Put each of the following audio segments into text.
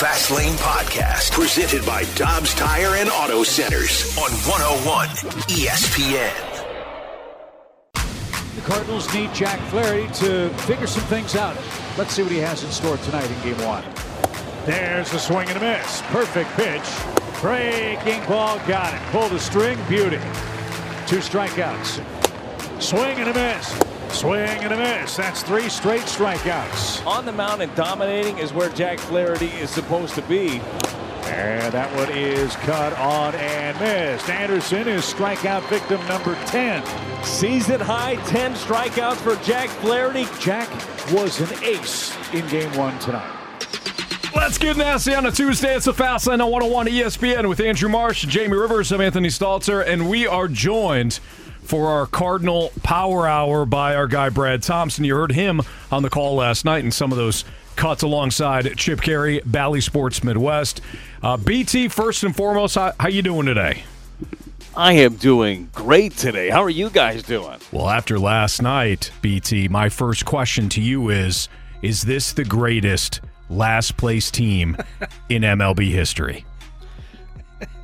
Fast Lane Podcast, presented by Dobbs Tire and Auto Centers on 101 ESPN. The Cardinals need Jack Flaherty to figure some things out. Let's see what he has in store tonight in game one. There's the swing and a miss. Perfect pitch. Breaking ball. Got it. Pull the string. Beauty. Two strikeouts. Swing and a miss. Swing and a miss. That's three straight strikeouts. On the mound and dominating is where Jack Flaherty is supposed to be. And that one is cut on and missed. Anderson is strikeout victim number 10. Season high 10 strikeouts for Jack Flaherty. Jack was an ace in game one tonight. Let's get nasty on a Tuesday. It's the Fast Lane on 101 ESPN with Andrew Marsh, Jamie Rivers. I'm Anthony Stalter, and we are joined for our Cardinal Power Hour by our guy Brad Thompson. You heard him on the call last night and some of those cuts alongside Chip Caray, Bally Sports Midwest. Uh, BT, first and foremost, how, how you doing today? I am doing great today. How are you guys doing? Well, after last night, BT, my first question to you is Is this the greatest last place team in MLB history?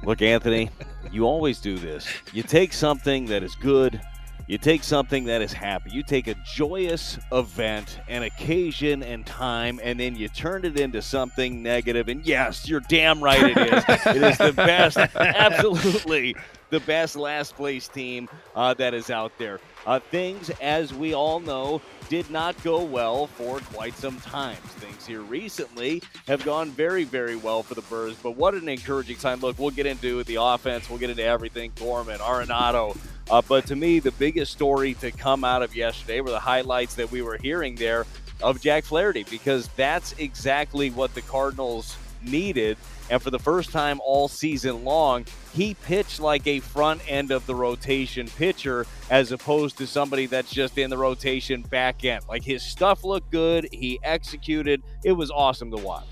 Look, Anthony, you always do this. You take something that is good, you take something that is happy, you take a joyous event, an occasion, and time, and then you turn it into something negative. And yes, you're damn right it is. it is the best, absolutely the best last place team uh, that is out there. Uh, things, as we all know, did not go well for quite some time. Things here recently have gone very, very well for the Birds, but what an encouraging time. Look, we'll get into the offense, we'll get into everything Gorman, Arenado. Uh, but to me, the biggest story to come out of yesterday were the highlights that we were hearing there of Jack Flaherty, because that's exactly what the Cardinals needed. And for the first time all season long, he pitched like a front end of the rotation pitcher as opposed to somebody that's just in the rotation back end. Like his stuff looked good. He executed. It was awesome to watch.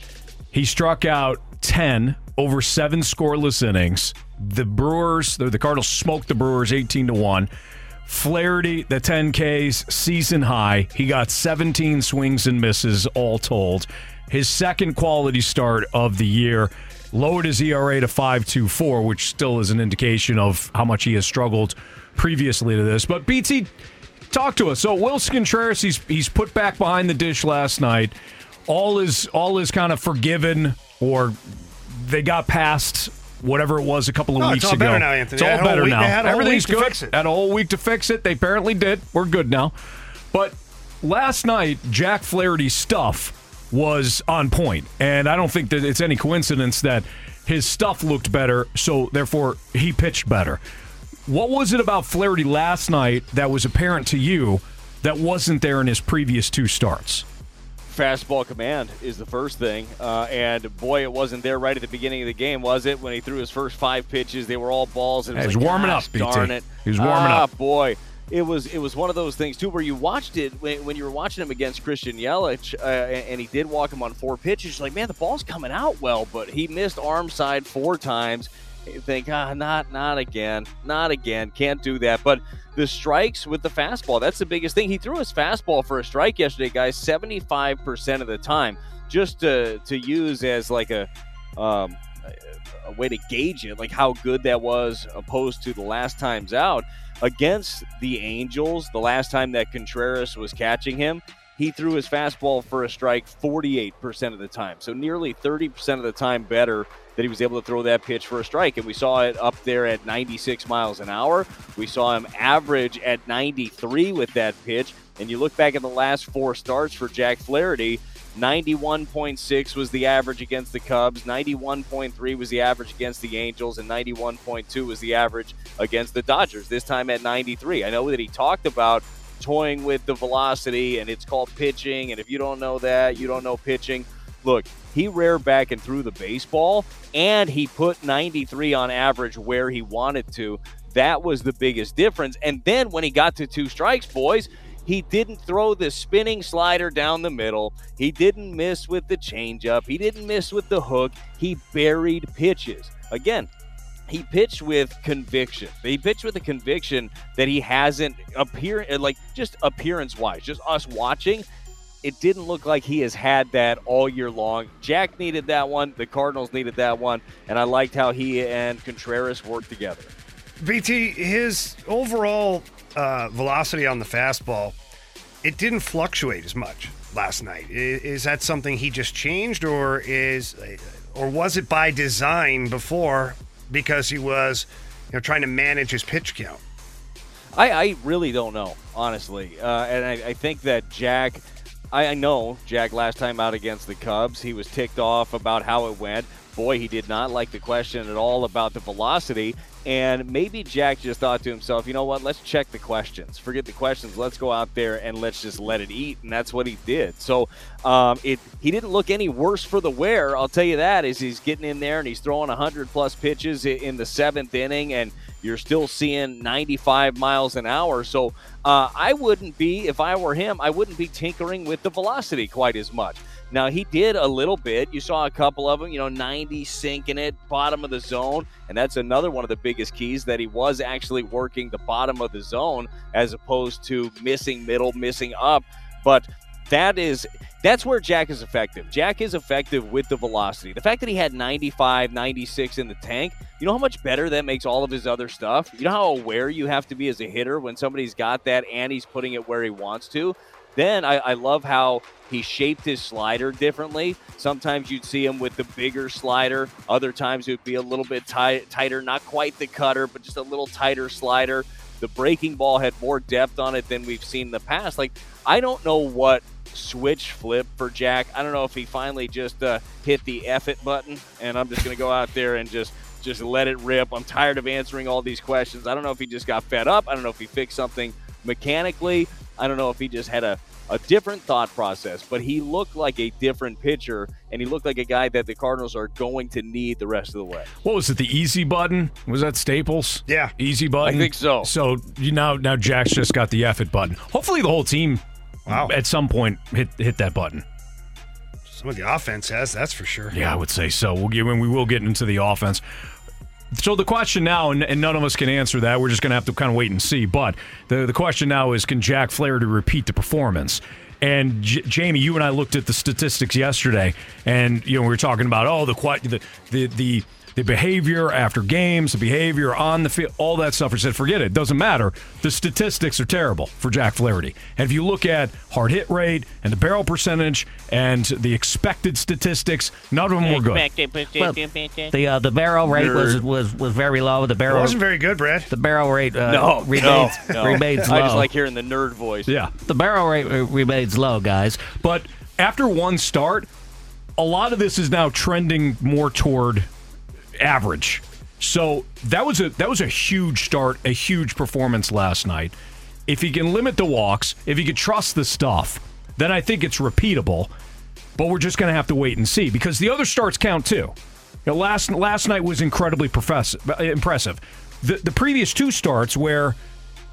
He struck out 10 over seven scoreless innings. The Brewers, the, Cardinals smoked the Brewers 18 to 1. Flaherty, the 10Ks, season high. He got 17 swings and misses all told. His second quality start of the year lowered his ERA to 5.24, which still is an indication of how much he has struggled previously to this. But BT, talk to us. So Willson Contreras, he's he's put back behind the dish last night. All is all is kind of forgiven, or they got past whatever it was a couple of No, weeks it's all ago. better now, Anthony. It's all They had a whole better week- now. they had a whole Everything's good. fix it. Had a whole week to fix it. They apparently did. We're good now. But last night, Jack Flaherty's stuff was on point, and I don't think that it's any coincidence that his stuff looked better, so therefore he pitched better. What was it about Flaherty last night that was apparent to you that wasn't there in his previous two starts? Fastball command is the first thing, uh, and boy, it wasn't there right at the beginning of the game, was it? When he threw his first five pitches, they were all balls. And it He was like, warming "Gosh up, BT. Darn it! He was warming ah, up. boy. It was it was one of those things too where you watched it when, when you were watching him against Christian Yelich, uh, and, he did walk him on four pitches. Like, man, the ball's coming out well, but he missed arm side four times. You think, ah, not not again, not again, can't do that. But the strikes with the fastball, that's the biggest thing. He threw his fastball for a strike yesterday, guys, 75% of the time. Just to to use as like a um, a way to gauge it, like how good that was opposed to the last times out against the Angels. The last time that Contreras was catching him, he threw his fastball for a strike 48% of the time. So nearly 30% of the time better that he was able to throw that pitch for a strike. And we saw it up there at 96 miles an hour. We saw him average at 93 with that pitch. And you look back at the last four starts for Jack Flaherty, 91.6 was the average against the Cubs, 91.3 was the average against the Angels, and 91.2 was the average against the Dodgers, this time at 93. I know that he talked about toying with the velocity, and it's called pitching, and if you don't know that, you don't know pitching. Look, he reared back and threw the baseball, and he put 93 on average where he wanted to. That was the biggest difference. And then when he got to two strikes, boys, he didn't throw the spinning slider down the middle. He didn't miss with the changeup. He didn't miss with the hook. He buried pitches. Again, he pitched with conviction. He pitched with a conviction that he hasn't appear uh, like just appearance wise, just us watching. It didn't look like he has had that all year long. Jack needed that one. The Cardinals needed that one, and I liked how he and Contreras worked together. BT, his overall uh, velocity on the fastball, it didn't fluctuate as much last night. Is, is that something he just changed, or is, or was it by design before because he was, you know, trying to manage his pitch count? I, I really don't know, honestly, uh, and I, I think that Jack. I, I know Jack last time out against the Cubs, he was ticked off about how it went boy, he did not like the question at all about the velocity. And maybe Jack just thought to himself, you know what, let's check the questions. Forget the questions. Let's go out there and let's just let it eat. And that's what he did. So um, it he didn't look any worse for the wear. I'll tell you that as he's getting in there and he's throwing 100 plus pitches in the seventh inning. And you're still seeing 95 miles an hour. So uh, I wouldn't be, if I were him, I wouldn't be tinkering with the velocity quite as much. Now, he did a little bit. You saw a couple of them, you know, 90 sinking it, bottom of the zone. And that's another one of the biggest keys that he was actually working the bottom of the zone as opposed to missing middle, missing up. But that is that's where Jack is effective. Jack is effective with the velocity. The fact that he had 95, 96 in the tank, you know how much better that makes all of his other stuff? You know how aware you have to be as a hitter when somebody's got that and he's putting it where he wants to? Then I, I love how he shaped his slider differently. Sometimes you'd see him with the bigger slider. Other times it would be a little bit tight, tighter, not quite the cutter, but just a little tighter slider. The breaking ball had more depth on it than we've seen in the past. Like, I don't know what switch flip for Jack. I don't know if he finally just uh, hit the F it button, and I'm just going to go out there and just just let it rip. I'm tired of answering all these questions. I don't know if he just got fed up. I don't know if he fixed something mechanically. I don't know if he just had a, a different thought process, but he looked like a different pitcher, and he looked like a guy that the Cardinals are going to need the rest of the way. What was it? The easy button was that Staples? Yeah, easy button. I think so. So you now now Jack's just got the F it button. Hopefully the whole team, wow. at some point hit hit that button. Some of the offense has, that's for sure. Yeah, I would say so. We'll get when we will get into the offense. So the question now, and, and, none of us can answer that. We're just going to have to kind of wait and see. But the the question now is, can Jack Flaherty repeat the performance? And J- Jamie, you and I looked at the statistics yesterday, and you know we were talking about oh the the the, the the behavior after games, the behavior on the field, all that stuff. I said, forget it. Doesn't matter. The statistics are terrible for Jack Flaherty. And if you look at hard hit rate and the barrel percentage and the expected statistics, none of them were good. Well, the uh, the barrel rate was, was was very low. The barrel it wasn't very good, Brad. The barrel rate uh, no, remains, no, no. remains low. I just like hearing the nerd voice. Yeah, the barrel rate remains low, guys. But after one start, a lot of this is now trending more toward average. So that was a that was a huge start, a huge performance last night. If he can limit the walks, if he could trust the stuff, then I think it's repeatable. But we're just going to have to wait and see because the other starts count too. You know, last last night was incredibly impressive. The the previous two starts where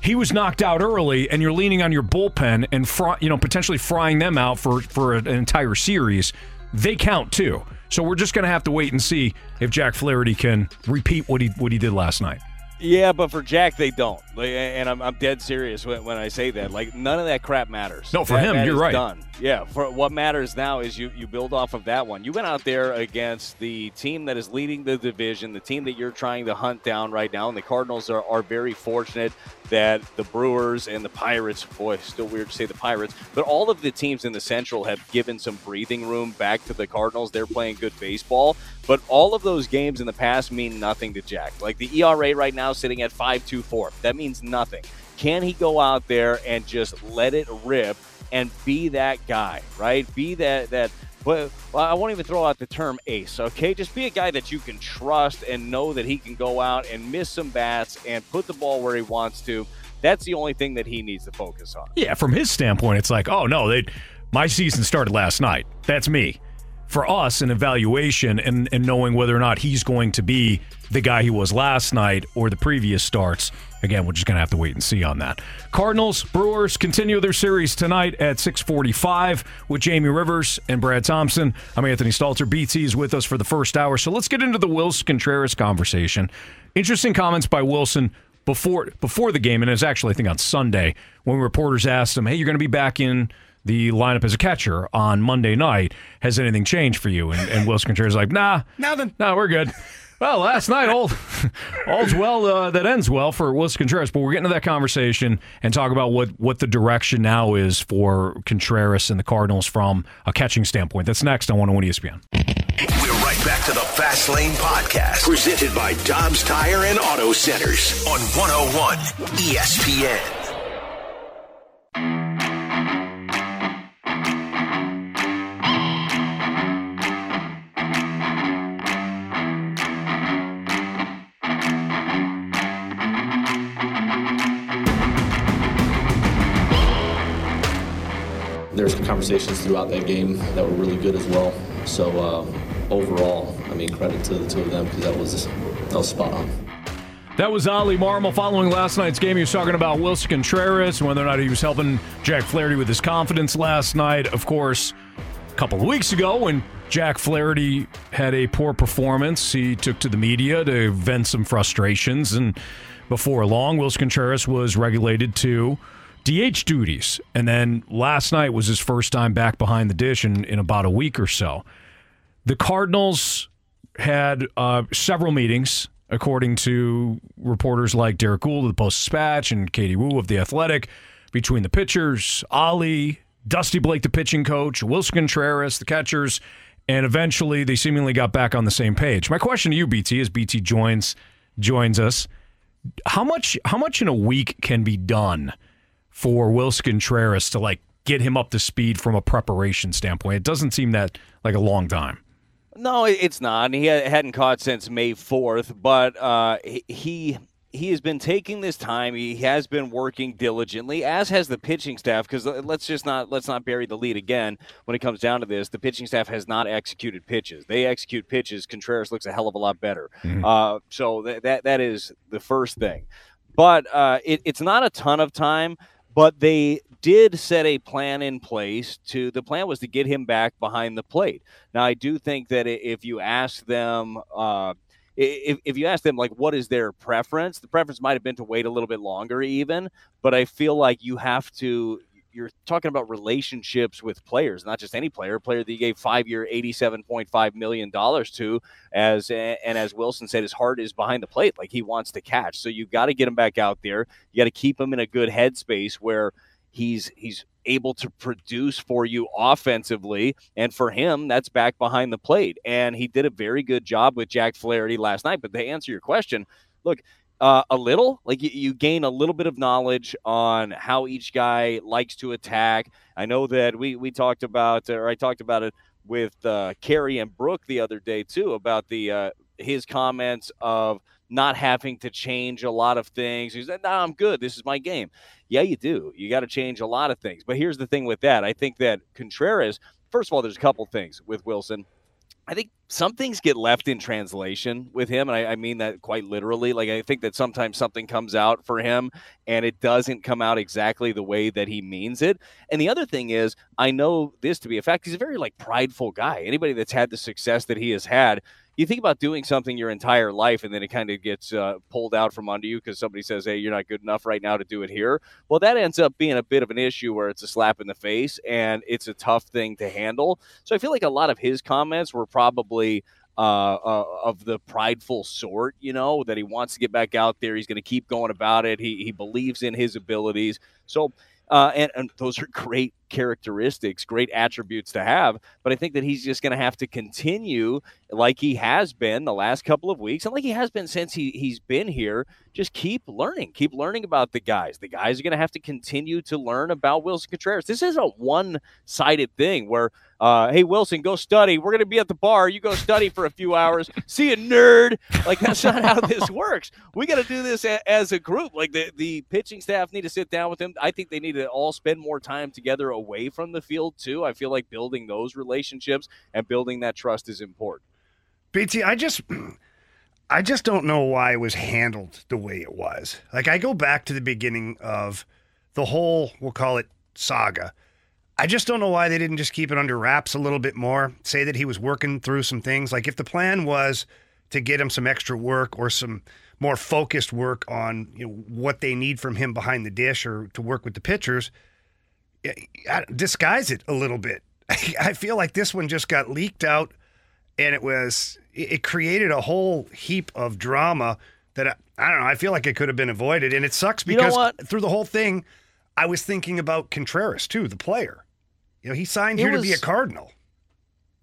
he was knocked out early and you're leaning on your bullpen and fr- you know potentially frying them out for for an entire series, they count too. So we're just going to have to wait and see if Jack Flaherty can repeat what he what he did last night. Yeah, but for Jack, they don't. And I'm, I'm dead serious when, when I say that. Like, none of that crap matters. No, for that, him, that you're right. Done. Yeah, for what matters now is you, you build off of that one. You went out there against the team that is leading the division, the team that you're trying to hunt down right now, and the Cardinals are, are very fortunate that the Brewers and the Pirates, boy, still weird to say the Pirates, but all of the teams in the Central have given some breathing room back to the Cardinals. They're playing good baseball, but all of those games in the past mean nothing to Jack. Like the ERA right now sitting at 5.24. That means nothing. Can he go out there and just let it rip and be that guy, right? Be that that but well, I won't even throw out the term ace, okay? Just be a guy that you can trust and know that he can go out and miss some bats and put the ball where he wants to. That's the only thing that he needs to focus on. Yeah, from his standpoint, it's like, oh no, they, my season started last night. That's me. For us, an evaluation and, and knowing whether or not he's going to be the guy he was last night or the previous starts. Again, we're just going to have to wait and see on that. Cardinals, Brewers continue their series tonight at 645 with Jamie Rivers and Brad Thompson. I'm Anthony Stalter. BT is with us for the first hour. So let's get into the Willson Contreras conversation. Interesting comments by Willson before before the game, and it's actually I think on Sunday when reporters asked him, "Hey, you're going to be back in the lineup as a catcher on Monday night. Has anything changed for you?" And, and Willson Contreras is like, "Nah, Nothing. no, we're good." Well, last night, all all's well uh, that ends well for Willson Contreras. But we're getting to that conversation and talk about what what the direction now is for Contreras and the Cardinals from a catching standpoint. That's next on 101 ESPN. We're right back to the Fast Lane Podcast, presented by Dobbs Tire and Auto Centers on 101 ESPN. There's conversations throughout that game that were really good as well. So uh, overall, I mean, credit to the two of them because that was that was spot on. That was Oli Marmol following last night's game. He was talking about Willson Contreras and whether or not he was helping Jack Flaherty with his confidence last night. Of course, a couple of weeks ago when Jack Flaherty had a poor performance, he took to the media to vent some frustrations. And before long, Willson Contreras was regulated to DH duties. And then last night was his first time back behind the dish in, in about a week or so. The Cardinals had uh, several meetings, according to reporters like Derrick Goold of the Post Dispatch and Katie Woo of The Athletic, between the pitchers, Oli, Dusty Blake, the pitching coach, Willson Contreras, the catchers, and eventually they seemingly got back on the same page. My question to you, BT, as BT joins joins us, how much how much in a week can be done for Willson Contreras to like get him up to speed from a preparation standpoint? It doesn't seem that like a long time. No, it's not. And he hadn't caught since May 4th, but uh, he- he has been taking this time. He has been working diligently, as has the pitching staff. Because let's just not let's not bury the lead again. When it comes down to this, the pitching staff has not executed pitches. They execute pitches. Contreras looks a hell of a lot better. Uh, so that, that that is the first thing. But uh, it, it's not a ton of time. But they did set a plan in place to the plan was to get him back behind the plate. Now I do think that if you ask them uh, if, if you ask them like what is their preference, the preference might have been to wait a little bit longer even, but I feel like you have to you're talking about relationships with players, not just any player, player that you gave five year, $87.5 million to, as and as Willson said, his heart is behind the plate. Like he wants to catch. So you've got to get him back out there. You got to keep him in a good headspace where he's he's able to produce for you offensively and for him that's back behind the plate and he did a very good job with Jack Flaherty last night but to answer your question look uh, a little like you, you gain a little bit of knowledge on how each guy likes to attack I know that we we talked about or I talked about it with uh, Kerry and Brooke the other day too about the uh, his comments of not having to change a lot of things. He said, "No, I'm good. This is my game." Yeah, you do. You got to change a lot of things. But here's the thing with that. I think that Contreras, first of all, there's a couple things with Willson. I think some things get left in translation with him, and I, I mean that quite literally. Like I think that sometimes something comes out for him, and it doesn't come out exactly the way that he means it. And the other thing is, I know this to be a fact. He's a very like prideful guy. Anybody that's had the success that he has had, you think about doing something your entire life and then it kind of gets uh, pulled out from under you because somebody says, hey, you're not good enough right now to do it here. Well, that ends up being a bit of an issue where it's a slap in the face and it's a tough thing to handle. So I feel like a lot of his comments were probably. Uh, uh, of the prideful sort, you know, that he wants to get back out there. He's going to keep going about it. He, he believes in his abilities. So, uh, and, and those are great characteristics, great attributes to have. But I think that he's just going to have to continue like he has been the last couple of weeks and like he has been since he, he's been here. Just keep learning, keep learning about the guys. The guys are going to have to continue to learn about Willson Contreras. This is a one sided thing where, uh, hey, Willson, go study. We're going to be at the bar. You go study for a few hours. See you, nerd. Like, that's not how this works. We got to do this a, as a group. Like, the, the pitching staff need to sit down with him. I think they need to all spend more time together away from the field, too. I feel like building those relationships and building that trust is important. BT, I just I just don't know why it was handled the way it was. Like I go back to the beginning of the whole, we'll call it saga. I just don't know why they didn't just keep it under wraps a little bit more. Say that he was working through some things. Like if the plan was to get him some extra work or some more focused work on you know what they need from him behind the dish or to work with the pitchers, disguise it a little bit. I feel like this one just got leaked out and it was it created a whole heap of drama that I, I don't know. I feel like it could have been avoided, and it sucks because you know through the whole thing, I was thinking about Contreras too, the player. You know, he signed it here was, to be a Cardinal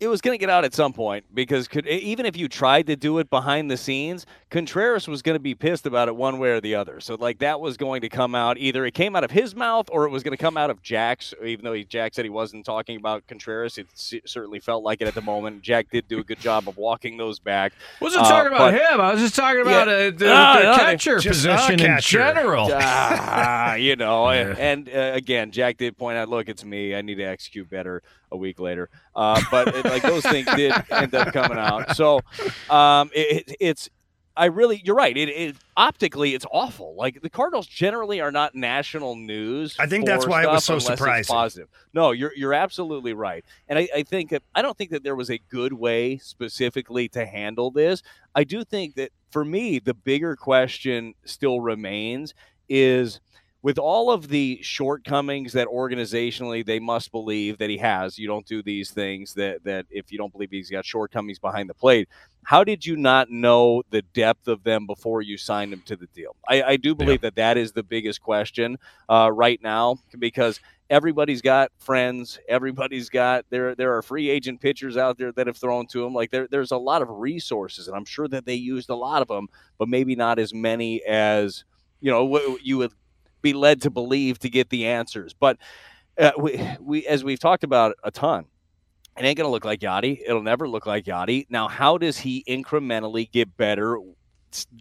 it was going to get out at some point because could, even if you tried to do it behind the scenes, Contreras was going to be pissed about it one way or the other. So like that was going to come out either it came out of his mouth or it was going to come out of Jack's. Even though he, Jack said he wasn't talking about Contreras, it certainly felt like it at the moment. Jack did do a good job of walking those back. Wasn't uh, talking about but, him. I was just talking about yeah, uh, the, uh, the catcher position in general. Uh, you know, yeah. and, and uh, again, Jack did point out, look, it's me. I need to execute better a week later. Uh, but it, like those things did end up coming out. So um, it, it's I really, you're right. It, it, optically, it's awful. Like the Cardinals generally are not national news. I think that's why it was so surprising. Positive. No, you're you're absolutely right. And I, I think that I don't think that there was a good way specifically to handle this. I do think that for me, the bigger question still remains is with all of the shortcomings that organizationally they must believe that he has, you don't do these things that that if you don't believe he's got shortcomings behind the plate. How did you not know the depth of them before you signed him to the deal? I, I do believe yeah. that that is the biggest question uh, right now because everybody's got friends. Everybody's got there. There are free agent pitchers out there that have thrown to him. Like there, there's a lot of resources, and I'm sure that they used a lot of them, but maybe not as many as you know you would be led to believe to get the answers. But uh, we, we, as we've talked about a ton, it ain't going to look like Yadi. It'll never look like Yadi. Now, how does he incrementally get better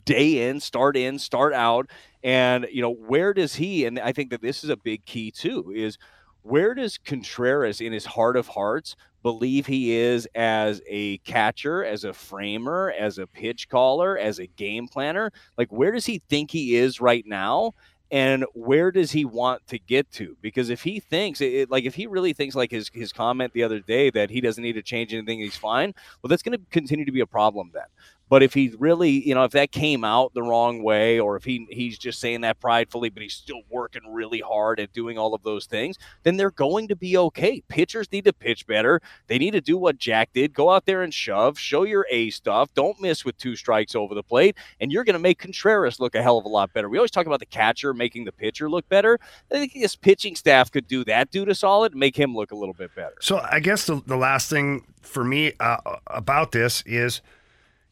day in, start in, start out? And, you know, where does he, and I think that this is a big key too, is where does Contreras in his heart of hearts believe he is as a catcher, as a framer, as a pitch caller, as a game planner? Like, where does he think he is right now? And where does he want to get to? Because if he thinks it, like if he really thinks like his his comment the other day that he doesn't need to change anything he's fine well that's going to continue to be a problem then but if he really, you know, if that came out the wrong way, or if he he's just saying that pridefully, but he's still working really hard at doing all of those things, then they're going to be okay. Pitchers need to pitch better. They need to do what Jack did: go out there and shove, show your A stuff. Don't miss with two strikes over the plate, and you're going to make Contreras look a hell of a lot better. We always talk about the catcher making the pitcher look better. I think his pitching staff could do that dude a solid, make him look a little bit better. So I guess the, the last thing for me uh, about this is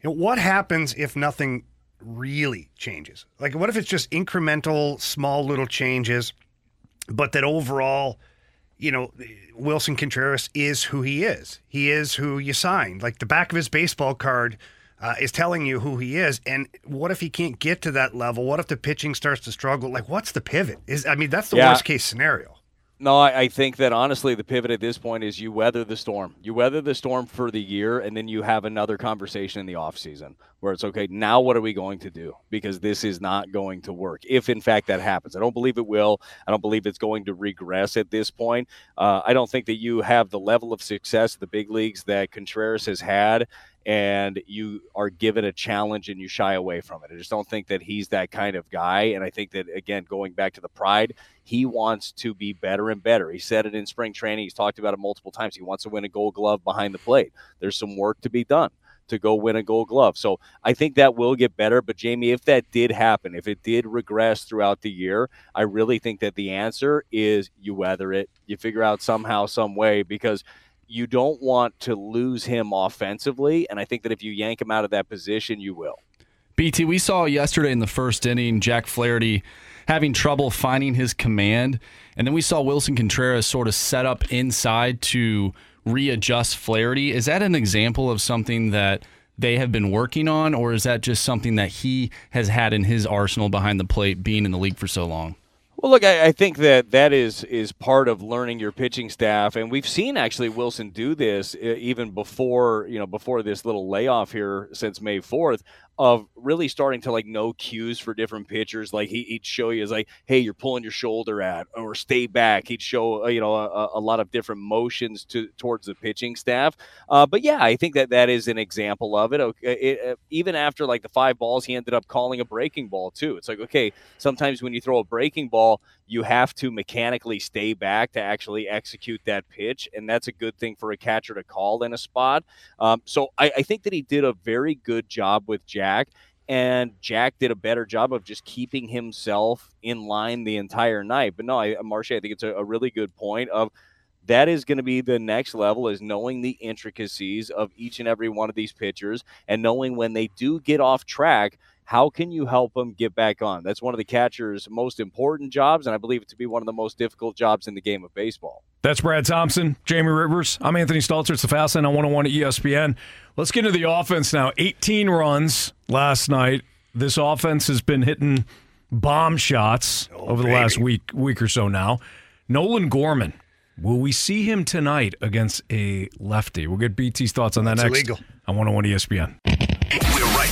know, what happens if nothing really changes? Like, what if it's just incremental, small little changes, but that overall, you know, Willson Contreras is who he is. He is who you signed. Like the back of his baseball card uh, is telling you who he is. And what if he can't get to that level? What if the pitching starts to struggle? Like, what's the pivot? Is I mean, that's the yeah. worst case scenario. No, I, I, think that honestly, the pivot at this point is you weather the storm. You weather the storm for the year, and then you have another conversation in the offseason where it's okay, now what are we going to do? Because this is not going to work. If in fact that happens, I don't believe it will. I don't believe it's going to regress at this point. Uh, I don't think that you have the level of success the big leagues that Contreras has had and you are given a challenge and you shy away from it. I just don't think that he's that kind of guy. And I think that, again, going back to the pride, he wants to be better and better. He said it in spring training. He's talked about it multiple times. He wants to win a gold glove behind the plate. There's some work to be done. to go win a gold glove. So I think that will get better. But Jamie, if that did happen, if it did regress throughout the year, I really think that the answer is you weather it. You figure out somehow, some way, because you don't want to lose him offensively. And I think that if you yank him out of that position, you will. BT, we saw yesterday in the first inning Jack Flaherty having trouble finding his command. And then we saw Willson Contreras sort of set up inside to readjust Flaherty. Is that an example of something that they have been working on, or is that just something that he has had in his arsenal behind the plate being in the league for so long? Well, look, I, I, think that that is is part of learning your pitching staff, and we've seen actually Willson do this even before you know before this little layoff here since May fourth of really starting to like know cues for different pitchers. Like he, would show you is like, hey, you're pulling your shoulder at, or stay back. He'd show uh, you know a, a, lot of different motions to towards the pitching staff. Uh, but yeah, I think that that is an example of it. Okay, it, uh, even after like the five balls, he ended up calling a breaking ball too. It's like okay, sometimes when you throw a breaking ball, you have to mechanically stay back to actually execute that pitch, and that's a good thing for a catcher to call in a spot. Um, so I, I think that he did a very good job with Jack. And Jack did a better job of just keeping himself in line the entire night. But no, I, Marshy, I think it's a, a really good point of that is going to be the next level is knowing the intricacies of each and every one of these pitchers and knowing when they do get off track how can you help them get back on that's one of the catcher's most important jobs and i believe it to be one of the most difficult jobs in the game of baseball that's brad thompson jamie rivers i'm anthony stalter it's the fast lane on 101 at espn Let's get into the offense now. 18 runs last night. This offense has been hitting bomb shots oh, over the baby. last week week or so now. Nolan Gorman. Will we see him tonight against a lefty? We'll get BT's thoughts on that That's next illegal. on 101 ESPN.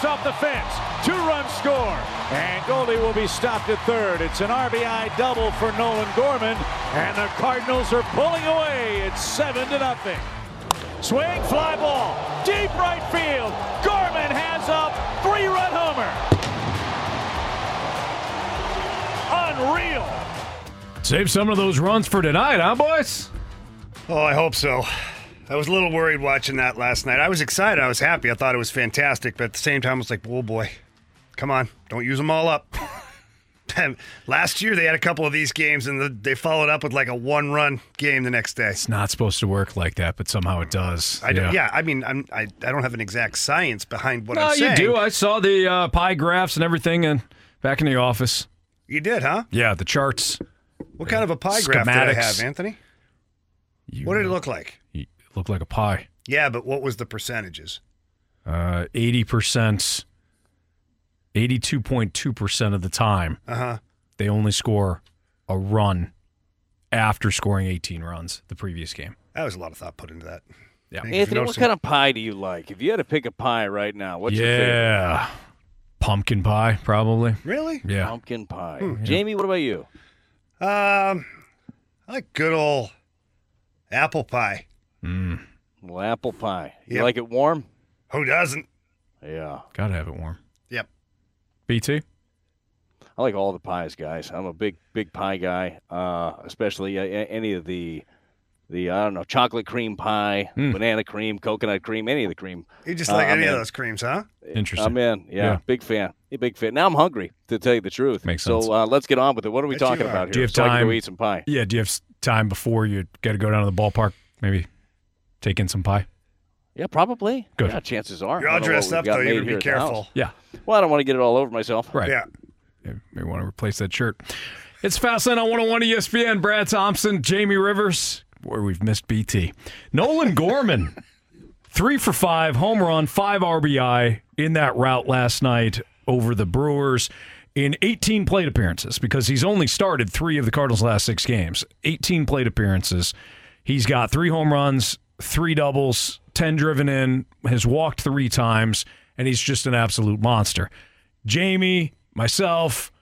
That'll bounce off the fence. Two-run score. And Goldie will be stopped at third. It's an RBI double for Nolan Gorman. And the Cardinals are pulling away. It's seven to nothing. Swing, fly ball. Deep right field. Gorman has a three-run homer. Unreal. Save some of those runs for tonight, huh, boys? Oh, I hope so. I was a little worried watching that last night. I was excited. I was happy. I thought it was fantastic. But at the same time, I was like, oh boy, come on. Don't use them all up. last year, they had a couple of these games and the, they followed up with like a one run game the next day. It's not supposed to work like that, but somehow it does. I yeah. yeah, I mean, I'm, I, I don't have an exact science behind what no, I'm saying. you do. I saw the uh, pie graphs and everything and back in the office. You did, huh? Yeah, the charts. What kind of a pie graph did I have, Anthony? You what did it look like? Looked like a pie. Yeah, but what was the percentages? Uh, 80%, 82.2% of the time, uh-huh. they only score a run after scoring 18 runs the previous game. That was a lot of thought put into that. Yeah. Anthony, what some... kind of pie do you like? If you had to pick a pie right now, what's yeah. your favorite? Yeah. Pumpkin pie, probably. Really? Yeah. Pumpkin pie. Hmm. Jamie, what about you? Um, I like good old apple pie. Mm. Well, apple pie. You yep. like it warm? Who doesn't? Yeah. Gotta have it warm. Yep. BT? I like all the pies, guys. I'm a big, big pie guy, uh, especially uh, any of the, the I don't know, chocolate cream pie, mm. banana cream, coconut cream, any of the cream. You just like uh, any of those creams, huh? Interesting. I'm in. Yeah, yeah. big fan. A big fan. Now I'm hungry, to tell you the truth. Makes sense. So uh, let's get on with it. What are we Bet talking about here? Do you have so time? to eat some pie. Yeah. Do you have time before you got to go down to the ballpark? Maybe take in some pie? Yeah, probably. Good. Yeah, chances are. You're all dressed up, though. You to be careful. Yeah. Well, I don't want to get it all over myself. Right. Yeah. You may want to replace that shirt. It's Fastlane on 101 ESPN. Brad Thompson, Jamie Rivers, where we've missed BT. Nolan Gorman, three for five, home run, five RBI in that route last night over the Brewers in 18 plate appearances because he's only started three of the Cardinals' last six games. 18 plate appearances. He's got three home runs, three doubles, 10 driven in, has walked three times, and he's just an absolute monster. Jamie, myself,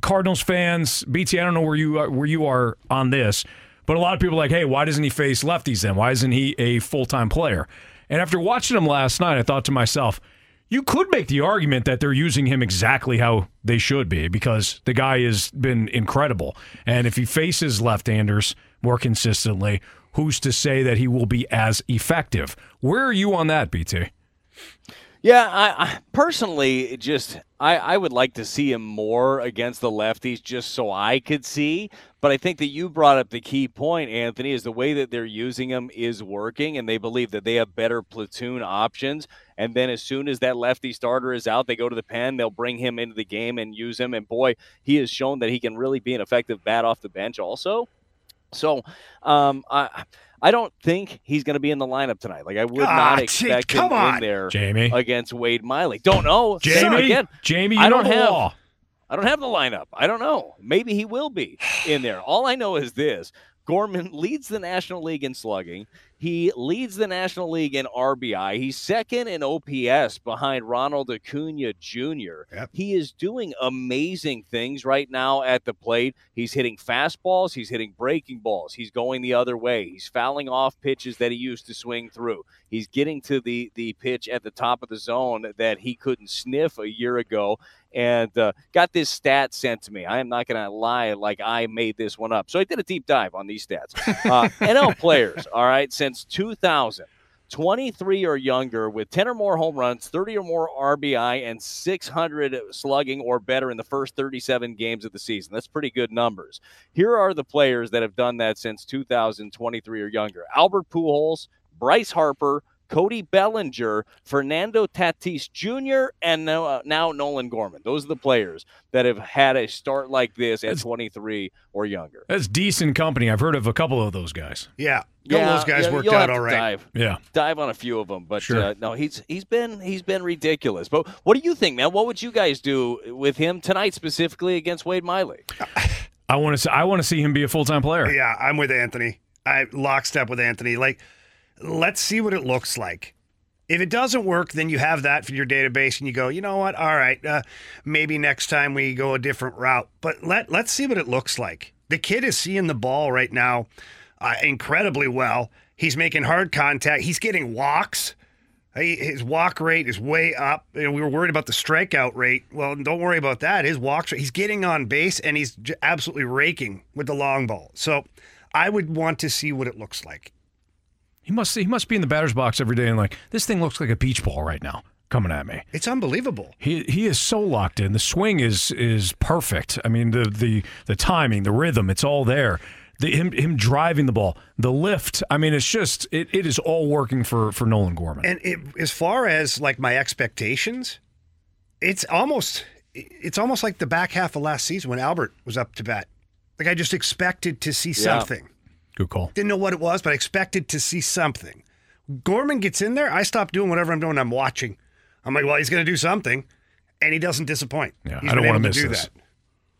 Cardinals fans, BT, I don't know where you are, where you are on this, but a lot of people are like, hey, why doesn't he face lefties then? Why isn't he a full time player? And after watching him last night, I thought to myself, you could make the argument that they're using him exactly how they should be because the guy has been incredible. And if he faces left handers more consistently, who's to say that he will be as effective? Where are you on that, BT? Yeah, I, I personally just I, I would like to see him more against the lefties just so I could see. But I think that you brought up the key point, Anthony, is the way that they're using him is working, and they believe that they have better platoon options. And then as soon as that lefty starter is out, they go to the pen, they'll bring him into the game and use him. And boy, he has shown that he can really be an effective bat off the bench also. So um, I I don't think he's going to be in the lineup tonight. Like I would Ah, not gee, expect come him on. in there Jamie. against Wade Miley. Don't know. Jamie, again, Jamie, you I don't have. law. I don't have the lineup. I don't know. Maybe he will be in there. All I know is this: Gorman leads the National League in slugging. He leads the National League in RBI. He's second in OPS behind Ronald Acuna Jr. Yep. He is doing amazing things right now at the plate. He's hitting fastballs. He's hitting breaking balls. He's going the other way. He's fouling off pitches that he used to swing through. He's getting to the the pitch at the top of the zone that he couldn't sniff a year ago and uh, got this stat sent to me. I am not going to lie like I made this one up. So I did a deep dive on these stats. Uh, NL players, all right, since 2000. 23 or younger with 10 or more home runs, 30 or more RBI, and 600 slugging or better in the first 37 games of the season. That's pretty good numbers. Here are the players that have done that since 2023 or younger Albert Pujols, Bryce Harper, Cody Bellinger, Fernando Tatis Jr., and now, uh, now Nolan Gorman. Those are the players that have had a start like this at 23 or younger. That's decent company. I've heard of a couple of those guys. Yeah. All those guys yeah, worked you'll out have all. Dive, Yeah. dive on a few of them, but Sure. uh, no, he's he's been he's been ridiculous. But what do you think, man? What would you guys do with him tonight, specifically against Wade Miley? I want to see, I want to see him be a full time player. Yeah, I'm with Anthony. I lockstep with Anthony. Like, let's see what it looks like. If it doesn't work, then you have that for your database, and you go, you know what? All right, uh, maybe next time we go a different route. But let let's see what it looks like. The kid is seeing the ball right now uh, incredibly well. He's making hard contact. He's getting walks. His walk rate is way up. You know, we were worried about the strikeout rate. Well, don't worry about that. His walks he's getting on base and he's absolutely raking with the long ball. So I would want to see what it looks like. He must he must be in the batter's box every day and like this thing looks like a beach ball right now coming at me. It's unbelievable. He he is so locked in. The swing is is perfect. I mean the the the timing, the rhythm, it's all there. The, him him driving the ball, the lift. I mean, it's just it, it is all working for for Nolan Gorman. And it, as far as like my expectations, it's almost it's almost like the back half of last season when Albert was up to bat. Like I just expected to see something. Good call. Didn't know what it was, but I expected to see something. Gorman gets in there, I stop doing whatever I'm doing. I'm watching. I'm like, well, he's going to do something, and he doesn't disappoint. Yeah, He's I don't wanna miss do this. that.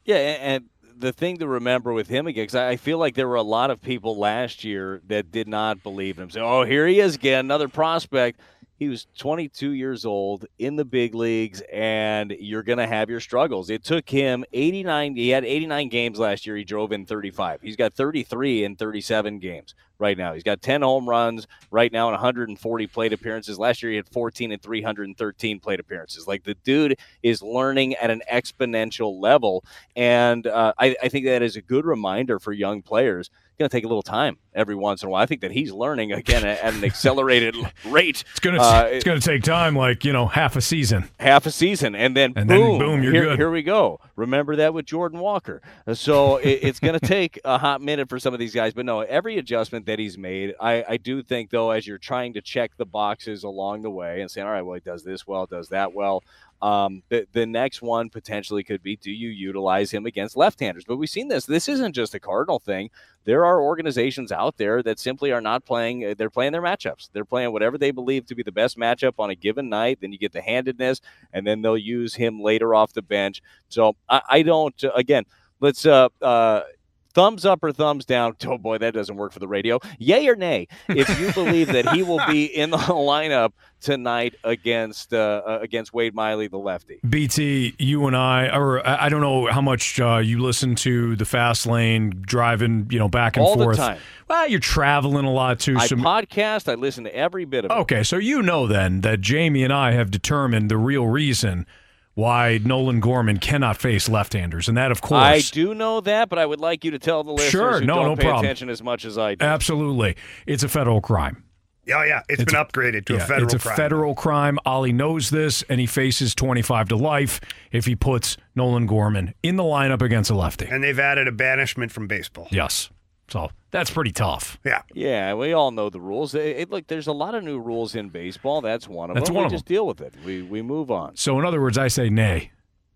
Yeah, and the thing to remember with him again, because I feel like there were a lot of people last year that did not believe him. Say, "Oh, here he is again, another prospect." He was 22 years old in the big leagues, and you're going to have your struggles. It took him 89. He had 89 games last year. He drove in 35. He's got 33 in 37 games right now. He's got 10 home runs right now and 140 plate appearances. Last year he had 14 and 313 plate appearances. Like the dude is learning at an exponential level, and uh, I, I think that is a good reminder for young players. Going to take a little time every once in a while. I think that he's learning again at, at an accelerated rate. It's gonna Uh, it's gonna take time, like you know, half a season. half a season, and then And then boom, boom, you're here, good. here we go. Remember that with Jordan Walker. So it, it's going to take a hot minute for some of these guys, but no, every adjustment that he's made, I, I do think though, as you're trying to check the boxes along the way and saying, all right, well, he does this well, does that well. Um, the, the next one potentially could be do you utilize him against left-handers? But we've seen this. This isn't just a Cardinal thing. There are organizations out there that simply are not playing. uh, They're playing their matchups. They're playing whatever they believe to be the best matchup on a given night. Then you get the handedness, and then they'll use him later off the bench. So I, I don't. Again, let's uh, uh, thumbs up or thumbs down. Oh boy, that doesn't work for the radio. Yay or nay? If you believe that he will be in the lineup tonight against uh, uh, against Wade Miley, the lefty. BT, you and I, or I don't know how much uh, you listen to the fast lane driving, you know, back and All the forth. time. Well, you're traveling a lot too. I so- podcast. I listen to every bit of it. Okay, so you know then that Jamie and I have determined the real reason why Nolan Gorman cannot face left-handers, and that, of course, I do know that, but I would like you to tell the listeners Sure, who no, don't no pay problem. attention as much as I do. absolutely, it's a federal crime. Oh yeah, it's It's been a- upgraded to Yeah, a federal it's a crime. federal crime. Oli knows this, and he faces 25 to life if he puts Nolan Gorman in the lineup against a lefty. and they've added a banishment from baseball. Yes, so that's pretty tough. Yeah. Yeah, we all know the rules. It, it- look, there's a lot of new rules in baseball. That's one of That's them. one we of just deal with it. We we move on. So, in other words, I say nay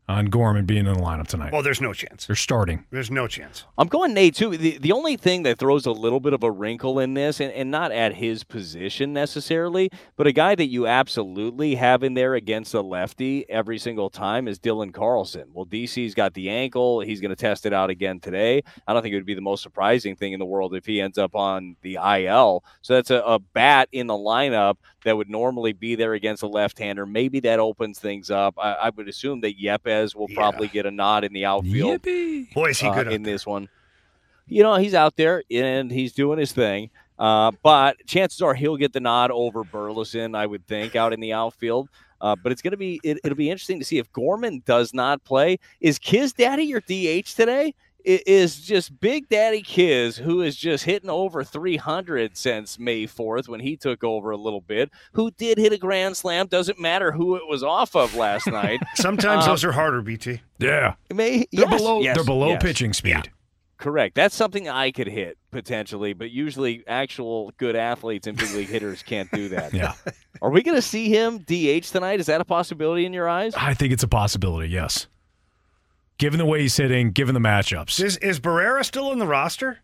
on Gorman being in the lineup tonight. Well, there's no chance. They're starting. There's no chance. I'm going Nate too. The the only thing that throws a little bit of a wrinkle in this, and, and not at his position necessarily, but a guy that you absolutely have in there against a lefty every single time is Dylan Carlson. Well, DC's got the ankle. He's going to test it out again today. I don't think it would be the most surprising thing in the world if he ends up on the IL. So that's a, a bat in the lineup that would normally be there against a left-hander. Maybe that opens things up. I, I would assume that Yepez will probably get a nod in the outfield Boy, is he uh, good out in this one. You know, he's out there and he's doing his thing. Uh, but chances are he'll get the nod over Burleson, I would think, out in the outfield. Uh, but it's going to be it, it'll be interesting to see if Gorman does not play. Is Kiz Daddy your DH today? I- Is just Big Daddy Kiz, who is just hitting over 300 since May 4th when he took over a little bit, who did hit a grand slam. Doesn't matter who it was off of last night. Sometimes Um, those are harder, BT. Yeah. May, They're yes, below yes, they're below yes. pitching speed. Correct. That's something I could hit potentially, but usually actual good athletes and big league hitters can't do that. Yeah. Are we going to see him DH tonight? Is that a possibility in your eyes? I think it's a possibility, yes. Given the way he's hitting, given the matchups. Is is Barrera still in the roster?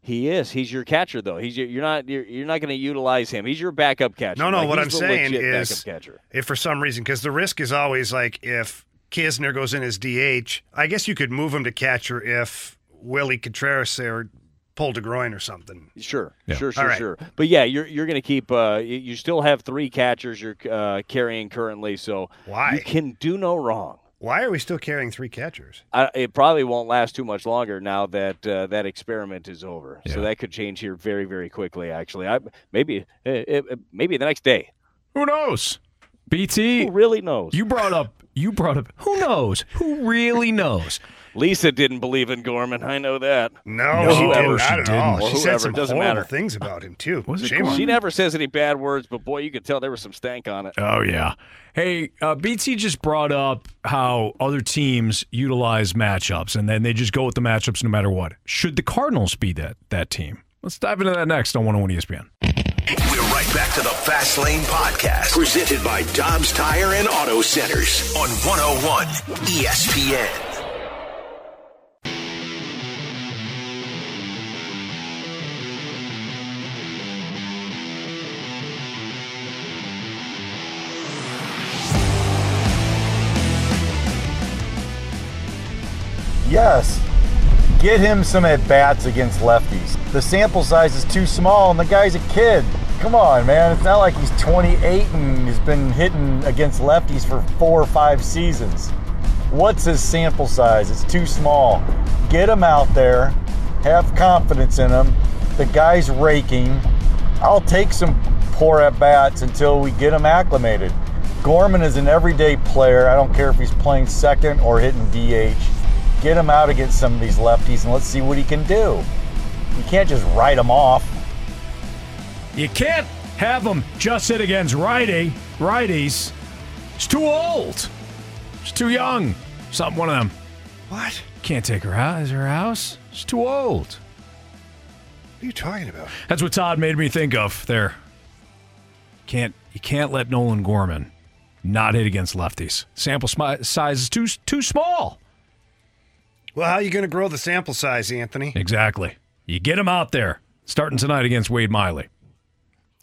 He is. He's your catcher though. He's your, you're not you're, you're not going to utilize him. He's your backup catcher. No, no. Like, what I'm saying is, catcher. if for some reason, because the risk is always like if Knizner goes in as DH, I guess you could move him to catcher if Willie Contreras there pulled a groin or something. Sure, Yeah. sure, sure, right. sure. But yeah, you're you're going to keep. Uh, you, you still have three catchers you're uh, carrying currently, so Why? you can do no wrong. Why are we still carrying three catchers? I, it probably won't last too much longer now that uh, that experiment is over. So that could change here very, very quickly. Actually, I maybe eh, eh, maybe the next day. Who knows? BT, Who really knows? you brought up you brought up who knows? Who really knows? Lisa didn't believe in Gorman. I know that. No, No, she she didn't. didn't. Not at all. Or She said some doesn't horrible matter. things about him too. Was it Shame on She her. never says any bad words, but boy, you could tell there was some stank on it. Oh yeah. Hey, uh, BT just brought up how other teams utilize matchups, and then they just go with the matchups no matter what. Should the Cardinals be that that team? Let's dive into that next on 101 ESPN. We're right back to the Fast Lane Podcast, presented by Dobbs Tire and Auto Centers on 101 ESPN. Yes. Get him some at bats against lefties. The sample size is too small and the guy's a kid. Come on, man. It's not like he's 28 and he's been hitting against lefties for four or five seasons. What's his sample size? It's too small. Get him out there. Have confidence in him. The guy's raking. I'll take some poor at bats until we get him acclimated. Gorman is an everyday player. I don't care if he's playing second or hitting DH. Get him out against some of these lefties and let's see what he can do. You can't just write him off. You can't have him just hit against righty righties. It's too old. It's too young. Something one of them. What? Can't take her out. Is her house? It's too old. What are you talking about? That's what Todd made me think of there. Can't you can't let Nolan Gorman not hit against lefties. Sample smi- size is too too small. Well, how are you going to grow the sample size, Anthony? Exactly. You get him out there starting tonight against Wade Miley.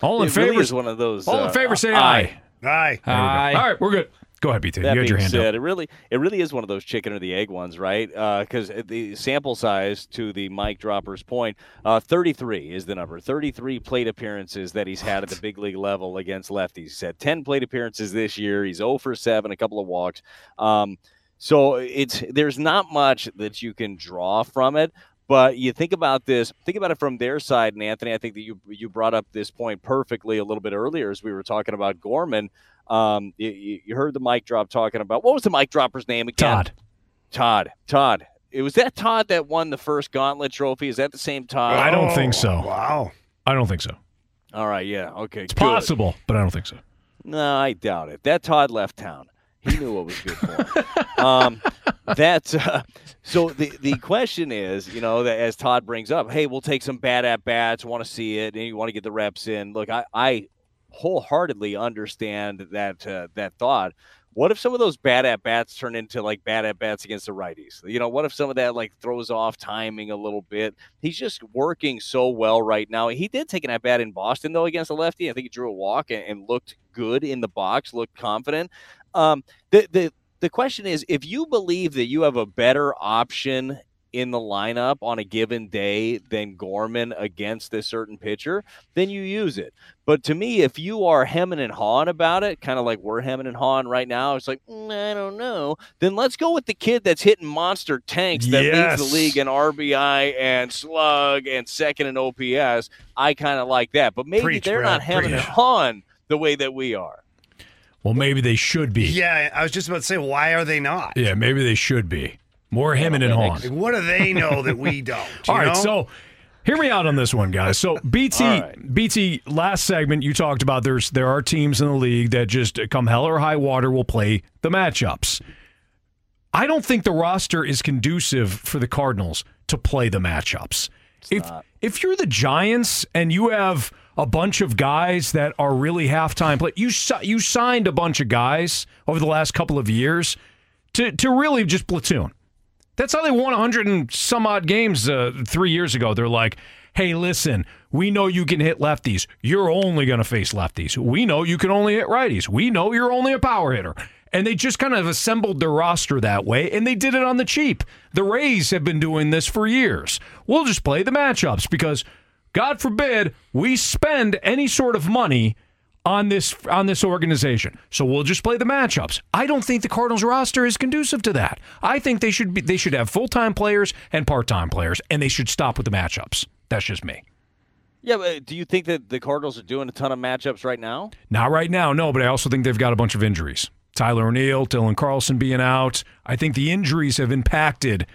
All in It favor really is one of those. All uh, in favor say aye. aye. Aye. There we go. Aye. All right, we're good. Go ahead, BT. That you had your being hand said, up. it really it really is one of those chicken or the egg ones, right? Because the sample size, to the Mike Dropper's point, uh, 33 is the number. 33 plate appearances that he's had at the big league level against lefties. He's had 10 plate appearances this year. He's 0 for 7, a couple of walks. Um, so it's there's not much that you can draw from it. But you think about this, think about it from their side, and Anthony, I think that you you brought up this point perfectly a little bit earlier as we were talking about Gorman. Um, you, you heard the mic drop talking about what was the mic dropper's name again? Todd. Todd. Todd. It was that Todd that won the first Gauntlet Trophy. Is that the same Todd? I don't think so. Wow. I don't think so. All right. Yeah. Okay. It's possible, but I don't think so. No, I doubt it. That Todd left town. He knew what was good for him. um, that's uh, so. The the question is, you know, that as Todd brings up, hey, we'll take some bad at bats. Want to see it, and you want to get the reps in. Look, I, I wholeheartedly understand that uh, that thought. What if some of those bad at bats turn into like bad at bats against the righties? You know, what if some of that like throws off timing a little bit? He's just working so well right now. He did take an at bat in Boston though against a lefty. I think he drew a walk and, and looked good in the box, looked confident. Um, the the the question is, if you believe that you have a better option in the lineup on a given day than Gorman against a certain pitcher, then you use it. But to me, if you are hemming and hawing about it, kind of like we're hemming and hawing right now, it's like, mm, I don't know. Then let's go with the kid that's hitting monster tanks that Yes. leads the league in RBI and slug and second in OPS. I kind of like that. But maybe Preach, they're Brad, not hemming and hawing the way that we are. Well, maybe they should be. Yeah, I was just about to say, why are they not? Yeah, maybe they should be. More hemming and hawing. Like, what do they know that we don't? you All right, know? so hear me out on this one, guys. So BT, All right. BT, last segment you talked about there's there are teams in the league that just come hell or high water will play the matchups. I don't think the roster is conducive for the Cardinals to play the matchups. if if you're the Giants and you have a bunch of guys that are really halftime play, you you signed a bunch of guys over the last couple of years to to really just platoon. That's how they won 100 and some odd games uh, three years ago. They're like, hey, listen, we know you can hit lefties. You're only going to face lefties. We know you can only hit righties. We know you're only a power hitter. And they just kind of assembled their roster that way, and they did it on the cheap. The Rays have been doing this for years. We'll just play the matchups because, God forbid, we spend any sort of money on this on this organization. So we'll just play the matchups. I don't think the Cardinals roster is conducive to that. I think they should be they should have full-time players and part-time players and they should stop with the matchups. That's just me. Yeah, but uh, do you think that the Cardinals are doing a ton of matchups right now? Not right now, no, but I also think they've got a bunch of injuries. Tyler O'Neill, Dylan Carlson being out. I think the injuries have impacted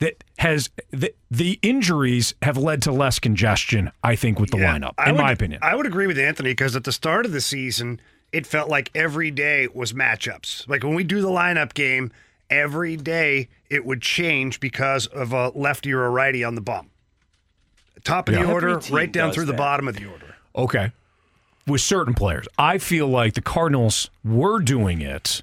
that has the, the injuries have led to less congestion, I think, with the Yeah, lineup, in would- my opinion. I would agree with Anthony because at the start of the season, it felt like every day was matchups. Like when we do the lineup game, every day it would change because of a lefty or a righty on the bump. Top of Yeah. the order, right down does through the bottom of the order. Okay. With certain players, I feel like the Cardinals were doing it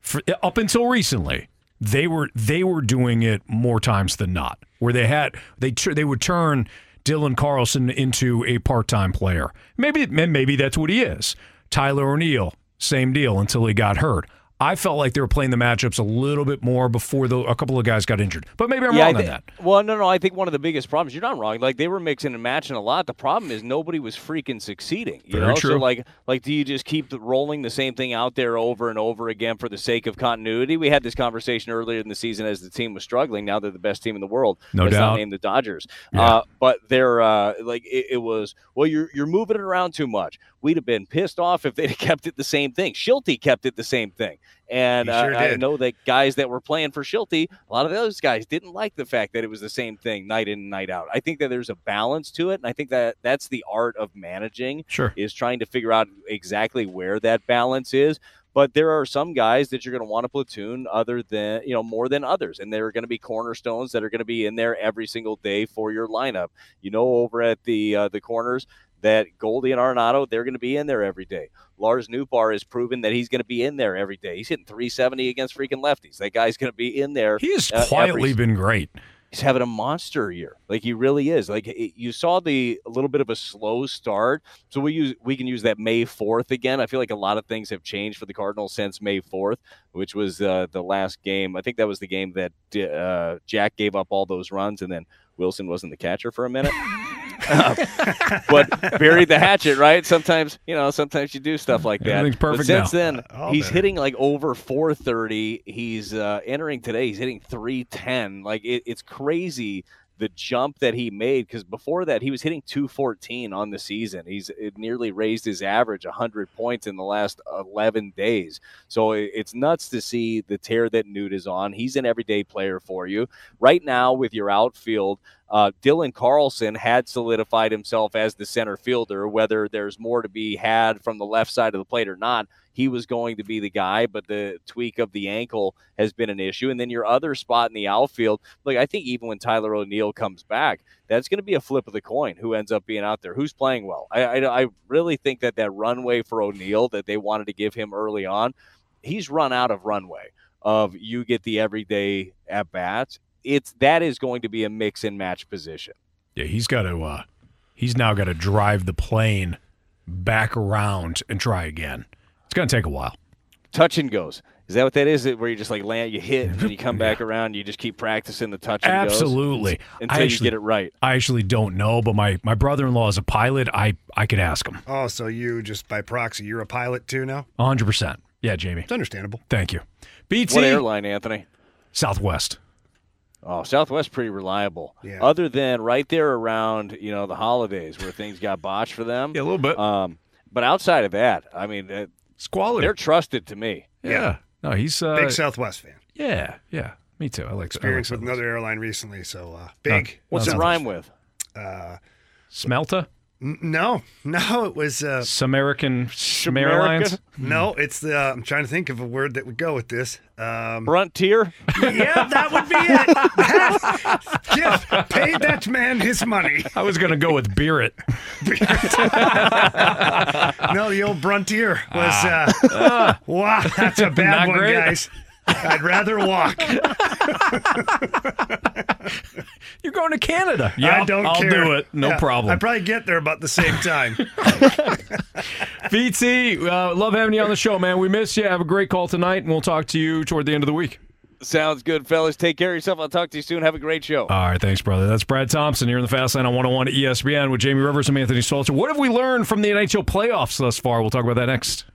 for, up until recently. They were they were doing it more times than not. Where they had they they would turn Dylan Carlson into a part time player. Maybe maybe that's what he is. Tyler O'Neill, same deal until he got hurt. I felt like they were playing the matchups a little bit more before the, a couple of guys got injured. But maybe I'm yeah, wrong I on that. Well, no, no. I think one of the biggest problems. You're not wrong. Like they were mixing and matching a lot. The problem is nobody was freaking succeeding. You Very know, so true. like, like, do you just keep rolling the same thing out there over and over again for the sake of continuity? We had this conversation earlier in the season as the team was struggling. Now they're the best team in the world. No Let's not doubt. name the Dodgers. Yeah. Uh, but they're uh, like it, it was. Well, you're you're moving it around too much. We'd have been pissed off if they'd have kept it the same thing. Shildt kept it the same thing. And He uh, I know that guys that were playing for Shildt, a lot of those guys didn't like the fact that it was the same thing night in and night out. I think that there's a balance to it, and I think that that's the art of managing Sure. is trying to figure out exactly where that balance is. But there are some guys that you're going to want to platoon other than you know more than others, and there are going to be cornerstones that are going to be in there every single day for your lineup. You know, over at the uh, the corners that Goldie and Arenado they're going to be in there every day. Lars Nootbaar has proven that he's going to be in there every day. He's hitting 370 against freaking lefties. That guy's going to be in there. He has uh, quietly every- been great. he's having a monster year. Like he really is. Like it, you saw the a little bit of a slow start, so we use we can use that May fourth again. I feel like a lot of things have changed for the Cardinals since May fourth, which was uh, the last game. I think that was the game that uh, Jack gave up all those runs, and then Willson wasn't the catcher for a minute. but buried the hatchet, right? Sometimes, you know, sometimes you do stuff like that. Everything's perfect but since now. then, All he's better. hitting like over 430. He's uh, entering today. He's hitting 310. Like it, it's crazy the jump that he made because before that he was hitting 214 on the season. He's it nearly raised his average 100 points in the last 11 days. So it- it's nuts to see the tear that Newt is on. He's an everyday player for you right now with your outfield. Uh, Dylan Carlson had solidified himself as the center fielder. Whether there's more to be had from the left side of the plate or not, he was going to be the guy, but the tweak of the ankle has been an issue. And then your other spot in the outfield, like I think even when Tyler O'Neill comes back, that's going to be a flip of the coin. Who ends up being out there? Who's playing well? I, I, I really think that that runway for O'Neill that they wanted to give him early on, he's run out of runway. Of you get the everyday at bats. It's that is going to be a mix and match position. Yeah, he's got to. Uh, he's now got to drive the plane back around and try again. It's going to take a while. Touch and goes. Is that what that is? Where you just like land, you hit, and then you come back around, you just keep practicing the touch and goes? Absolutely. until I you actually- get it right. I actually don't know, but my, my brother in law is a pilot. I I could ask him. Oh, so you just by proxy, you're a pilot too now? 100. percent Yeah, Jamie. It's understandable. Thank you. BT What airline, Anthony? Southwest. Oh, Southwest pretty reliable. Yeah. Other than right there around you know the holidays where things got botched for them. Yeah, a little bit. Um, but outside of that, I mean, uh, It's quality. they're trusted to me. yeah. No, he's uh, Big Southwest fan. Yeah, yeah. Me too. I like Experience I with another airline recently, so uh, big. What's it Southwest. rhyme with? Uh, Smelta. N- No, no, it was. Uh, Samerican Smerlines. no, it's the. Uh, I'm trying to think of a word that would go with this. Um, Frontier. yeah, that would be it. Just pay that man his money. I was gonna go with Beer No, the old Bruntier was. Uh, wow, that's a bad Not one, great. guys. I'd rather walk. You're going to Canada. Yeah, I don't care. I'll care. do it. No Yeah, problem. I probably get there about the same time. BT, uh, love having you on the show, man. We miss you. Have a great call tonight, and we'll talk to you toward the end of the week. Sounds good, fellas. Take care of yourself. I'll talk to you soon. Have a great show. All right, thanks, brother. That's Brad Thompson here in the Fast Lane on 101 ESPN with Jamie Rivers and Anthony Stalter. What have we learned from the NHL playoffs thus far? We'll talk about that next.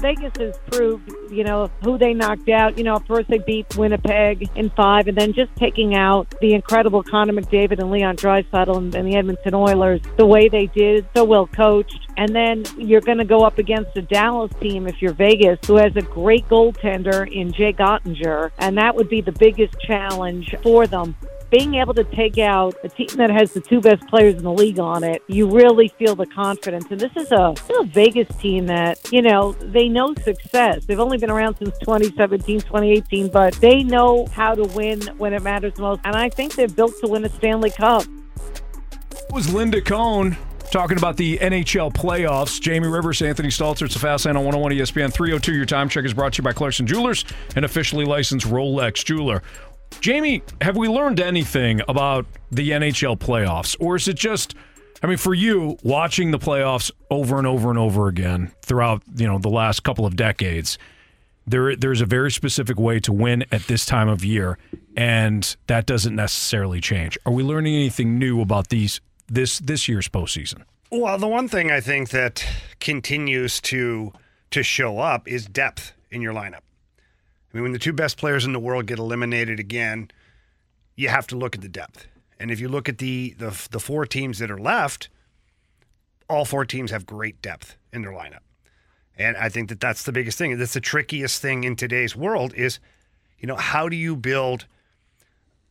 Vegas has proved, you know, who they knocked out. You know, first they beat Winnipeg in five, and then just taking out the incredible Connor McDavid and Leon Draisaitl and, and the Edmonton Oilers the way they did, so well coached. And then you're going to go up against a Dallas team if you're Vegas, who has a great goaltender in Jake Oettinger, and that would be the biggest challenge for them being able to take out a team that has the two best players in the league on it, you really feel the confidence. And this is a, a Vegas team that, you know, they know success. They've only been around since 2017, 2018, but they know how to win when it matters most. And I think they're built to win a Stanley Cup. It was Linda Cohn talking about the NHL playoffs. Jamie Rivers, Anthony Stalter. It's a Fast Lane on 101 ESPN 302. Your time check is brought to you by Clarkson Jewelers, an officially licensed Rolex jeweler. Jamie, have we learned anything about the NHL playoffs? Or is it just, I mean, for you, watching the playoffs over and over and over again throughout, you know, the last couple of decades, there there's a very specific way to win at this time of year, and that doesn't necessarily change. Are we learning anything new about these this this year's postseason? Well, the one thing I think that continues to to show up is depth in your lineup. I mean, when the two best players in the world get eliminated again, you have to look at the depth. And if you look at the the, the four teams that are left, all four teams have great depth in their lineup. And I think that that's the biggest thing. That's the trickiest thing in today's world is, you know, how do you build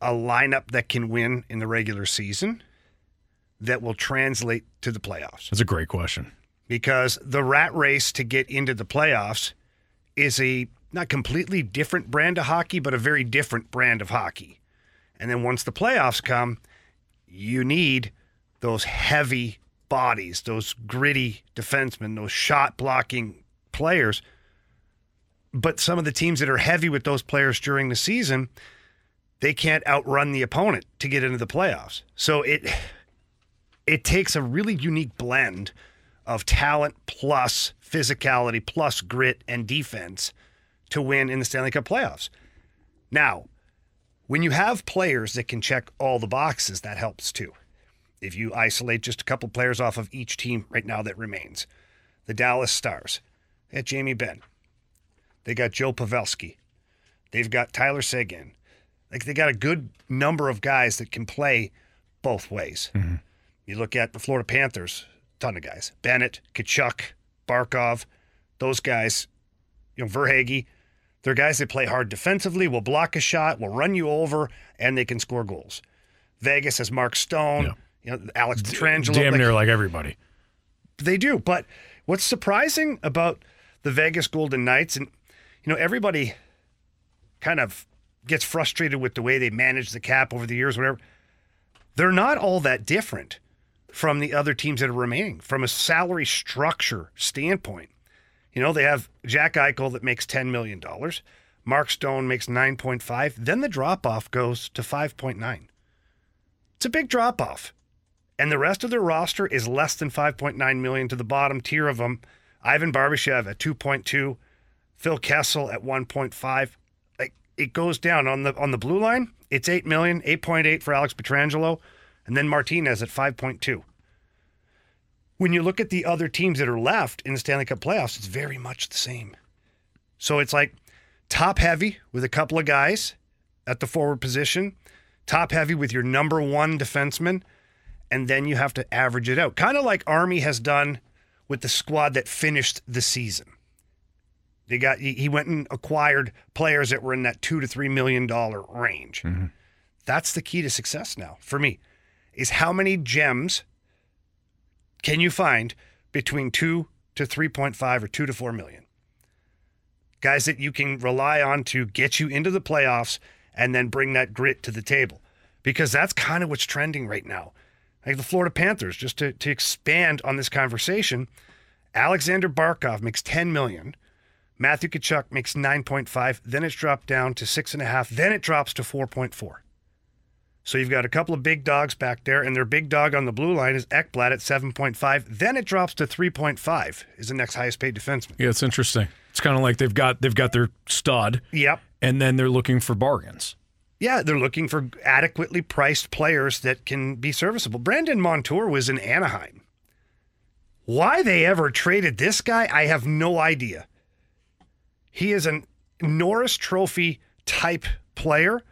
a lineup that can win in the regular season that will translate to the playoffs? That's a great question. because the rat race to get into the playoffs is a not completely different brand of hockey, but a very different brand of hockey. And then once the playoffs come, you need those heavy bodies, those gritty defensemen, those shot blocking players. But some of the teams that are heavy with those players during the season, they can't outrun the opponent to get into the playoffs. So it it takes a really unique blend of talent plus physicality plus grit and defense to win in the Stanley Cup playoffs. Now, when you have players that can check all the boxes, that helps too. If you isolate just a couple players off of each team right now that remains, the Dallas Stars, they got Jamie Benn, they got Joe Pavelski, they've got Tyler Seguin. Like they got a good number of guys that can play both ways. Mm-hmm. You look at the Florida Panthers, ton of guys. Bennett, Tkachuk, Barkov, those guys, you know, Verhaeghe, they're guys that play hard defensively, will block a shot, will run you over, and they can score goals. Vegas has Mark Stone, you know, Alex Pietrangelo. Damn like- near like everybody. they do. But what's surprising about the Vegas Golden Knights, and you know, everybody kind of gets frustrated with the way they manage the cap over the years, whatever. They're not all that different from the other teams that are remaining from a salary structure standpoint. You know, they have Jack Eichel that makes $10 million. Mark Stone makes 9.5. Then the drop off goes to 5.9. It's a big drop off and the rest of their roster is less than 5.9 million to the bottom tier of them. Ivan Barbashev at 2.2, Phil Kessel at 1.5. Like it goes down on the on the blue line. It's 8 million, 8.8 for Alex Pietrangelo, and then Martinez at 5.2. When you look at the other teams that are left in the Stanley Cup playoffs, it's very much the same. So it's like top heavy with a couple of guys at the forward position, top heavy with your number one defenseman, and then you have to average it out. Kind of like Army has done with the squad that finished the season. They got he he went and acquired players that were in that two to three million dollar range. Mm-hmm. That's the key to success now for me. Is how many gems can you find between two to three point five or two to four million? Guys that you can rely on to get you into the playoffs and then bring that grit to the table. Because that's kind of what's trending right now. Like the Florida Panthers, just to, to expand on this conversation, Alexander Barkov makes 10 million. Matthew Tkachuk makes 9.5. Then it's dropped down to six and a half. Then it drops to 4.4. So you've got a couple of big dogs back there, and their big dog on the blue line is Ekblad at 7.5. Then it drops to 3.5 is the next highest paid defenseman. Yeah, it's interesting. It's kind of like they've got they've got their stud. Yep. And then they're looking for bargains. Yeah, they're looking for adequately priced players that can be serviceable. Brandon Montour was in Anaheim. Why they ever traded this guy, I have no idea. He is a Norris Trophy type player,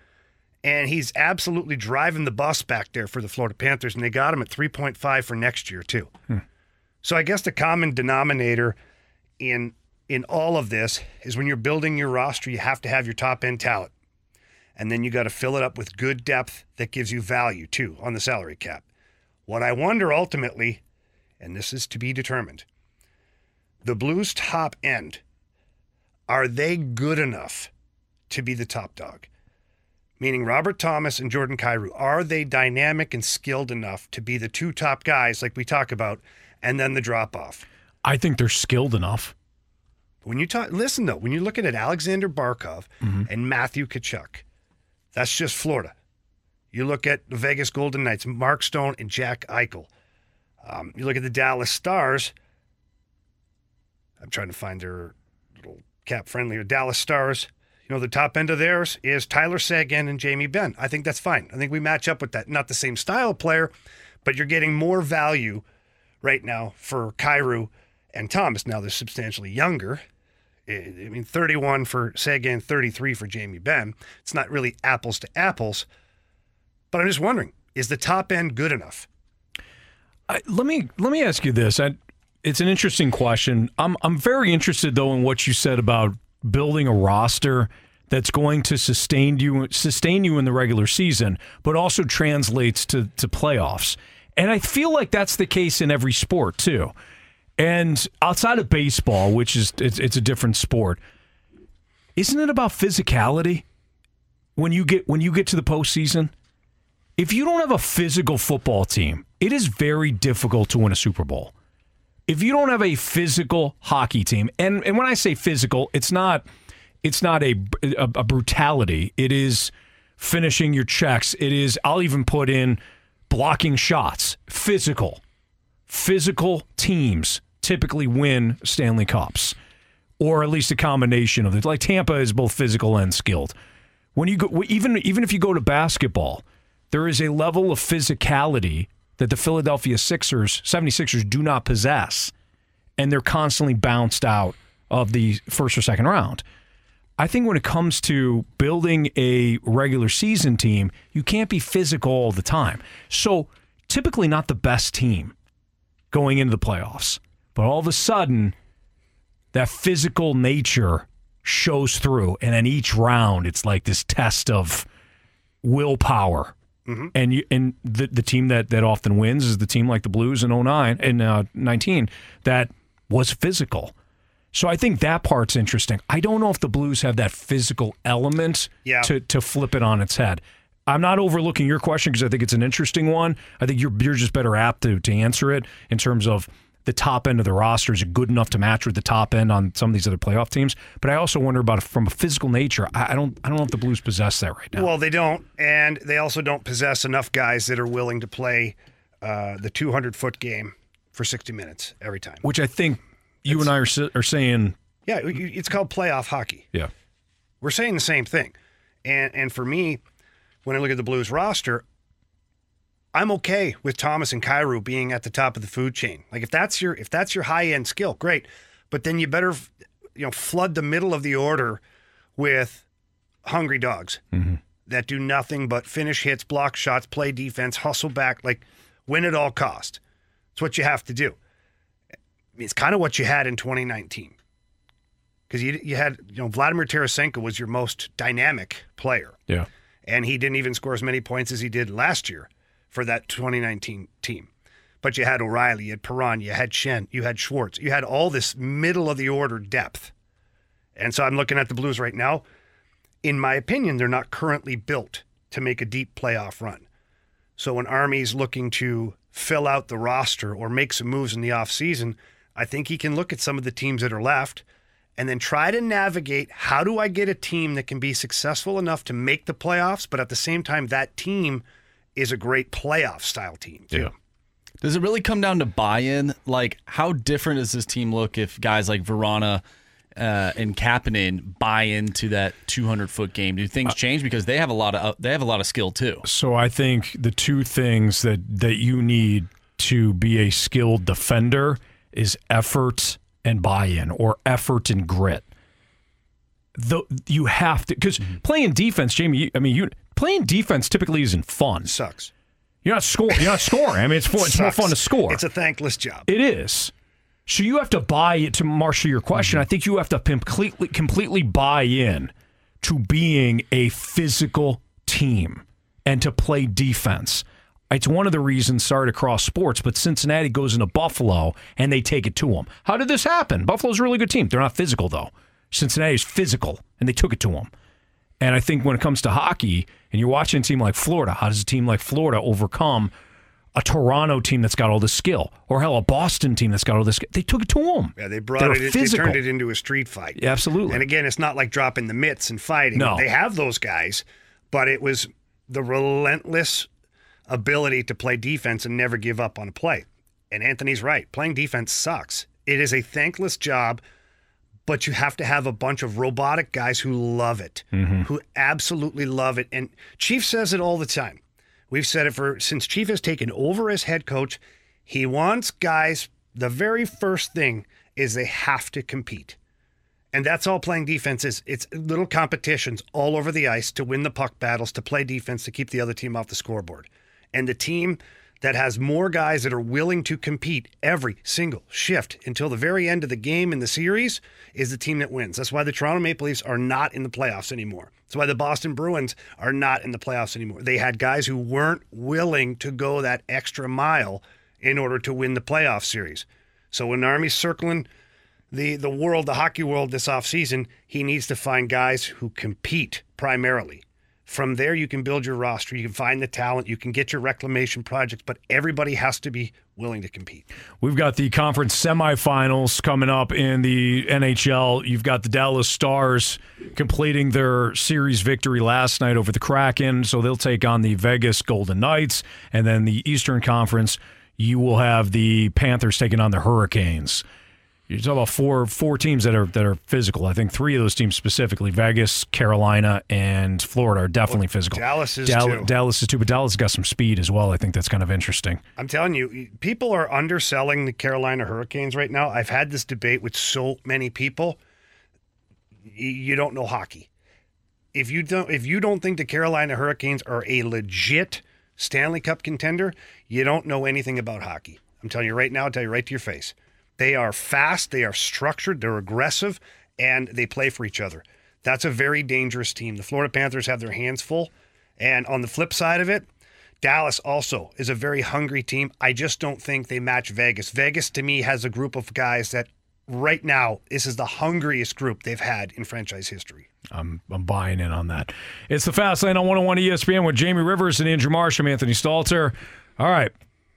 and he's absolutely driving the bus back there for the Florida Panthers, and they got him at 3.5 for next year, too. Hmm. So I guess the common denominator in in all of this is when you're building your roster, you have to have your top end talent. And then you got to fill it up with good depth that gives you value too on the salary cap. What I wonder ultimately, and this is to be determined, the Blues top end, are they good enough to be the top dog? Meaning Robert Thomas and Jordan Kyrou, are they dynamic and skilled enough to be the two top guys like we talk about, and then the drop off? I think they're skilled enough. When you talk, listen though, when you're looking at Alexander Barkov and Matthew Tkachuk, that's just Florida. You look at the Vegas Golden Knights, Mark Stone and Jack Eichel. Um, you look at the Dallas Stars. I'm trying to find their little cap friendly or Dallas Stars. Know, the top end of theirs is Tyler Seguin and Jamie Benn. I think that's fine. I think we match up with that. Not the same style player, but you're getting more value right now for Kyrou and Thomas. Now they're substantially younger. I mean, 31 for Seguin, 33 for Jamie Benn. It's not really apples to apples, but I'm just wondering: is the top end good enough? Let me let me ask you this. I, it's an interesting question. I'm I'm very interested though in what you said about building a roster that's going to sustain you sustain you in the regular season, but also translates to to playoffs. And I feel like that's the case in every sport too. And outside of baseball, which is it's, it's a different sport, isn't it about physicality? When you get when you get to the postseason, if you don't have a physical football team, it is very difficult to win a Super Bowl. If you don't have a physical hockey team, and, and when I say physical, it's not it's not a, a, a brutality. It is finishing your checks. It is I'll even put in blocking shots. Physical. Physical teams typically win Stanley Cups. Or at least a combination of it. Like Tampa is both physical and skilled. When you go even even if you go to basketball, there is a level of physicality that the Philadelphia Sixers, 76ers do not possess. And they're constantly bounced out of the first or second round. I think when it comes to building a regular season team, you can't be physical all the time. So, typically not the best team going into the playoffs. But all of a sudden, that physical nature shows through. And then each round, it's like this test of willpower. Mhm. And you, and the, the team that, that often wins is the team like the Blues in 09 and uh, 19 that was physical. So I think that part's interesting. I don't know if the Blues have that physical element Yeah. to, to flip it on its head. I'm not overlooking your question because I think it's an interesting one. I think you're you're just better apt to, to answer it in terms of the top end of the roster is it good enough to match with the top end on some of these other playoff teams. But I also wonder about from a physical nature. I, I don't I don't know if the Blues possess that right now. Well, they don't, and they also don't possess enough guys that are willing to play uh, the 200 foot game for 60 minutes every time. Which I think you and I are, are saying. Yeah, it's called playoff hockey. Yeah. We're saying the same thing. And and for me, when I look at the Blues roster, I'm okay with Thomas and Kyrou being at the top of the food chain. Like if that's your if that's your high end skill, great. But then you better you know flood the middle of the order with hungry dogs mm-hmm. that do nothing but finish hits, block shots, play defense, hustle back, like win at all cost. It's what you have to do. It's kind of what you had in 2019 because you you had you know Vladimir Tarasenko was your most dynamic player, Yeah. and he didn't even score as many points as he did last year for that 2019 team. But you had O'Reilly, you had Perron, you had Schenn, you had Schwartz, you had all this middle of the order depth. And so I'm looking at the Blues right now. In my opinion, they're not currently built to make a deep playoff run. So when Army's looking to fill out the roster or make some moves in the offseason, I think he can look at some of the teams that are left and then try to navigate how do I get a team that can be successful enough to make the playoffs, but at the same time, that team is a great playoff style team. Too. Does it really come down to buy-in? Like, how different does this team look if guys like Vrana uh, and Kapanen buy into that 200-foot game? Do things change because they have a lot of uh, they have a lot of skill too? So I think the two things that that you need to be a skilled defender is effort and buy-in, or effort and grit. The, you have to because mm-hmm. playing defense, Jamie. You, I mean, you playing defense typically isn't fun. It Sucks. You're not scoring. You're not scoring. I mean, it's, it's more fun to score. It's a thankless job. It is. So you have to buy it to marshal your question. Mm-hmm. I think you have to completely completely buy in to being a physical team and to play defense. It's one of the reasons started across sports, but Cincinnati goes into Buffalo and they take it to them. How did this happen? Buffalo's a really good team. They're not physical though. Cincinnati is physical and they took it to them. And I think when it comes to hockey and you're watching a team like Florida, how does a team like Florida overcome a Toronto team that's got all this skill, or hell, a Boston team that's got all this. skill? They took it to them. Yeah, they brought They're it. They turned it into a street fight. Yeah, absolutely. And again, it's not like dropping the mitts and fighting. No. they have those guys, but it was the relentless ability to play defense and never give up on a play. And Anthony's right. Playing defense sucks. It is a thankless job, but you have to have a bunch of robotic guys who love it, mm-hmm. who absolutely love it. And Chief says it all the time. We've said it for since Chief has taken over as head coach. He wants guys, the very first thing is they have to compete. And that's all playing defense is. It's little competitions all over the ice to win the puck battles, to play defense, to keep the other team off the scoreboard. And the team that has more guys that are willing to compete every single shift until the very end of the game in the series is the team that wins. That's why the Toronto Maple Leafs are not in the playoffs anymore. That's why the Boston Bruins are not in the playoffs anymore. They had guys who weren't willing to go that extra mile in order to win the playoff series. So when Army's circling the the world, the hockey world this offseason, he needs to find guys who compete primarily. From there, you can build your roster. You can find the talent. You can get your reclamation projects, but everybody has to be willing to compete. We've got the conference semifinals coming up in the NHL. You've got the Dallas Stars completing their series victory last night over the Kraken, so they'll take on the Vegas Golden Knights. And then the Eastern Conference, you will have the Panthers taking on the Hurricanes. You're talking about four four teams that are that are physical. I think three of those teams specifically, Vegas, Carolina, and Florida, are definitely physical. Dallas is Dal- too. Dallas is too, but Dallas has got some speed as well. I think that's kind of interesting. I'm telling you, people are underselling the Carolina Hurricanes right now. I've had this debate with so many people. You don't know hockey. If you don't, if you don't think the Carolina Hurricanes are a legit Stanley Cup contender, you don't know anything about hockey. I'm telling you right now. I'll tell you right to your face. They are fast. They are structured. They're aggressive, and they play for each other. That's a very dangerous team. The Florida Panthers have their hands full, and on the flip side of it, Dallas also is a very hungry team. I just don't think they match Vegas. Vegas to me has a group of guys that right now this is the hungriest group they've had in franchise history. I'm I'm buying in on that. It's the Fast Lane on 101 ESPN with Jamie Rivers and Andrew Marsh. I'm Anthony Stalter. All right.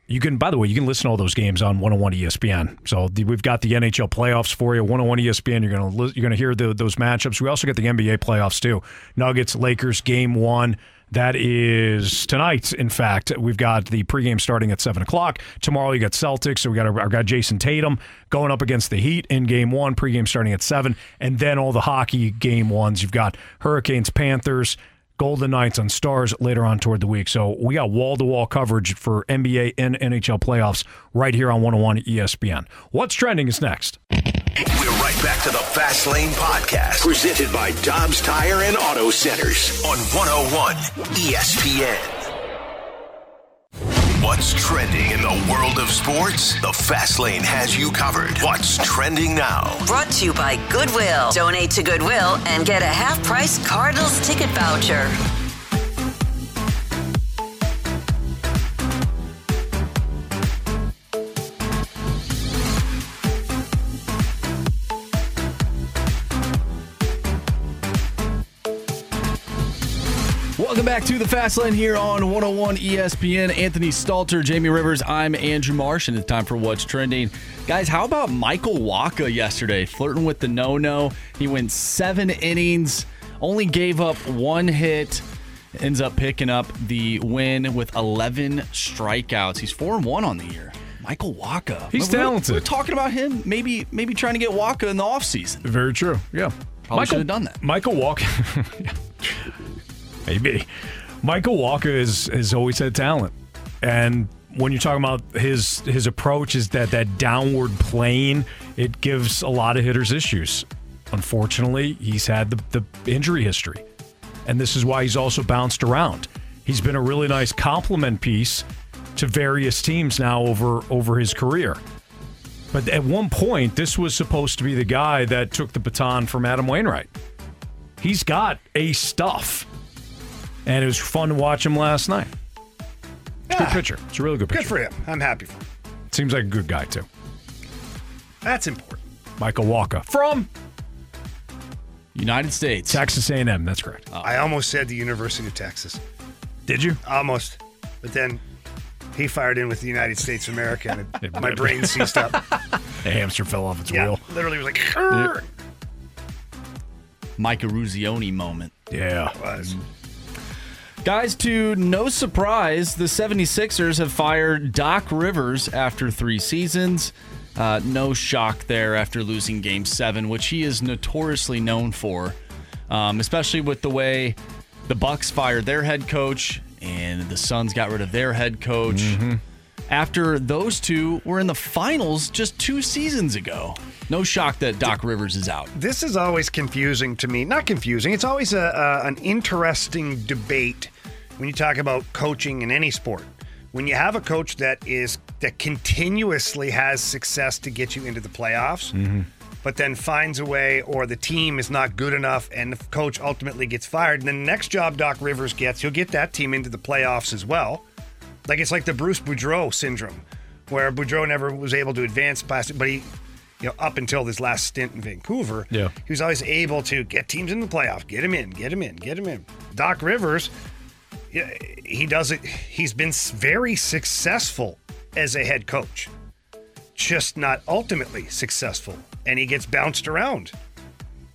You can, by the way, you can listen to all those games on 101 ESPN. So the, we've got the NHL playoffs for you. 101 ESPN. You're gonna you're gonna hear the, those matchups. We also got the NBA playoffs too. Nuggets, Lakers, game one. That is tonight. In fact, we've got the pregame starting at seven o'clock. Tomorrow you got Celtics. So we got our, our guy Jayson Tatum going up against the Heat in game one. Pregame starting at seven, and then all the hockey game ones. You've got Hurricanes, Panthers. Golden Knights on Stars later on toward the week. So we got wall to wall coverage for NBA and NHL playoffs right here on 101 ESPN. What's trending is next. We're right back to the Fast Lane Podcast, presented by Dobbs Tire and Auto Centers on 101 ESPN. What's trending in the world of sports? The Fast Lane has you covered. What's trending now? Brought to you by Goodwill. Donate to Goodwill and get a half price Cardinals ticket voucher. Welcome back to the Fast Lane here on 101 ESPN. Anthony Stalter, Jamie Rivers. I'm Andrew Marsh, and it's time for What's Trending. Guys, how about Michael Wacha yesterday? Flirting with the no no. He went seven innings, only gave up one hit, ends up picking up the win with 11 strikeouts. He's 4 and 1 on the year. Michael Wacha. He's We were- talented. We are talking about him, maybe maybe trying to get Wacha in the offseason. Very true. Yeah. Probably should have done that. Michael Walker. Maybe. Michael Walker is, has always had talent. And when you're talking about his his approach is that that downward plane, it gives a lot of hitters issues. Unfortunately, he's had the, the injury history. And this is why he's also bounced around. He's been a really nice compliment piece to various teams now over over his career. But at one point, this was supposed to be the guy that took the baton from Adam Wainwright. He's got a stuff. And it was fun to watch him last night. It's a good pitcher. It's a really good pitcher. Good for him. I'm happy for him. Seems like a good guy, too. That's important. Michael Walker from United States. Texas A&M. That's correct. Oh. I almost said the University of Texas. Did you? Almost. But then he fired in with the United States of America and it, It my brain seized up. The hamster fell off its yeah, wheel. literally was like, "Grr." Mike Eruzione moment. Yeah. was. Guys, to no surprise, the 76ers have fired Doc Rivers after three seasons. Uh, no shock there after losing game seven, which he is notoriously known for, um, especially with the way the Bucks fired their head coach and the Suns got rid of their head coach. After those two were in the finals just two seasons ago. No shock that Doc Rivers is out. This is always confusing to me. Not confusing. It's always a, a, an interesting debate when you talk about coaching in any sport. When you have a coach that is that continuously has success to get you into the playoffs, mm-hmm. but then finds a way, or the team is not good enough, and the coach ultimately gets fired. And then the next job Doc Rivers gets, he'll get that team into the playoffs as well. Like it's like the Bruce Boudreau syndrome, where Boudreau never was able to advance past it, but he, you know, up until this last stint in Vancouver, Yeah. he was always able to get teams in the playoffs, get them in, get them in, get them in. Doc Rivers, he does it. He's been very successful as a head coach, just not ultimately successful, and he gets bounced around.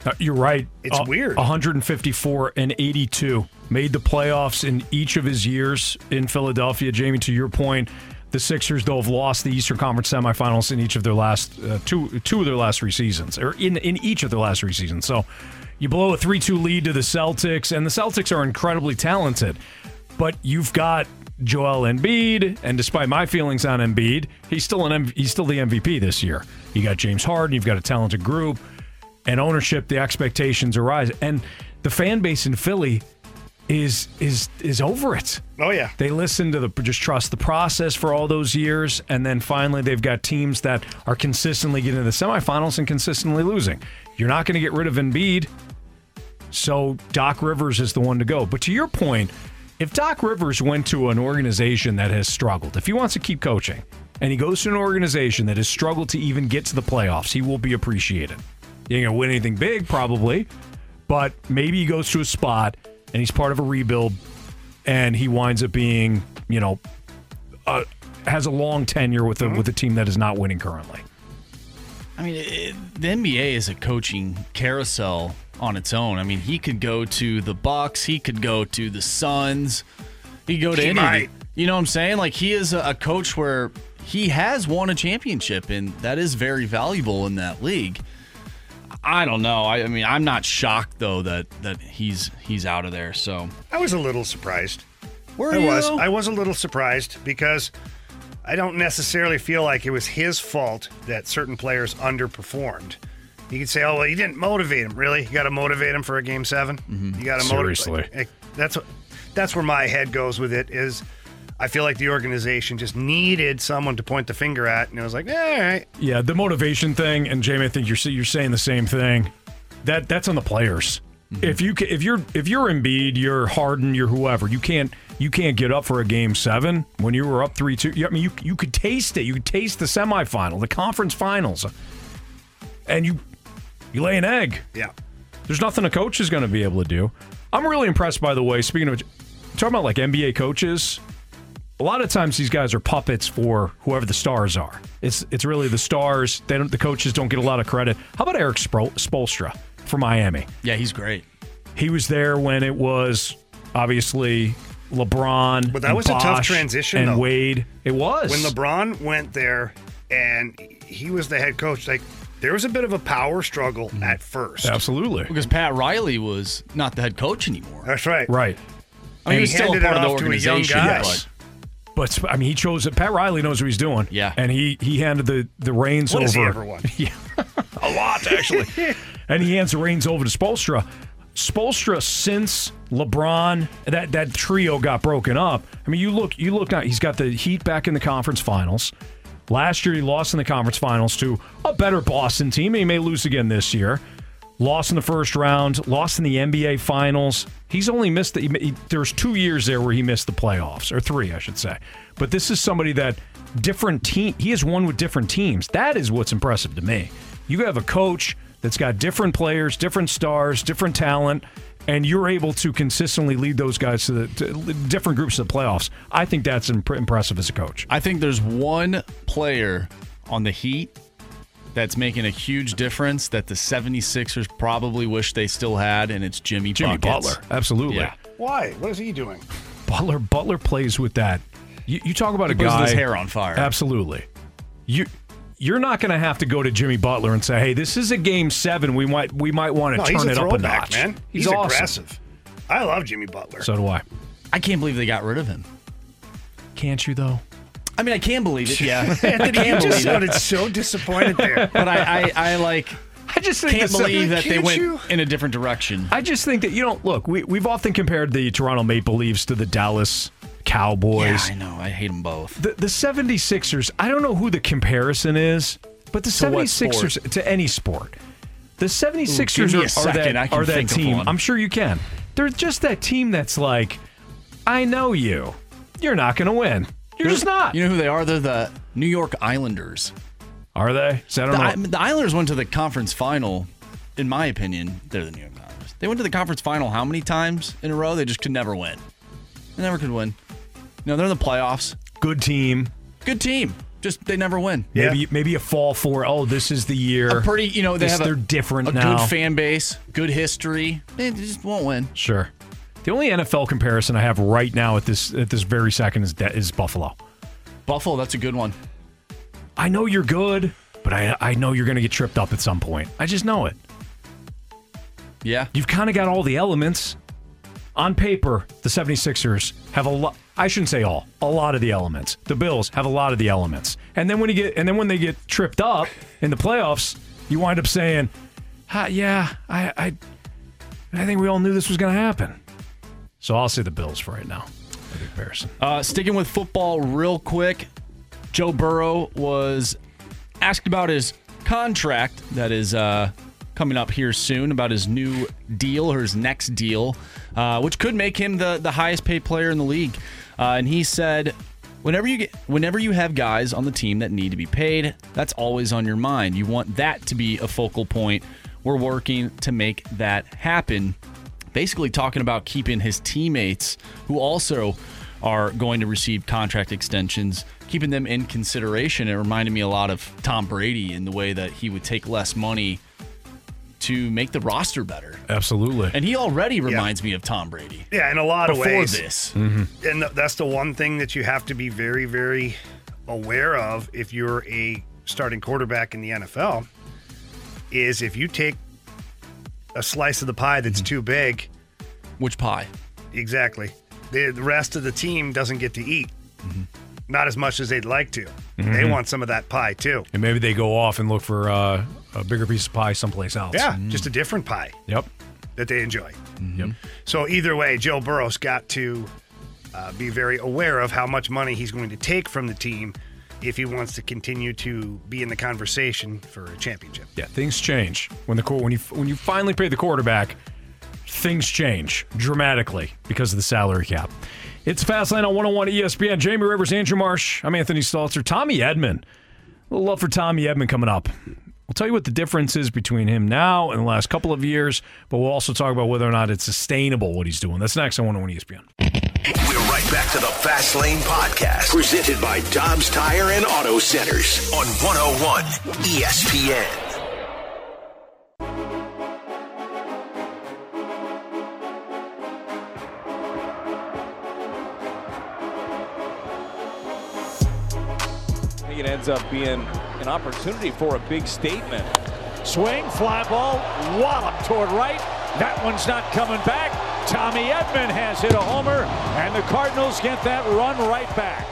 Uh, You're right. It's Uh, weird. 154 and 82 made the playoffs in each of his years in Philadelphia. Jamie, to your point, the Sixers though have lost the Eastern Conference semifinals in each of their last uh, two two of their last three seasons, or in in each of their last three seasons. So you blow a three two lead to the Celtics, and the Celtics are incredibly talented, but you've got. Joel Embiid, and despite my feelings on Embiid, he's still an M- he's still the MVP this year. You got James Harden, you've got a talented group and ownership, the expectations arise, and the fan base in Philly is is is over it. Oh yeah, They listen to the just trust the process for all those years, and then finally they've got teams that are consistently getting to the semifinals and consistently losing. You're not going to get rid of Embiid, so Doc Rivers is the one to go. But to your point, if Doc Rivers went to an organization that has struggled, if he wants to keep coaching, and he goes to an organization that has struggled to even get to the playoffs, he will be appreciated. He ain't gonna win anything big, probably, but maybe he goes to a spot and he's part of a rebuild, and he winds up being, you know, uh, has a long tenure with a with a team that is not winning currently. I mean, it, the NBA is a coaching carousel on its own. I mean, he could go to the Bucks, he could go to the Suns, he could go to He any. might. You know what I'm saying? Like he is a, coach where he has won a championship, and that is very valuable in that league. I don't know. I, I mean, I'm not shocked though that that he's he's out of there. So I was a little surprised. Were I was. I was a little surprised because I don't necessarily feel like it was his fault that certain players underperformed. You could say, "Oh, well, you didn't motivate him." Really, you got to motivate him for a game 7 You got to Seriously. motivate. That's what. That's where my head goes with it. Is I feel like the organization just needed someone to point the finger at, and it was like, eh, all right. Yeah, the motivation thing, and Jamie, I think you're you're saying the same thing. That that's on the players. If you if you're if you're Embiid, you're Harden, you're whoever, you can't you can't get up for a game seven when you were up three two. I mean, you you could taste it. You could taste the semifinal, the conference finals, and you you lay an egg. Yeah. There's nothing a coach is going to be able to do. I'm really impressed, by the way. Speaking of talking about like NBA coaches, a lot of times these guys are puppets for whoever the stars are. It's it's really the stars. They don't, the coaches don't get a lot of credit. How about Erik Spro- Spoelstra for Miami? yeah, he's great. He was there when it was obviously LeBron. But that and was a tough transition, And though. Wade. It was When LeBron went there and he was the head coach, like there was a bit of a power struggle mm-hmm. at first. absolutely Because Pat Riley was not the head coach anymore. That's right. right. I mean, he was still a part of the off to a young organization. guy. but- But I mean, he chose it. Pat Riley knows what he's doing. Yeah. and he he handed the the reins What over. has he ever won? Yeah, a lot actually. and he hands the reins over to Spoelstra. Spoelstra, since LeBron that that trio got broken up. I mean, you look you look now. He's got the Heat back in the conference finals. Last year, he lost in the conference finals to a better Boston team. He may lose again this year. Lost in the first round. Lost in the NBA finals. He's only missed the. He, there's two years there where he missed the playoffs, or three, I should say. But this is somebody that different team. He has won with different teams. That is what's impressive to me. You have a coach that's got different players, different stars, different talent, and you're able to consistently lead those guys to the to different groups to the playoffs. I think that's imp- impressive as a coach. I think there's one player on the Heat that's making a huge difference that the 76ers probably wish they still had, and it's Jimmy, Jimmy Buckets. Butler, absolutely. Yeah. Why? What is he doing? Butler Butler plays with that. You, you talk about He a guy his hair on fire. Absolutely. You you're not going to have to go to Jimmy Butler and say, "Hey, this is a game 7. We might we might want to No, he's turn a it up a throwback, notch." man. He's, He's, awesome. aggressive. I love Jimmy Butler. So do I. I can't believe they got rid of him. Can't you though? I mean, I can believe it. Yeah, Anthony, you can just believe sounded it. so disappointed there. But I, I, I like I just think can't the- believe that they Can't went you? in a different direction. I just think that you know, look, we we've often compared the Toronto Maple Leafs to the Dallas Cowboys. Yeah, I know. I hate them both. The the 76ers, I don't know who the comparison is, but the To what 76ers to any sport. The 76ers give me a are, are second, I that, are that team. I'm sure you can. They're just that team that's like, I know you. You're not going to win. You're just not. You know who they are? They're the New York Islanders. Are they? So I don't I- know. the Islanders went to the conference final. In my opinion, they're the New York Islanders. They went to the conference final how many times in a row? They just could never win. They never could win. You know, they're in the playoffs. Good team. Good team. Just they never win. Maybe maybe a fall for oh this is the year. A pretty, you know, they This- have a, they're different a now. good fan base, good history. They just won't win. Sure. The only NFL comparison I have right now at this at this very second is De- is Buffalo. Buffalo, that's a good one. I know you're good, but I I know you're going to get tripped up at some point. I just know it. Yeah. You've kind of got all the elements. On paper, the 76ers have a lot I shouldn't say all, a lot of the elements. The Bills have a lot of the elements. And then when you get and then when they get tripped up in the playoffs, you wind up saying, "Ha, yeah, I I I think we all knew this was going to happen." So I'll say the Bills for right now. comparison. Uh, sticking with football real quick, Joe Burrow was asked about his contract that is uh, coming up here soon, about his new deal or his next deal, uh, which could make him the, the highest paid player in the league. Uh, and he said, Whenever you get, whenever you have guys on the team that need to be paid, that's always on your mind. You want that to be a focal point. We're working to make that happen basically talking about keeping his teammates who also are going to receive contract extensions, keeping them in consideration. It reminded me a lot of Tom Brady in the way that he would take less money to make the roster better. Absolutely. And he already reminds me of Tom Brady. Yeah, in a lot of Before ways. this. And that's the one thing that you have to be very, very aware of if you're a starting quarterback in the NFL is if you take a slice of the pie that's too big. Which pie? Exactly. The, the rest of the team doesn't get to eat. Not as much as they'd like to. They Mhm. want some of that pie too. And maybe they go off and look for uh, a bigger piece of pie someplace else. Yeah, just a different pie. Yep. that they enjoy. Yep. So either way, Joe Burrow's got to uh, be very aware of how much money he's going to take from the team if he wants to continue to be in the conversation for a championship. Yeah, things change when the when you when you finally pay the quarterback. Things change dramatically because of the salary cap. It's Fastlane on 101 ESPN. Jamie Rivers, Andrew Marsh. I'm Anthony Stalter. Tommy Edman. A little love for Tommy Edman coming up. We'll tell you what the difference is between him now and the last couple of years, but we'll also talk about whether or not it's sustainable what he's doing. That's next on 101 ESPN. We're right back to the Fast Lane Podcast, presented by Dobbs Tire and Auto Centers on 101 ESPN. I think it ends up being an opportunity for a big statement. Swing, fly ball, wallop toward right. That one's not coming back. Tommy Edman has hit a homer, and the Cardinals get that run right back.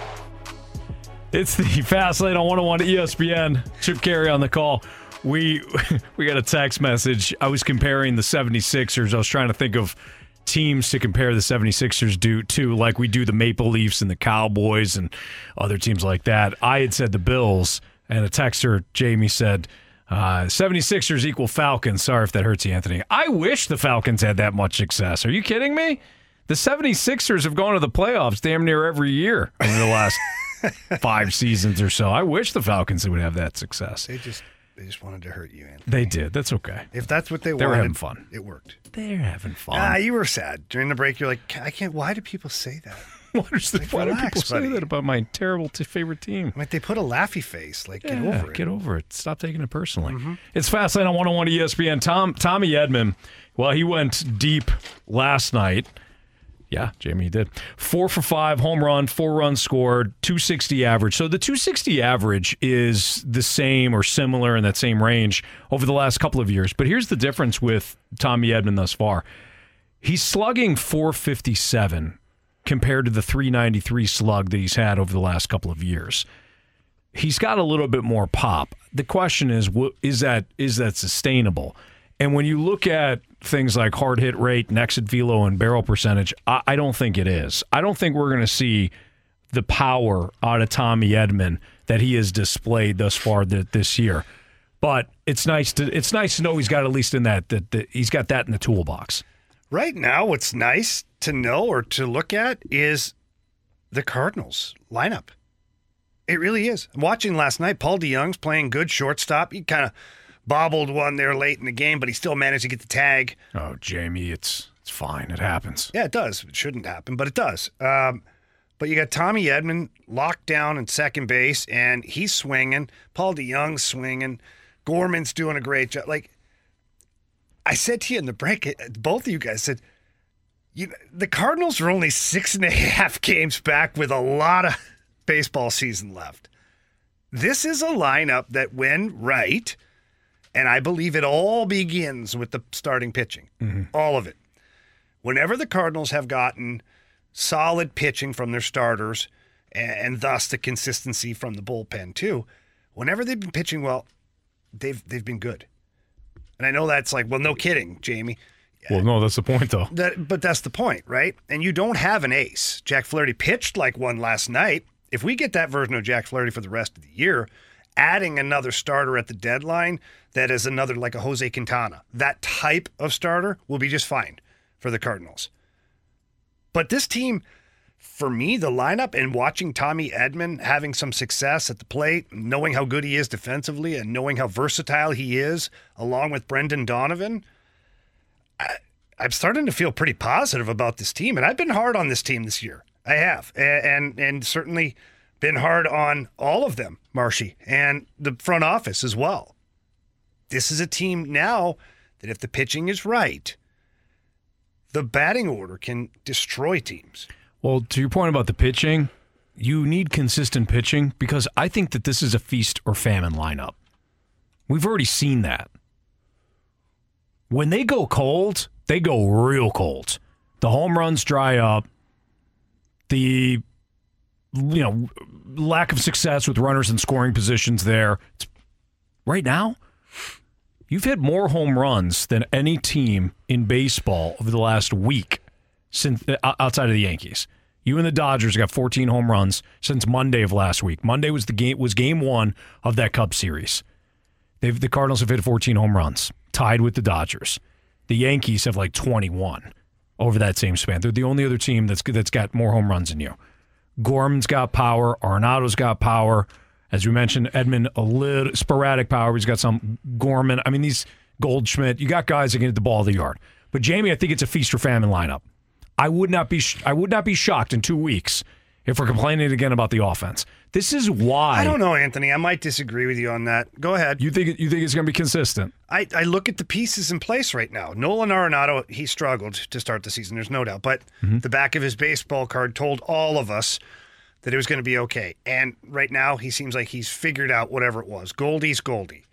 It's the Fast Lane on 101 ESPN. Chip Caray on the call. We we got a text message. I was comparing the 76ers. I was trying to think of teams to compare the 76ers do to like we do the Maple Leafs and the Cowboys and other teams like that. I had said the Bills and a texter Jamie said uh, 76ers equal Falcons. Sorry if that hurts you, Anthony. I wish the Falcons had that much success. Are you kidding me? The 76ers have gone to the playoffs damn near every year over the last five seasons or so. I wish the Falcons would have that success. They just they just wanted to hurt you, Anthony. They did. That's okay. If that's what they, wanted, They were having fun. It worked. They're having fun. Ah, you were sad during the break. You're like, I can't. Why do people say that? What is the, Like, why do relax, people say buddy. that about my terrible t- favorite team? Like they put a laughy face. Like get over it. Mm-hmm. Get over it. Stop taking it personally. It's Fastlane on 101 ESPN. Tom Tommy Edman, well, he went deep last night. Yeah, Jamie he did. Four for five, home run, four runs scored, 260 average. So the 260 average is the same or similar in that same range over the last couple of years. But here's the difference with Tommy Edman thus far. He's slugging 457 compared to the 393 slug that he's had over the last couple of years he's got a little bit more pop. The question is, is that is that sustainable? And when you look at things like hard hit rate, exit velo, and barrel percentage, I, I don't think it is. I don't think we're going to see the power out of Tommy Edman that he has displayed thus far th- this year. But it's nice to it's nice to know he's got at least in that that, that he's got that in the toolbox. Right now, what's nice to know or to look at is the Cardinals lineup. It really is. Watching last night, Paul DeJong's playing good shortstop. He kind of bobbled one there late in the game, but he still managed to get the tag. Oh, Jamie, it's it's fine. It happens. Yeah, it does. It shouldn't happen, but it does. Um, but you got Tommy Edman locked down in second base, and he's swinging. Paul DeJong's swinging. Gorman's doing a great job. Like I said to you in the break, both of you guys said, you the Cardinals are only six and a half games back with a lot of baseball season left. This is a lineup that, when right, and I believe it all begins with the starting pitching, mm-hmm. all of it. Whenever the Cardinals have gotten solid pitching from their starters and, and thus the consistency from the bullpen too, whenever they've been pitching well, they've they've been good. And I know that's like, well, no kidding, Jamie. Well, no, that's the point, though. That, but that's the point, right? And you don't have an ace. Jack Flaherty pitched like one last night. If we get that version of Jack Flaherty for the rest of the year, adding another starter at the deadline that is another like a Jose Quintana, that type of starter will be just fine for the Cardinals. But this team, for me, the lineup and watching Tommy Edman having some success at the plate, knowing how good he is defensively and knowing how versatile he is, along with Brendan Donovan, I, I'm starting to feel pretty positive about this team. And I've been hard on this team this year. I have. A- And and certainly been hard on all of them, Marshy, and the front office as well. This is a team now that if the pitching is right, the batting order can destroy teams. Well, to your point about the pitching, you need consistent pitching because I think that this is a feast or famine lineup. We've already seen that. When they go cold, they go real cold. The home runs dry up. The you know lack of success with runners in scoring positions there. It's, right now, you've hit more home runs than any team in baseball over the last week since uh, outside of the Yankees. You and the Dodgers got 14 home runs since Monday of last week. Monday was the game was game 1 of that Cubs series. They've the Cardinals have hit 14 home runs, tied with the Dodgers. The Yankees have like 21 over that same span. They're the only other team that's that's got more home runs than you. Gorman's got power. Arenado's got power. As we mentioned, Edman a little sporadic power. He's got some Gorman. I mean, these Goldschmidt. You got guys that can hit the ball of the yard. But Jamie, I think it's a feast or famine lineup. I would not be sh- I would not be shocked in two weeks if we're complaining again about the offense. This is why I don't know, Anthony. I might disagree with you on that. Go ahead. You think you think it's going to be consistent? I, I look at the pieces in place right now. Nolan Arenado, he struggled to start the season, there's no doubt. But the back of his baseball card told all of us that it was going to be okay. And right now, he seems like he's figured out whatever it was. Goldie's Goldie.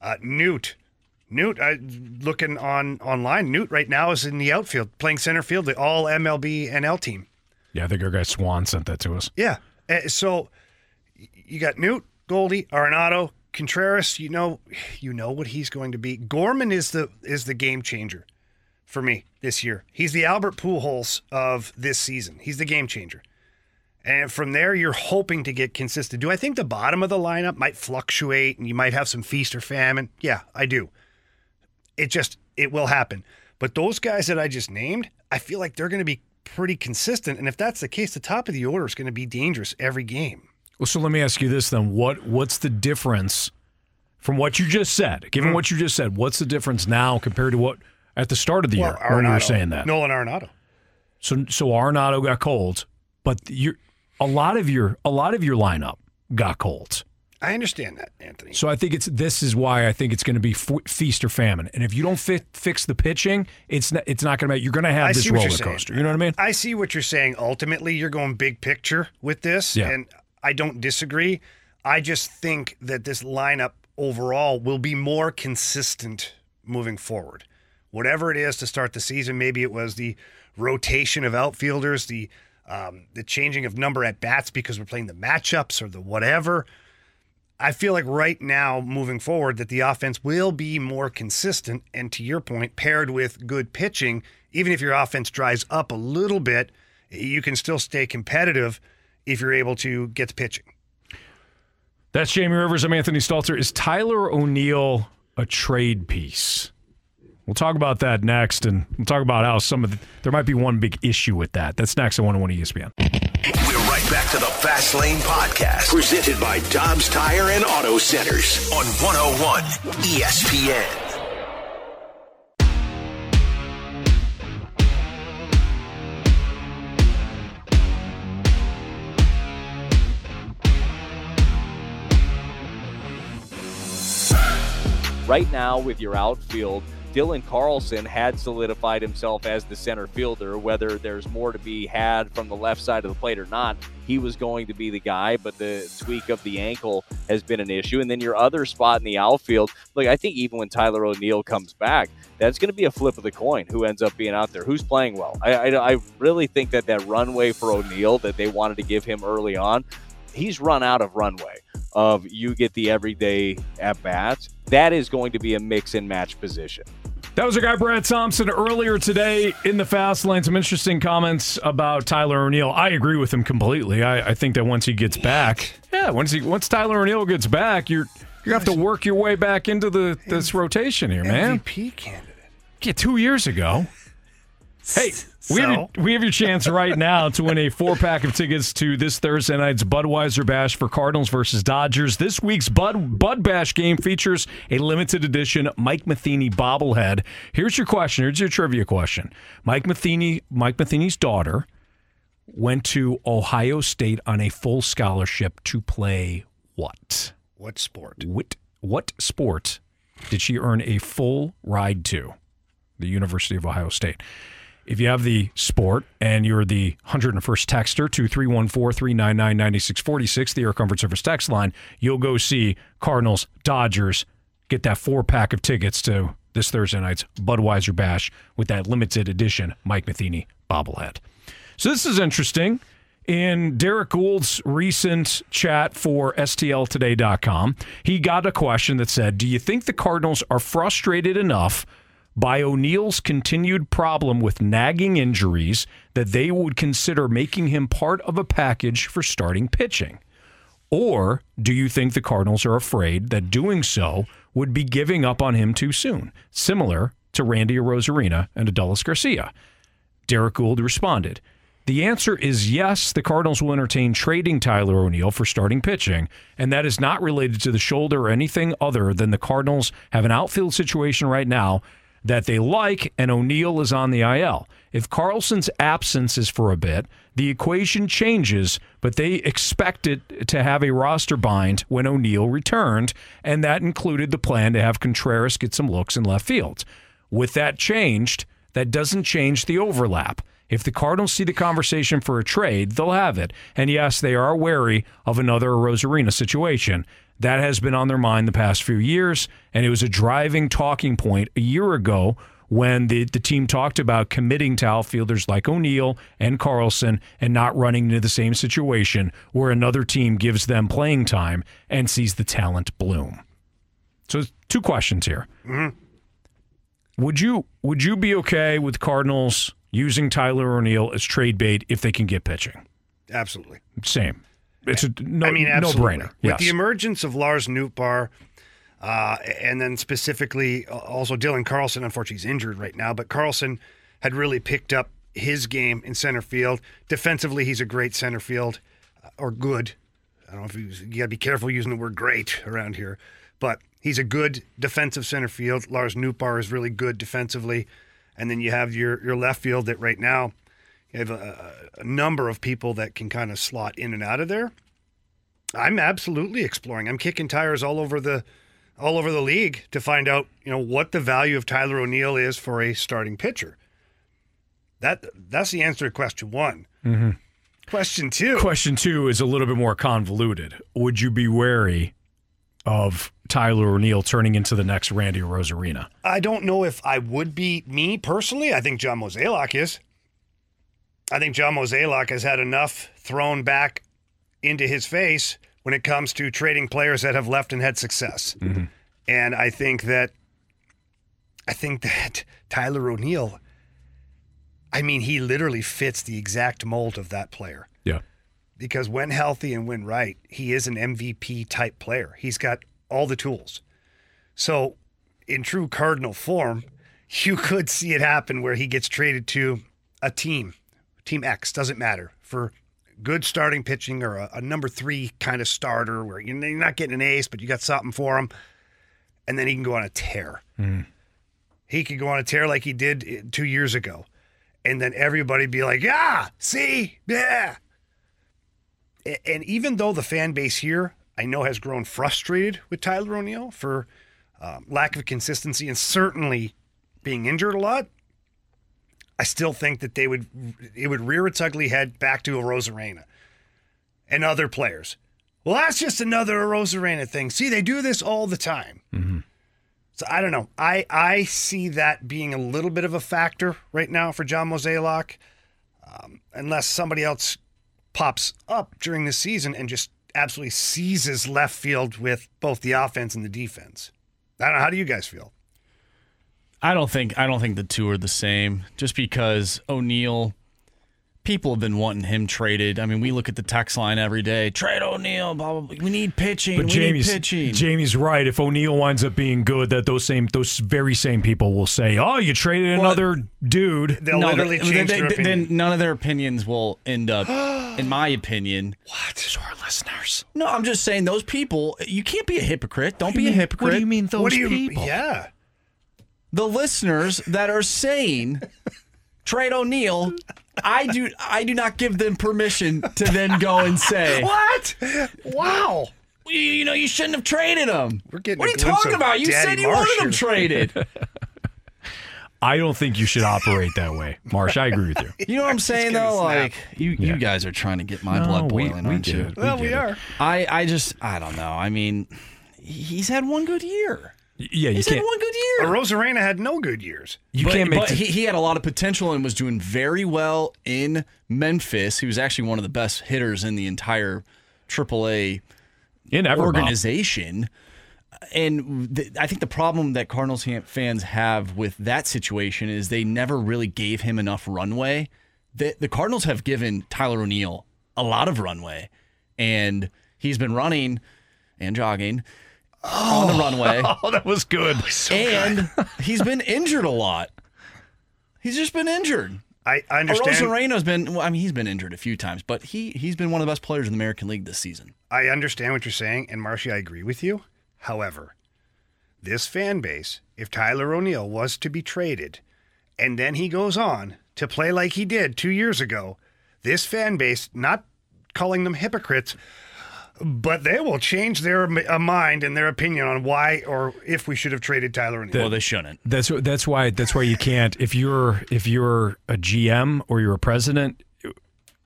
Uh, Newt. Newt, uh, looking on online, Newt right now is in the outfield, playing center field, the all MLB NL team. Yeah, I think our guy Swan sent that to us. Yeah. Uh, so you got Newt, Goldie, Arenado, Contreras. You know, you know what he's going to be. Gorman is the is the game changer for me this year. He's the Albert Pujols of this season. He's the game changer. And from there, you're hoping to get consistent. Do I think the bottom of the lineup might fluctuate and you might have some feast or famine? Yeah, I do. It just it will happen. But those guys that I just named, I feel like they're going to be pretty consistent. And if that's the case, the top of the order is going to be dangerous every game. Well, so let me ask you this then: what what's the difference from what you just said? Given hmm. what you just said, what's the difference now compared to what at the start of the Well, year when you were saying that? Nolan Arenado. So so Arenado got cold, but you a lot of your a lot of your lineup got cold. I understand that, Anthony. So I think it's this is why I think it's going to be f- feast or famine. And if you don't fi- fix the pitching, it's not, it's not going to be. You're going to have I this roller coaster. You know what I mean? I see what you're saying. Ultimately, you're going big picture with this, Yeah. and I don't disagree. I just think that this lineup overall will be more consistent moving forward. Whatever it is to start the season, maybe it was the rotation of outfielders, the um, the changing of number at bats because we're playing the matchups or the whatever. I feel like right now, moving forward, that the offense will be more consistent. And to your point, paired with good pitching, even if your offense dries up a little bit, you can still stay competitive if you're able to get the pitching. That's Jamie Rivers. I'm Anthony Stalter. Is Tyler O'Neill a trade piece? We'll talk about that next, and we'll talk about how some of the, there might be one big issue with that. That's next on 101 ESPN. Back to the Fast Lane Podcast, presented by Dobbs Tire and Auto Centers on 101 ESPN. Right now, with your outfield, Dylan Carlson had solidified himself as the center fielder. Whether there's more to be had from the left side of the plate or not, he was going to be the guy, but the tweak of the ankle has been an issue. And then your other spot in the outfield, look, I think even when Tyler O'Neill comes back, that's going to be a flip of the coin who ends up being out there, who's playing well. I, I, I really think that that runway for O'Neill that they wanted to give him early on, he's run out of runway of you get the everyday at bats. That is going to be a mix and match position. That was our guy Brad Thompson earlier today in the fast lane. Some interesting comments about Tyler O'Neill. I agree with him completely. I, I think that once he gets back, yeah, once he once Tyler O'Neill gets back, you're you have to work your way back into the this rotation here, man. MVP candidate. Yeah, two years ago. Hey, we, have your, we have your chance right now to win a four pack of tickets to this Thursday night's Budweiser Bash for Cardinals versus Dodgers. This week's Bud Bud Bash game features a limited edition Mike Matheny bobblehead. Here's your question. Here's your trivia question. Mike Matheny, Mike Matheny's daughter, went to Ohio State on a full scholarship to play what? What sport? What what sport did she earn a full ride to? The University of Ohio State. If you have the sport and you're the 101st texter to 314-399-9646, the Air Comfort Service text line, you'll go see Cardinals, Dodgers, get that four pack of tickets to this Thursday night's Budweiser Bash with that limited edition Mike Matheny bobblehead. So this is interesting. In Derrick Goold's recent chat for STLtoday.com, he got a question that said, Do you think the Cardinals are frustrated enough by O'Neill's continued problem with nagging injuries that they would consider making him part of a package for starting pitching? Or do you think the Cardinals are afraid that doing so would be giving up on him too soon, similar to Randy Arozarena and Adolis Garcia? Derrick Goold responded, the answer is yes, the Cardinals will entertain trading Tyler O'Neill for starting pitching, and that is not related to the shoulder or anything other than the Cardinals have an outfield situation right now that they like, and O'Neill is on the IL. If Carlson's absence is for a bit, the equation changes, but they expected to have a roster bind when O'Neill returned, and that included the plan to have Contreras get some looks in left field. With that changed, that doesn't change the overlap. If the Cardinals see the conversation for a trade, they'll have it. And yes, they are wary of another Arozarena situation. That has been on their mind the past few years, and it was a driving talking point a year ago when the, the team talked about committing to outfielders like O'Neill and Carlson and not running into the same situation where another team gives them playing time and sees the talent bloom. So, two questions here. Mm-hmm. Would you would you be okay with Cardinals using Tyler O'Neill as trade bait if they can get pitching? Absolutely. Same. It's a no, I mean, no brainer. With the emergence of Lars Nootbaar, uh, and then specifically uh, also Dylan Carlson, unfortunately, he's injured right now, but Carlson had really picked up his game in center field. Defensively, he's a great center field, uh, or good. I don't know if he's, you got to be careful using the word great around here, but he's a good defensive center field. Lars Nootbaar is really good defensively. And then you have your, your left field that right now you have a, a number of people that can kind of slot in and out of there. I'm absolutely exploring. I'm kicking tires all over the all over the league to find out, you know, what the value of Tyler O'Neill is for a starting pitcher. That that's the answer to question 1. Mm-hmm. Question 2. Question two is a little bit more convoluted. Would you be wary of Tyler O'Neill turning into the next Randy Arozarena? I don't know if I would be me personally. I think John Mozeliak is. I think John Mozeliak has had enough thrown back into his face when it comes to trading players that have left and had success. Mm-hmm. And I think that I think that Tyler O'Neill I mean he literally fits the exact mold of that player. Yeah. Because when healthy and when right, he is an MVP type player. He's got all the tools. So, in true Cardinal form, you could see it happen where he gets traded to a team, Team X, doesn't matter, for good starting pitching or a, a number three kind of starter where you're not getting an ace, but you got something for him, and then he can go on a tear. He could go on a tear like he did uh, two years ago, and then everybody be like, "Yeah, see, yeah." And even though the fan base here, I know, has grown frustrated with Tyler O'Neill for um, lack of consistency and certainly being injured a lot, I still think that they would it would rear its ugly head back to a Arozarena and other players. Well, that's just another Arozarena thing. See, they do this all the time. So I don't know. I I see that being a little bit of a factor right now for John Mozeliak, um, unless somebody else pops up during the season and just absolutely seizes left field with both the offense and the defense. I don't know. How do you guys feel? I don't think I don't think the two are the same. Just because O'Neill, people have been wanting him traded. I mean, we look at the text line every day. Trade O'Neill. Blah blah. blah. We need pitching. But we Jamie's need pitching. Jamie's right. If O'Neill winds up being good, that those same those very same people will say, "Oh, you traded another dude." They'll No, then- then, then none of their opinions will end up, in my opinion. What? So our listeners. No, I'm just saying those people. You can't be a hypocrite. Don't be a hypocrite. what do you mean those What do you? people? Yeah. The listeners that are saying trade O'Neill. I do I do not give them permission to then go and say What? Wow. You, you know you shouldn't have traded him. We're getting What are you talking about? You Daddy said you Marsh wanted him traded. I don't think you should operate that way, Marsh. I agree with you. You know what I'm saying though? snap. Like you, Yeah. you guys are trying to get my No, blood boiling, we aren't get you? Well, we get it. are. I, I just I don't know. I mean, he's had one good year. Yeah, you He's had can't. one good But year. Arozarena had no good years. You but, can't make. but the- he, he had a lot of potential and was doing very well in Memphis. He was actually one of the best hitters in the entire AAA in ever organization. And th- I think the problem that Cardinals fans have with that situation is they never really gave him enough runway. The, the Cardinals have given Tyler O'Neill a lot of runway, and he's been running and jogging Oh. on the runway. Oh, that was good. and he's been injured a lot. He's just been injured. I, I understand. Arozarena's been. Well, I mean, he's been injured a few times, but he he's been one of the best players in the American League this season. I understand what you're saying, and Marshy, I agree with you. However, this fan base, if Tyler O'Neill was to be traded, and then he goes on to play like he did two years ago, this fan base, not calling them hypocrites, but they will change their uh, mind and their opinion on why or if we should have traded Tyler O'Neill. Well, they shouldn't. That's that's why that's why you can't if you're if you're a GM or you're a president,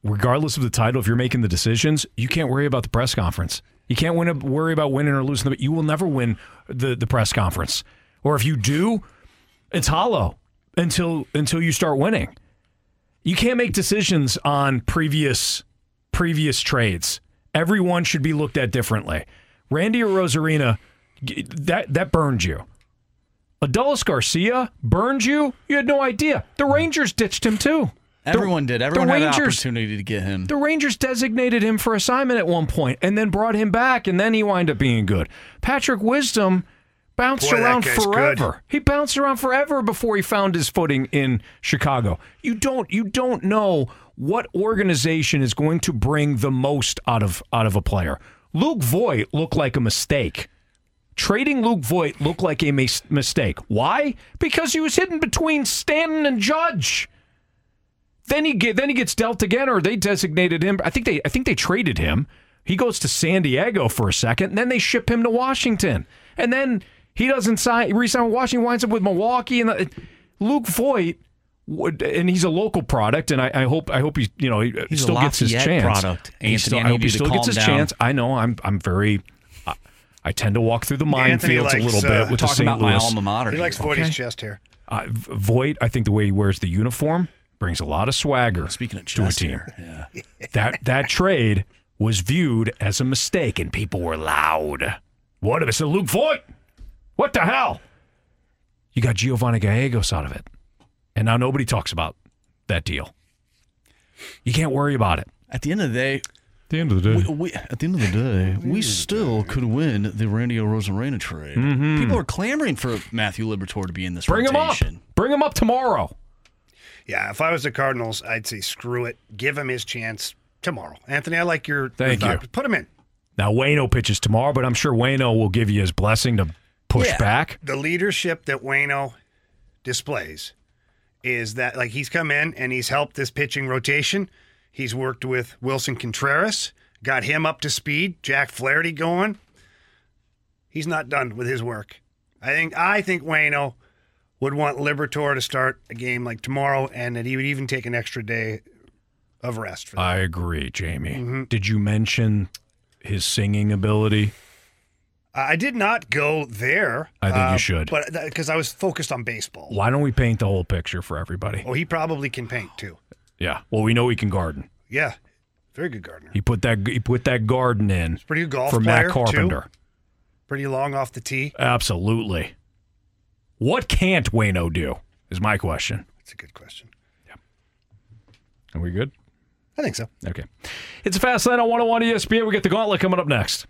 regardless of the title, if you're making the decisions, you can't worry about the press conference. You can't win, worry about winning or losing. The, you will never win the, the press conference, or if you do, it's hollow until until you start winning. You can't make decisions on previous previous trades. Everyone should be looked at differently. Randy or Rosarina, that that burned you. Adolis Garcia burned you. You had no idea. The Rangers ditched him too. The- Everyone did. Everyone had an opportunity to get him. The Rangers designated him for assignment at one point and then brought him back, and then he wound up being good. Patrick Wisdom bounced Boy, around forever. good. He bounced around forever before he found his footing in Chicago. You don't you don't know what organization is going to bring the most out of out of a player. Luke Voit looked like a mistake. Trading Luke Voit looked like a mis- mistake. Why? Because he was hidden between Stanton and Judge. Then he get, then he gets dealt again, or they designated him. I think they I think they traded him. He goes to San Diego for a second, and then they ship him to Washington, and then he doesn't sign resign with Washington. Winds up with Milwaukee, and the, Luke Voit, and he's a local product, and I, I hope I hope he you know he He's still gets his chance. product, He Anthony. still- I I hope he still gets his down. chance. I know I'm I'm very. I, I tend to walk through the Anthony minefields a likes, little uh, bit with the St. about my Louis. alma mater. he likes here. Voity's Okay. chest hair. Uh, V- Voit, I think the way he wears the uniform brings a lot of swagger Speaking of chest to a team. hair, yeah. That that trade was viewed as a mistake, and people were loud. What if it's a Luke Voit? What the hell? You got Giovanni Gallegos out of it, and now nobody talks about that deal. You can't worry about it. At the end of the day, At the end of the day, we, we, at the end of the day, we still could win the Randy Arozarena trade. Mhm. People are clamoring for Matthew Liberatore to be in this bring him up. Bring him up tomorrow. Yeah, if I was the Cardinals, I'd say screw it. Give him his chance. tomorrow. Anthony, I like your. Thank your you. Put him in. Now Waino pitches tomorrow, but I'm sure Waino will give you his blessing to push Yeah. back. The leadership that Waino displays is that like he's come in and he's helped this pitching rotation. He's worked with Willson Contreras, got him up to speed, Jack Flaherty going. He's not done with his work. I think I think Waino would want Liberatore to start a game like tomorrow and that he would even take an extra day of rest for that. I agree, Jamie. Mm-hmm. Did you mention his singing ability? I did not go there. I think you uh, should. But because I was focused on baseball. Why don't we paint the whole picture for everybody? Oh, he probably can paint too. Yeah. Well, we know he can garden. Yeah. Very good gardener. He put that he put that garden in Pretty good golf for player, Matt Carpenter. Too. Pretty long off the tee. Absolutely. What can't Waino do? Is my question. That's a good question. Yeah. Are we good? I think so. Okay. It's a fast lane on 101 ESPN. We get the gauntlet coming up next.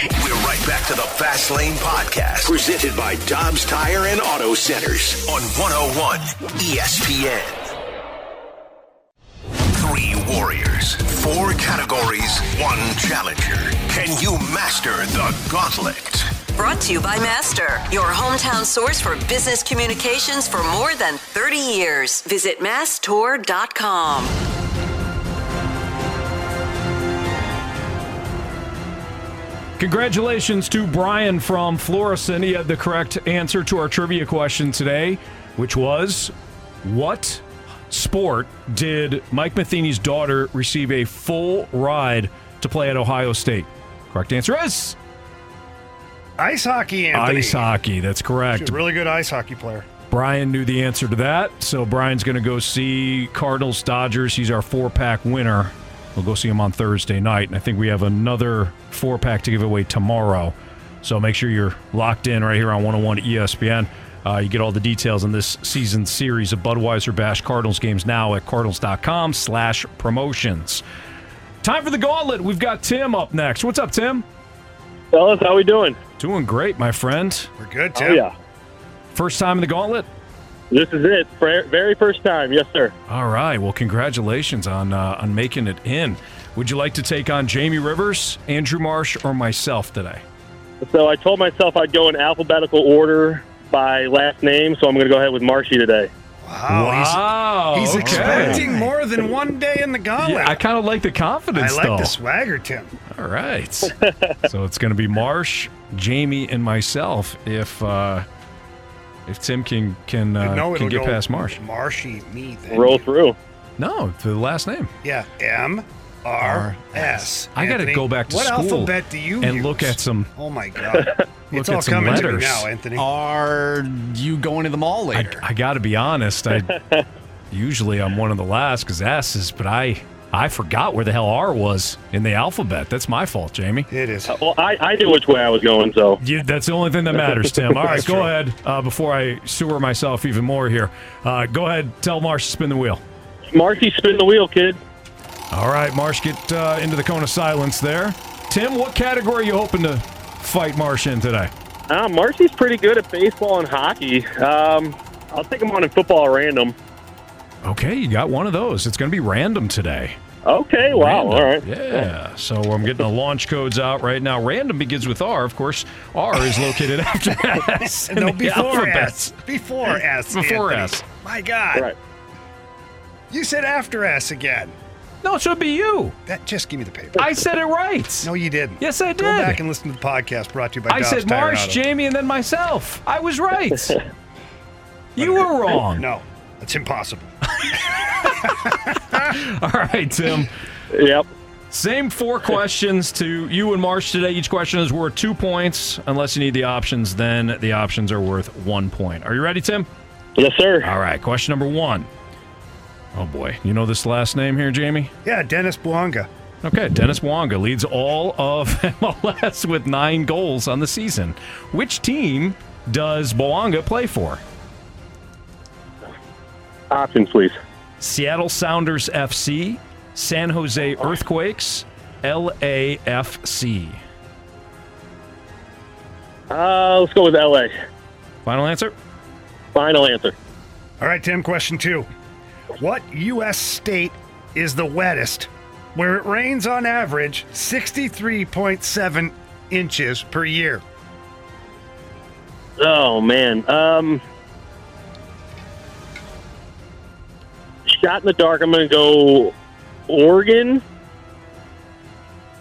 We're right back to the Fast Lane Podcast, presented by Dobbs Tire and Auto Centers on 101 ESPN. Three warriors, four categories, one challenger. Can you master the gauntlet? Brought to you by Master, your hometown source for business communications for more than 30 years. Visit masstour.com. Congratulations to Brian from Florissant. He had the correct answer to our trivia question today, which was what sport did Mike Matheny's daughter receive a full ride to play at Ohio State? Correct answer is Ice hockey, Anthony. ice hockey. That's correct. She's a really good ice hockey player. Brian knew the answer to that, so Brian's going to go see Cardinals Dodgers. He's our four pack winner. We'll go see him on Thursday night, and I think we have another four pack to give away tomorrow. So make sure you're locked in right here on 101 ESPN. Uh, you get all the details on this season series of Budweiser Bash Cardinals games now at cardinals.com slash promotions. Time for the gauntlet. We've got Tim up next. What's up, Tim? Fellas, how we doing? Doing great, my friend. We're good, Oh, yeah. First time in the gauntlet? This is it. Very first time. Yes, sir. All right. Well, congratulations on uh, on making it in. Would you like to take on Jamie Rivers, Andrew Marsh, or myself today? So I told myself I'd go in alphabetical order by last name, so I'm going to go ahead with Marshy today. Wow. Wow, He's, he's okay. expecting more than one day in the gauntlet. Yeah, I kind of like the confidence, I like though. the swagger, Tim. All right. so it's going to be Marsh, Jamie, and myself. If uh, if Tim can can uh, no, can it'll get go past Marsh, Marshy, me, then Roll through. no, to the last name. Yeah, M R S. I got to Anthony, go back to what school. alphabet do you and use? look at some? Oh my God! Look it's at all some coming to me letters. now, Anthony. Are you going to the mall I, later? I got to be honest. I usually I'm one of the last because S is, but I I forgot where the hell R was in the alphabet. That's my fault, Jamie. It is. Well, I, I knew which way I was going, so. You, that's the only thing that matters, Tim. All right, go true. ahead. Uh, before I sewer myself even more here, uh, go ahead. Tell Marsh to spin the wheel. Marshy, spin the wheel, kid. All right, Marsh, get uh, into the cone of silence there. Tim, what category are you hoping to fight Marsh in today? Uh, Marshy's pretty good at baseball and hockey. Um, I'll take him on in football random. Okay, you got one of those. It's going to be random today. Okay, wow, Random. all right. Yeah. So I'm getting the launch codes out right now. Random begins with R. Of course, R is located after S. in no, the before alphabet. S. Before S. Before Anthony. S. My God. Right. You said after S again. No, it should be you. That just give me the paper. I said it right. No, you didn't. Yes, I did. Go back and listen to the podcast brought to you by I Dobbs said Marsh, Auto. Jamie, and then myself. I was right. you were wrong. No, that's impossible. All right, Tim. Yep. Same four questions to you and Marsh today. Each question is worth two points. Unless you need the options, then the options are worth one point. Are you ready, Tim? Yes, sir. All right, question number one. Oh boy, you know this last name here, Jamie? Yeah, Denis Bouanga. Okay, Dennis Wonga leads all of MLS with nine goals on the season. Which team does Bouanga play for? Options, please. Seattle Sounders FC, San Jose Earthquakes, LAFC. Uh, let's go with LA. Final answer? Final answer. All right, Tim, question two. What U.S. state is the wettest where it rains on average 63.7 inches per year? Oh man. Um, shot in the dark. I'm going to go Oregon.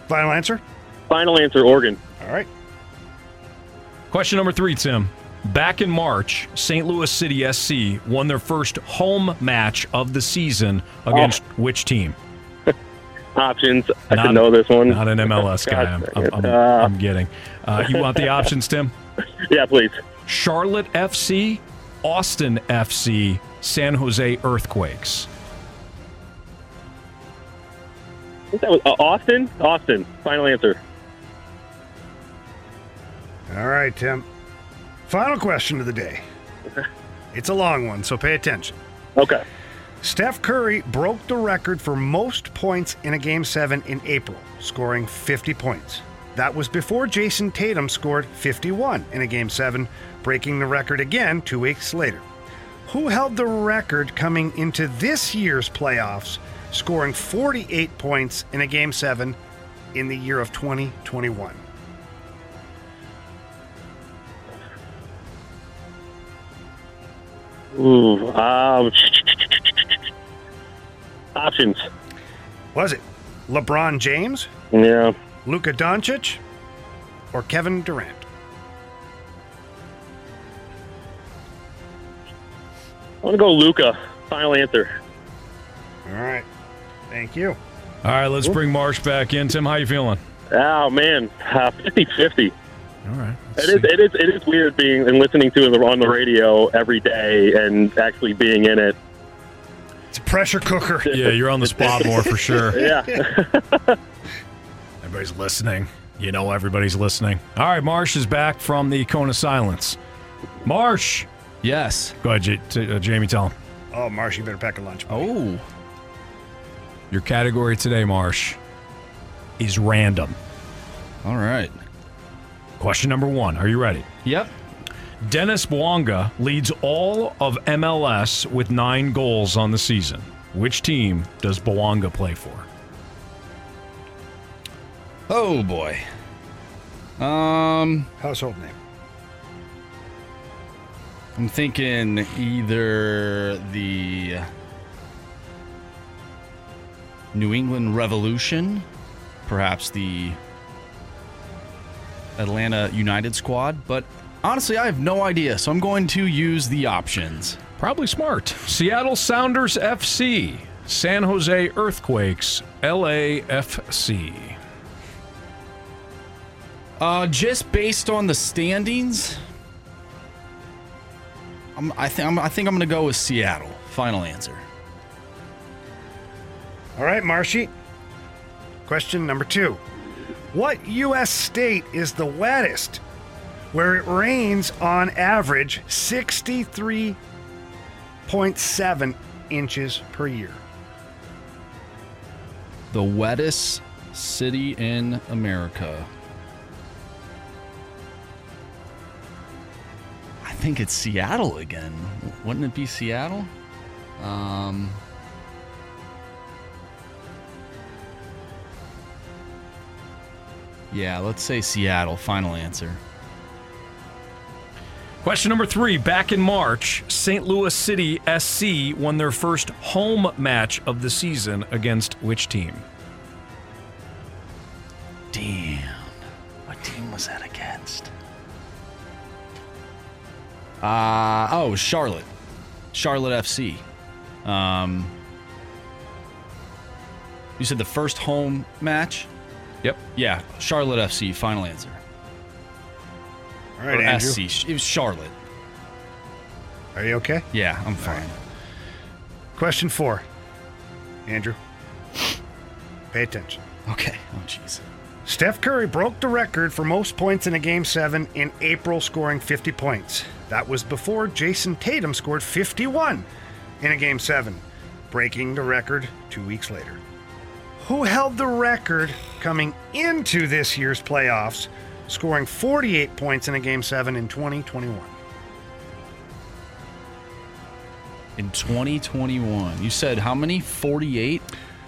Final answer? Final answer, Oregon. All right. Question number three, Tim. Back in March, St. Louis City SC won their first home match of the season against which team? Options. I Not- should know this one. Not an MLS guy. I'm, I'm, I'm, Uh, I'm getting. Uh, you want the options, Tim? Yeah, please. Charlotte FC, Austin FC, San Jose Earthquakes. I think that was uh, Austin. Austin. Final answer. All right, Tim. Final question of the day. Okay. It's a long one, so pay attention. Okay. Steph Curry broke the record for most points in a Game 7 in April, scoring 50 points. That was before Jayson Tatum scored 51 in a Game 7, breaking the record again two weeks later. Who held the record coming into this year's playoffs, scoring 48 points in a Game 7 in the year of 2021? Ooh. Um, options. Was it LeBron James, Yeah. Luka Doncic, or Kevin Durant? I want to go Luka. Final answer. All right. Thank you. All right, let's bring Marsh back in. Tim, how you feeling? Oh man, uh, 50-50. All right. It is, it is. It is weird being and listening to it on the radio every day and actually being in it. It's a pressure cooker. Yeah, you're on the spot more for sure. Yeah. Everybody's listening. You know everybody's listening. All right, Marsh is back from the cone of silence. Marsh. Yes. Go ahead, J- t- uh, Jamie. Tell him. Oh, Marsh, you better pack a lunch. Oh. Your category today, Marsh, is random. All right. Question number one. Are you ready? Yep. Denis Bouanga leads all of MLS with nine goals on the season. Which team does Bouanga play for? Oh boy. Um, household name. I'm thinking either the New England Revolution, perhaps the Atlanta United squad, but honestly, I have no idea, so I'm going to use the options. Probably smart. Seattle Sounders FC, San Jose Earthquakes, LAFC. Uh, just based on the standings, I'm, I, th- I'm, I think I'm going to go with Seattle. Final answer. All right, Marshy. Question number two. What U.S. state is the wettest, where it rains on average 63.7 inches per year? The wettest city in America. Think it's Seattle again. Wouldn't it be Seattle? Um, yeah, let's say Seattle. Final answer. Question number three. Back in March, St. Louis City SC won their first home match of the season against which team? Damn. What team was that against? Uh, oh, Charlotte. Charlotte FC. Um, you said the first home match? Yep. Yeah, Charlotte FC, final answer. All right, Or Andrew. SC. It was Charlotte. Are you okay? Yeah, I'm fine. Question four. Andrew, pay attention. Okay. Oh, jeez. Steph Curry broke the record for most points in a Game 7 in April, scoring 50 points. That was before Jayson Tatum scored 51 in a Game 7, breaking the record two weeks later. Who held the record coming into this year's playoffs, scoring 48 points in a Game 7 in 2021? In 2021, you said how many? 48?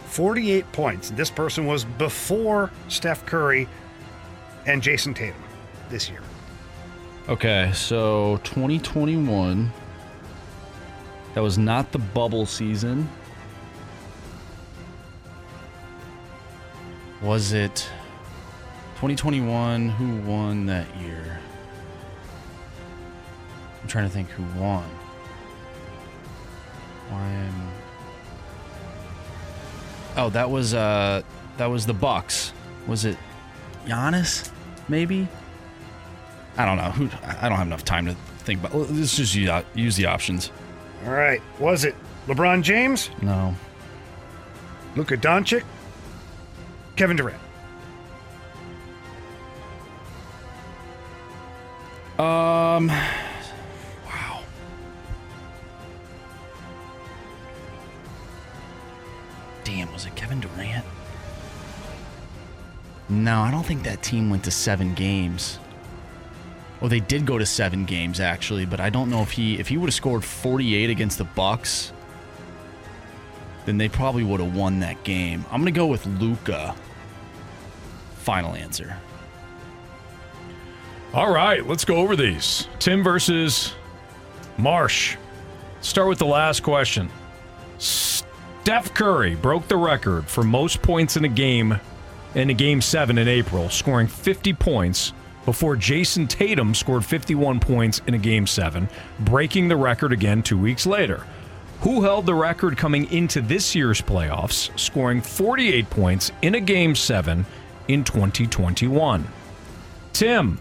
48 points. This person was before Steph Curry and Jayson Tatum this year. Okay, so 2021. That was not the bubble season. Was it 2021? Who won that year? I'm trying to think who won. I'm. Oh, that was uh, that was the Bucks. Was it Giannis? Maybe. I don't know. Who? I don't have enough time to think about. Let's just use, use the options. All right. Was it LeBron James, No. Luka Doncic, Kevin Durant? Um. Wow. Damn, was it Kevin Durant? No, I don't think that team went to seven games. Well, they did go to seven games actually, but I don't know if he if he would have scored 48 against the Bucks, then they probably would have won that game. I'm gonna go with Luka. Final answer. All right, let's go over these. Tim versus Marsh. Start with the last question. Steph Curry broke the record for most points in a game in a game 7 in April, scoring 50 points before Jayson Tatum scored 51 points in a game 7, breaking the record again 2 weeks later. Who held the record coming into this year's playoffs, scoring 48 points in a game 7 in 2021? Tim,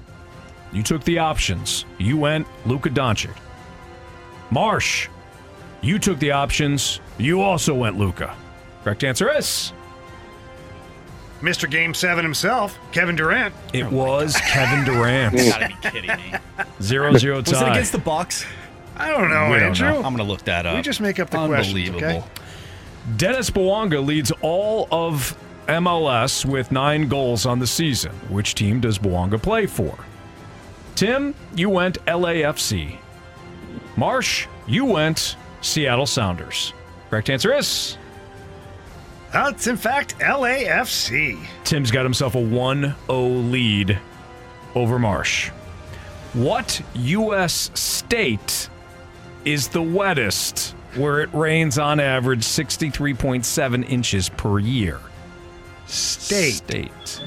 you took the options. You went Luka Doncic. Marsh, you took the options. You also went Luka. Correct answer is Mr. Game 7 himself, Kevin Durant. it was Kevin Durant. You gotta be kidding me. Zero zero tie. Was it against the Bucks? I don't know, We don't Andrew. know. I'm gonna look that up. We just make up the questions, Unbelievable. okay? Denis Bouanga leads all of MLS with nine goals on the season. Which team does Bouanga play for? Tim, you went LAFC. Marsh, you went Seattle Sounders. Correct answer is It's in fact LAFC. Tim's got himself a 1 0 lead over Marsh. What U.S. state is the wettest where it rains on average 63.7 inches per year? State. State.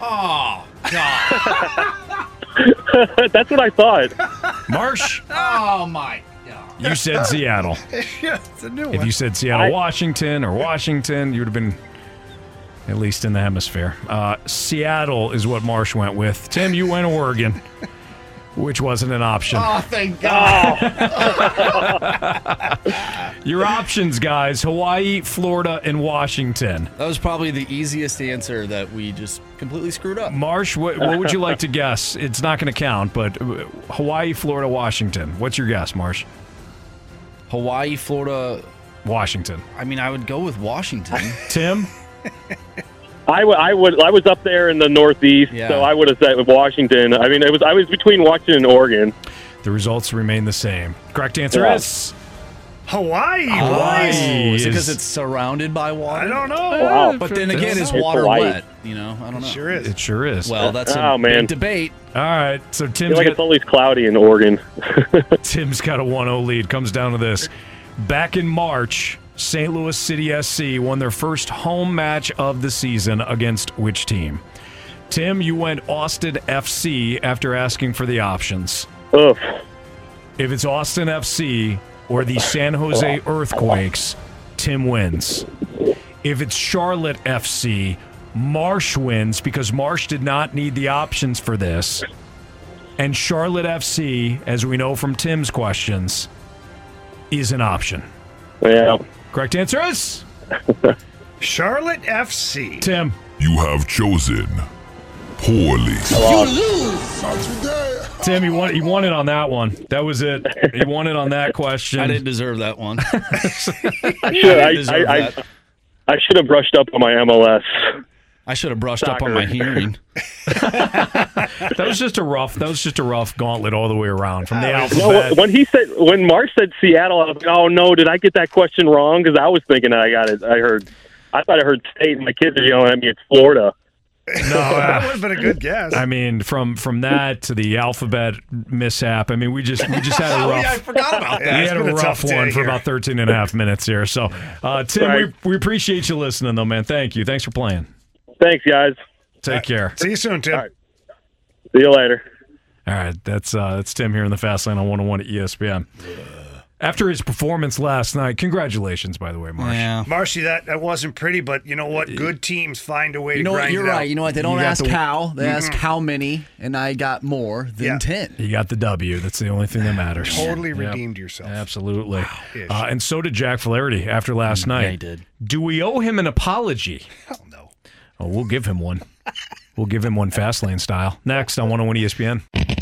Oh God. That's what I thought. Marsh, oh my God. You said Seattle. yeah, it's a new If one. you said Seattle, I- Washington, or Washington, you would have been at least in the hemisphere. Uh, Seattle is what Marsh went with. Tim, you went Oregon, which wasn't an option. Oh, thank God. Your options, guys Hawaii, Florida, and Washington. That was probably the easiest answer that we just completely screwed up. Marsh, what, what would you like to guess? It's not going to count, but uh, Hawaii, Florida, Washington. What's your guess, Marsh? Hawaii, Florida. Washington. I mean, I would go with Washington. Tim? I would, I would, I was up there in the Northeast, Yeah. so I would have said Washington. I mean, it was, I was between Washington and Oregon. The results remain the same. Correct answer Yeah. is Hawaii. Hawaii. Oh, is it is- because it's surrounded by water? I don't know. Wow. But then again, is It's water Hawaii. wet? You know, I don't know. Sure is. It sure is. Well, that's a Oh, man. big debate. All right, so I feel like got, it's always cloudy in Oregon. Tim's got a 1 0 lead. Comes down to this. Back in March, St. Louis City SC won their first home match of the season against which team? Tim, you went Austin FC after asking for the options. Ugh. If it's Austin FC or the San Jose Earthquakes, Tim wins. If it's Charlotte FC, Marsh wins because Marsh did not need the options for this. And Charlotte FC, as we know from Tim's questions, is an option. Yeah. Correct answer is Charlotte FC. Tim. You have chosen poorly. Tim, you won, you won it on that one. That was it. You won it on that question. I didn't deserve that one. I I should, I, I, I, that. I should have brushed up on my MLS. I should have brushed up on my hearing. That was just a rough. That was just a rough gauntlet all the way around from the No, alphabet. when he said when Mark said Seattle, I was like, oh no, did I get that question wrong? Because I was thinking I got it. I heard I thought I heard state, and my kids are yelling at me. It's Florida. No, that would have been a good guess. I mean, from from that to the alphabet mishap, I mean, we just we just had a Oh, rough. yeah, I forgot about that. We It's had a been a rough tough day one for about 13 and a half minutes here. So, uh, Tim, Right. we, we appreciate you listening, though, man. Thank you. Thanks for playing. Thanks, guys. Take care. See you soon, Tim. See you later. All right, that's uh, that's Tim here in the Fast Lane on 101 at ESPN. After his performance last night, congratulations, by the way, Marsh. Yeah. Marshy, that, that wasn't pretty, but you know what? Good teams find a way You to know what? grind You're it out. right. You know what? They don't got ask the- how. They ask how many, and I got more than Yeah. ten. You got the W. That's the only thing that matters. Totally Yep. redeemed yourself. Absolutely. Ish. Uh, and so did Jack Flaherty after last night. Mm, yeah, he did. Do we owe him an apology? Hell no. Oh, we'll give him one. we'll give him one fast lane style. Next on 101 ESPN.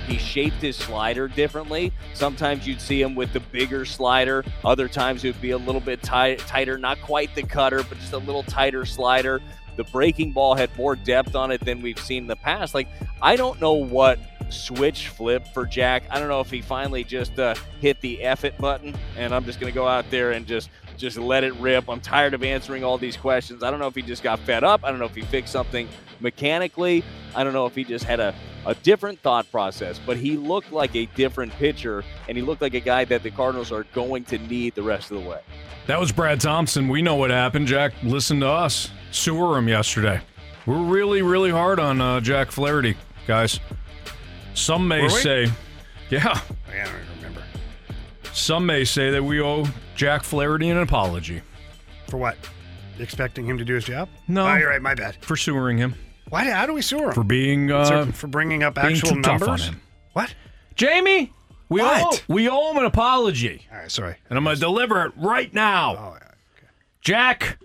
he shaped his slider differently. Sometimes you'd see him with the bigger slider. Other times it would be a little bit tight, tighter, not quite the cutter, but just a little tighter slider. The breaking ball had more depth on it than we've seen in the past. Like I don't know what switch flip for Jack. I don't know if he finally just uh, hit the F it button, and I'm just gonna go out there and just just let it rip. I'm tired of answering all these questions. I don't know if he just got fed up. I don't know if he fixed something mechanically. I don't know if he just had a, a different thought process, but he looked like a different pitcher, and he looked like a guy that the Cardinals are going to need the rest of the way. That was Brad Thompson. We know what happened. Jack listen to us. Sewer him yesterday. We're really, really hard on uh, Jack Flaherty, guys. Some may Were we? say, yeah, I don't remember. some may say that we owe Jack Flaherty an apology For what? Expecting him to do his job? No. Oh, you're right. My bad. for sewering him, Why? How do we sue him? for being uh, For- bringing up being actual too tough numbers? on him. What? Jamie, we What? owe we owe him an apology, All right. Sorry. and I'm going to deliver it right now. Oh, yeah. Jack,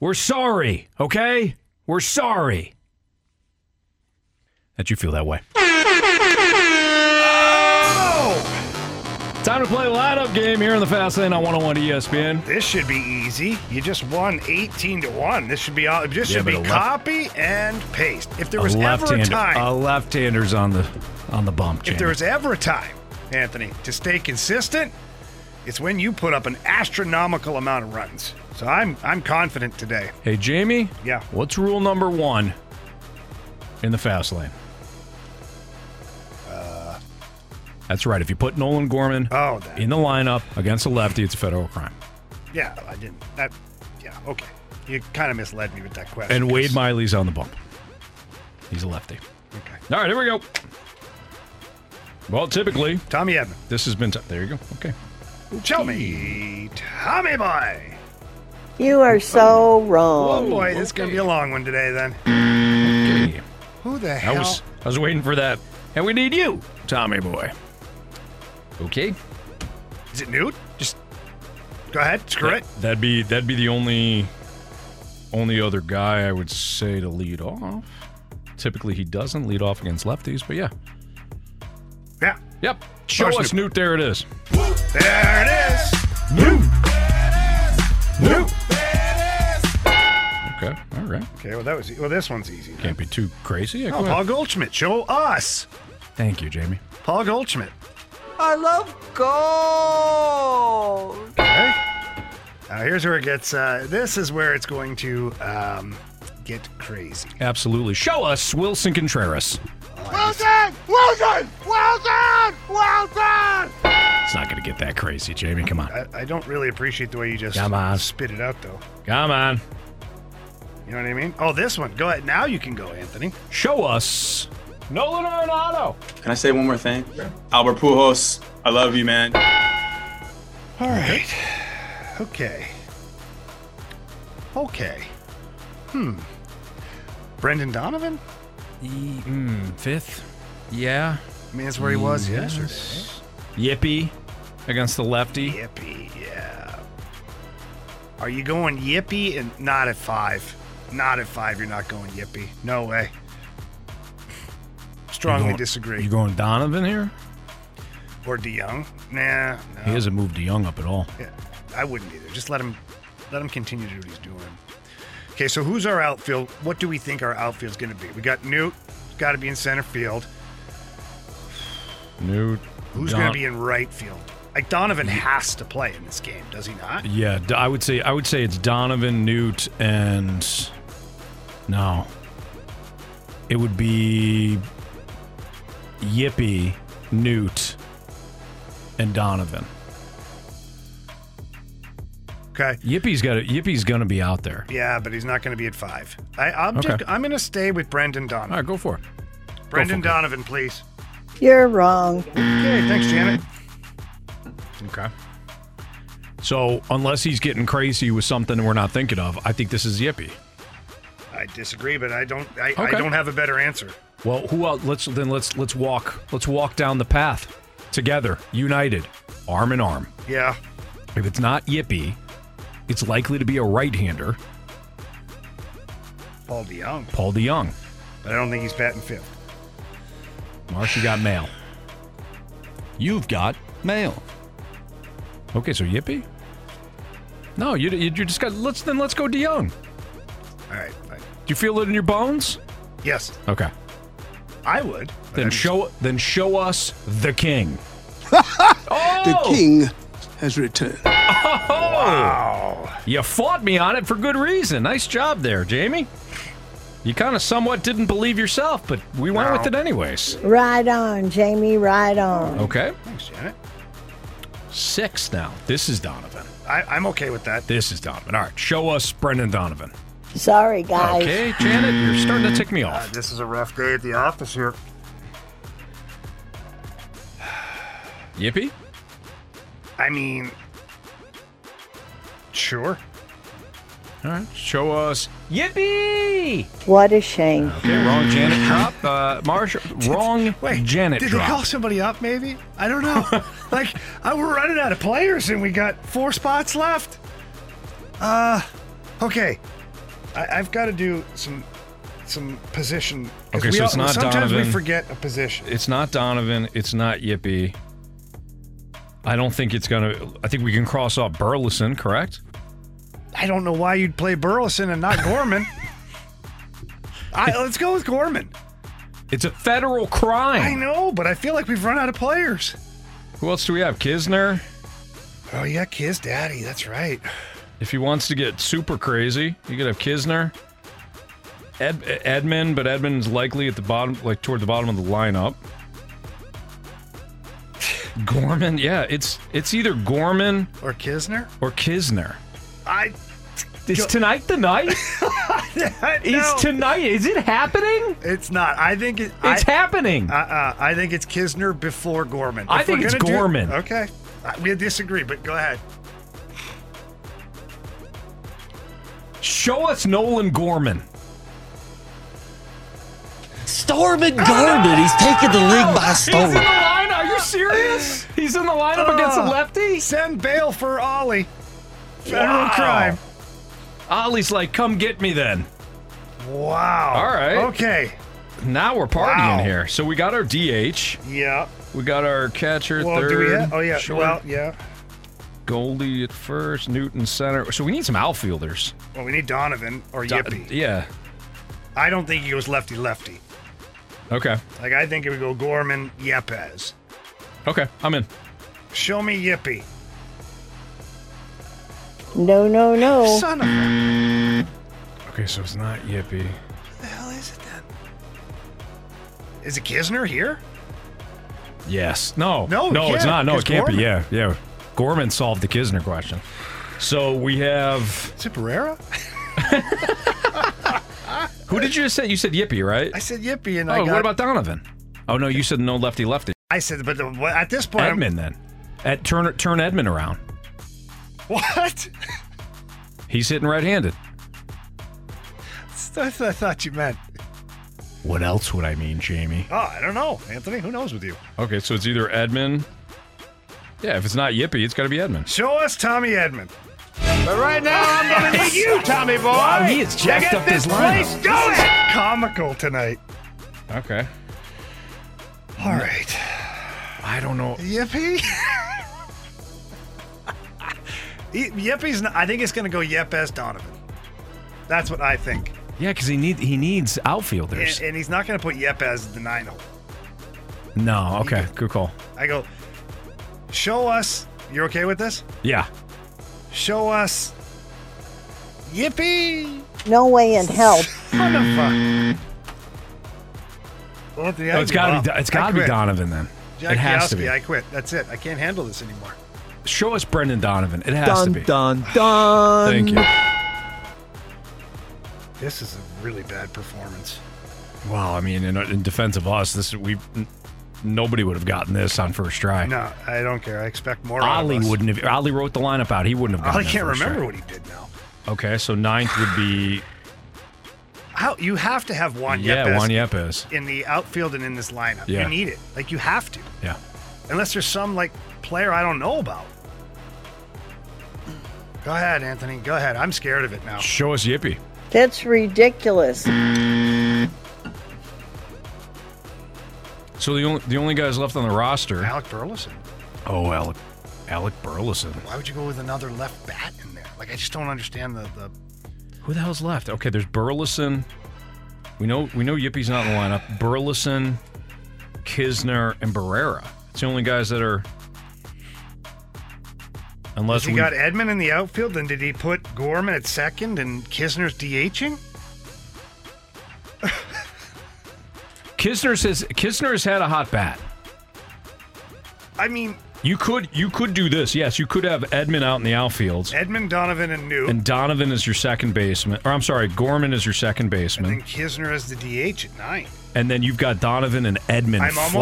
we're sorry, okay? We're sorry. That you feel that way. Time to play lineup game here in the Fast Lane on 101 ESPN. This should be easy. You just won 18 to 1. This should be all this Yeah, should be a left- copy and paste. If there was ever a time a left-hander's on the on the bump. if there was ever a time, Anthony, to stay consistent, it's when you put up an astronomical amount of runs. So I'm I'm confident today. hey Jamie, Yeah. what's rule number one in the Fast Lane? That's right. If you put Nolan Gorman Oh, that. in the lineup against a lefty, it's a federal crime. Yeah, I didn't. That. Yeah. Okay. You kind of misled me with that question. And Wade Miley's on the bump. He's a lefty. Okay. All right, here we go. Well, typically, Tommy Edman. this has been. T- there you go. Okay. Show me, Tommy boy. You are so wrong. Oh boy, this is gonna be a long one today. Then. Okay. Who the I hell? was I was waiting for that. And we need you, Tommy boy. Okay. Is it Newt? Just go ahead. Screw That, it. that'd be that'd be the only only other guy I would say to lead off. Typically, he doesn't lead off against lefties, but yeah. Yeah. Yep. Show First us, Newt. Newt. There it is. There it is. Newt. Newt. Okay. All right. Okay. Well, that was. Well, this one's easy. Can't be too crazy. Oh, Paul. Goldschmidt. Show us. Thank you, Jamie. Paul Goldschmidt. I love gold. Okay. Now here's where it gets. Uh, this is where it's going to um, get crazy. Absolutely. Show us Willson Contreras. Willson! Willson! Willson! Willson! It's not going to get that crazy, Jamie. Come on. I, I don't really appreciate the way you just Come on. spit it out, though. Come on. You know what I mean? Oh, this one. Go ahead. Now you can go, Anthony. Show us Nolan Arenado. Can I say one more thing? Albert Pujols, I love you, man. All right. Okay. Okay. Hmm. Brendan Donovan? Mm, fifth. Yeah. I mean, that's where he was Yes. yesterday. Yippee against the lefty. Yippee, yeah. Are you going yippee and not at five? Not at five. You're not going yippee. No way. Strongly going- disagree. You going Donovan here? or DeJong? Nah, no. He hasn't moved DeJong up at all. Yeah, I wouldn't either. Just let him let him continue to do what he's doing. Okay, so who's our outfield? What do we think our outfield's going to be? We got Newt, got to be in center field. Newt. Who's Don- going to be in right field? Like Donovan has to play in this game, does he not? Yeah, I would say I would say it's Donovan, Newt, and no, it would be Yippee, Newt, and Donovan. Okay. Yippee's got Yippee's gonna be out there. Yeah, but he's not going to be at five. I, I'm Okay. just I'm going to stay with Brendan Donovan. All right, go for it. Brendan for it. Donovan, please. You're wrong. Okay, thanks, Janet. Okay. So unless he's getting crazy with something we're not thinking of, I think this is Yippee. I disagree, but I don't I, I Okay. don't have a better answer. Well, who else? Let's then let's let's walk let's walk down the path together, united, arm in arm. Yeah. If it's not Yippee, it's likely to be a right-hander, Paul DeJong. Paul DeJong. But I don't think he's batting fifth. Marsh, you got mail. You've got mail. Okay, so Yippee. No, you you you just got. Let's then let's go DeJong. All right, fine. Do you feel it in your bones? Yes, Okay. I would. Then I'm- show then show us the king. Oh! The king has returned. Oh! Wow. You fought me on it for good reason. Nice job there, Jamie. You kind of somewhat didn't believe yourself, but we went with it anyways. Right on, Jamie. Right on. Okay. Thanks, Janet. Six now. This is Donovan. I, I'm okay with that. This is Donovan. All right, show us Brendan Donovan. Sorry, guys. Okay, Janet, you're starting to tick me Uh, off. this is a rough day at the office here. Yippee? I mean, sure. All right, show us Yippee! What a shame. Okay, wrong Janet drop. Uh, Marsh, wrong Janet Did drop. they call somebody up? Maybe I don't know. like I, we're running out of players, and we got four spots left. Uh, okay. I, I've got to do some some position. Okay, so it's all- not Sometimes we forget a position. It's not Donovan. It's not Yippee. I don't think it's gonna. I think we can cross off Burleson, correct? I don't know why you'd play Burleson and not Gorman. I, let's go with Gorman. It's a federal crime. I know, but I feel like we've run out of players. Who else do we have? Knizner. Oh yeah, Kiz Daddy. That's right. If he wants to get super crazy, you could have Knizner. Ed, Edman, but Edman's likely at the bottom, like toward the bottom of the lineup. Gorman, yeah, it's it's either Gorman or Knizner or Knizner. I. Is tonight the night? Is tonight? Is it happening? It's not. I think it, It's I, happening. Uh, uh, I think it's Knizner before Gorman. I If we're think it's gonna do- Gorman. okay, Uh, we disagree, but go ahead. Show us Nolan Gorman. Stormin Gorman, he's taking the league by He's in the storm. line. Are you serious? He's in the lineup against a Uh, lefty. Send bail for Oli. Federal Wow. crime. Oli's like, come get me then. Wow. All right. Okay. Now we're partying Wow. here. So we got our DH. Yeah. We got our catcher Well, third. do we have? Oh yeah. short, Well, yeah. Goldie at first, Newton center. So we need some outfielders. Well, we need Donovan or Do- Yippee. yeah. I don't think he goes lefty lefty. Okay. Like I think it would go Gorman Yepez. Okay. I'm in. Show me Yippee. No, no, no. Son of a. Okay, so it's not Yippee. What the hell is it then? Is it Knizner here? Yes. No. No, No, it it's can't, not. No, it's it can't be. Gorman. Yeah. Yeah. Gorman solved the Knizner question. So we have. Is it? Who did you say? You said Yippee, right? I said Yippee, and oh, I got. what about Donovan? Oh no, you said no lefty lefty. I said, but at this point, I'm- Edman then. At turn turn Edman around. what? He's hitting right-handed. That's what I thought you meant. What else would I mean, Jamie? Oh, I don't know, Anthony. Who knows with you? Okay, so it's either Edman. Yeah, if it's not Yippee, it's got to be Edman. Show us Tommy Edman. But right now, I'm gonna need you, Tommy boy. Wow, he has to jacked up this his lineup. place going. Comical tonight. Okay. All right. I don't know. Yippee. He- Yippy's. Not, I think it's going to go Yepez Donovan. That's what I think. Yeah, because he need he needs outfielders. And, and he's not going to put Yepez the nine hole. no, okay, good call. I go. Show us. You're okay with this? Yeah, Show us. Yippee! No way in hell. Son of a. Anthony, No, I it's give got up. to be it's I got to be quit. Donovan then. Jack it has to Yowski, be. I quit. That's it. I can't handle this anymore. Show us Brendan Donovan. It has dun, to be. dun, dun. Thank you. This is a really bad performance. Wow, I mean, in, in defense of us, this we nobody would have gotten this on first try. No, I don't care. I expect more. out of Oli us. wouldn't have. Oli wrote the lineup out. He wouldn't have. Oli gotten that can't first remember try. what he did now. Okay, so ninth would be How you have to have Juan yeah, Yepez Juan Yepez. in the outfield and in this lineup. Yeah. You need it. Like you have to. Yeah. Unless there's some like player I don't know about. Go ahead, Anthony. Go ahead. I'm scared of it now. Show us Yippee. That's ridiculous. So the only the only guys left on the roster. Alec Burleson. Oh, Alec Alec Burleson. Why would you go with another left bat in there? Like I just don't understand the the. Who the hell's left? Okay, there's Burleson. We know we know Yippie's not in the lineup. Burleson, Knizner, and Barrera. It's the only guys that are. Unless Has he we got Edman in the outfield, and did he put Gorman at second and Knizner's DHing? Knizner says Knizner's had a hot bat. I mean, You could you could do this. Yes, you could have Edman out in the outfields. Edman, Donovan, and New. And Donovan is your second baseman. Or I'm sorry, Gorman is your second baseman. and Knizner as the DH at nine. And then you've got Donovan and Edman I'm almost-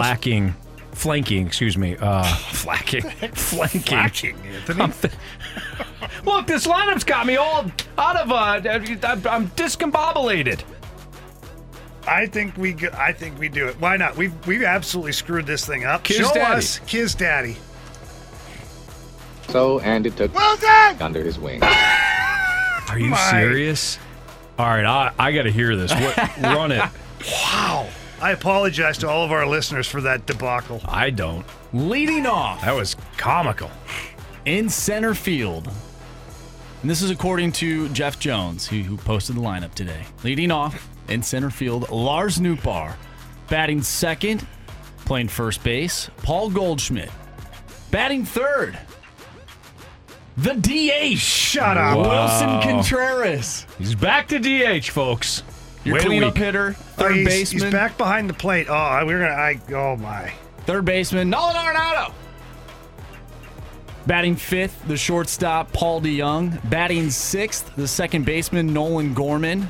flanking, excuse me, uh, flacking, flanking. Flacking, Anthony. Th- Look, this lineup's got me all out of, uh, I'm discombobulated. I think we go, I think we do it. Why not? We've we've absolutely screwed this thing up. Kiss Show Daddy. us Kiss Daddy. So Andy took Willson! under his wing. Are you My- serious? All right, I, I got to hear this. What, run it. Wow. I apologize to all of our listeners for that debacle. I don't. Leading off That was comical. in center field. And this is according to Jeff Jones, who, who posted the lineup today. Leading off in center field, Lars Nootbaar. Batting second, playing first base, Paul Goldschmidt. Batting third, the DH. Shut up. Willson Contreras. He's back to DH, folks. Your Wait cleanup hitter, Oh, third he's, baseman. he's back behind the plate. Oh, we're gonna. I. Oh my. Third baseman, Nolan Arenado. Batting fifth, the shortstop, Paul DeJong. Batting sixth, the second baseman, Nolan Gorman.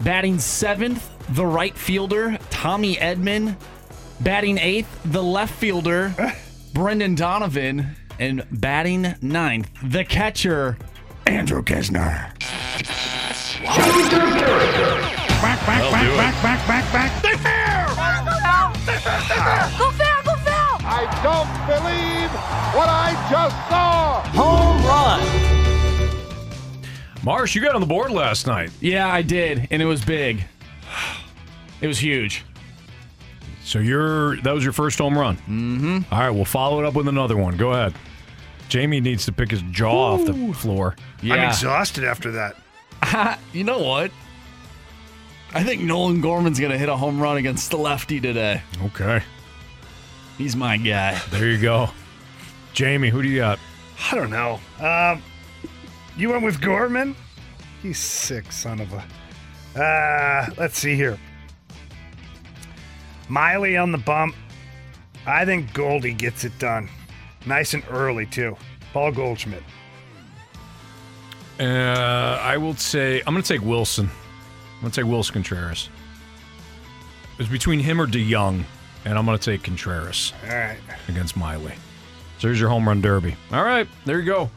Batting seventh, the right fielder, Tommy Edman. Batting eighth, the left fielder, Brendan Donovan. And batting ninth, the catcher, Andrew Knizner. Back, back, back, back, back, back, back. They fair! Go foul, go foul! I don't believe what I just saw. Home run. Marsh, you got on the board last night. Yeah, I did, and it was big. It was huge. So you're that was your first home run. Mm-hmm. All right, we'll follow it up with another one. Go ahead. Jamie needs to pick his jaw off the floor. Yeah. I'm exhausted after that. you know what? I think Nolan Gorman's going to hit a home run against the lefty today. Okay. He's my guy. There you go. Jamie, who do you got? I don't know. Um, you went with Gorman. He's sick, son of a. Uh, let's see here. Miley on the bump. I think Goldie gets it done. Nice and early, too. Paul Goldschmidt. Uh, I will say I'm going to take Willson. I'm going to take Willson Contreras. It's between him or DeJong, and I'm going to take Contreras All right. against Miley. So here's your home run derby. All right, there you go.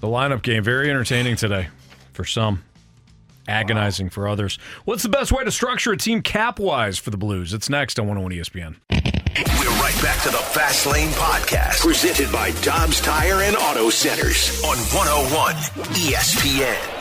The lineup game very entertaining today for some, agonizing for others. What's the best way to structure a team cap wise for the Blues? It's next on 101 ESPN. We're right back to the Fast Lane Podcast, presented by Dobbs Tire and Auto Centers on 101 ESPN.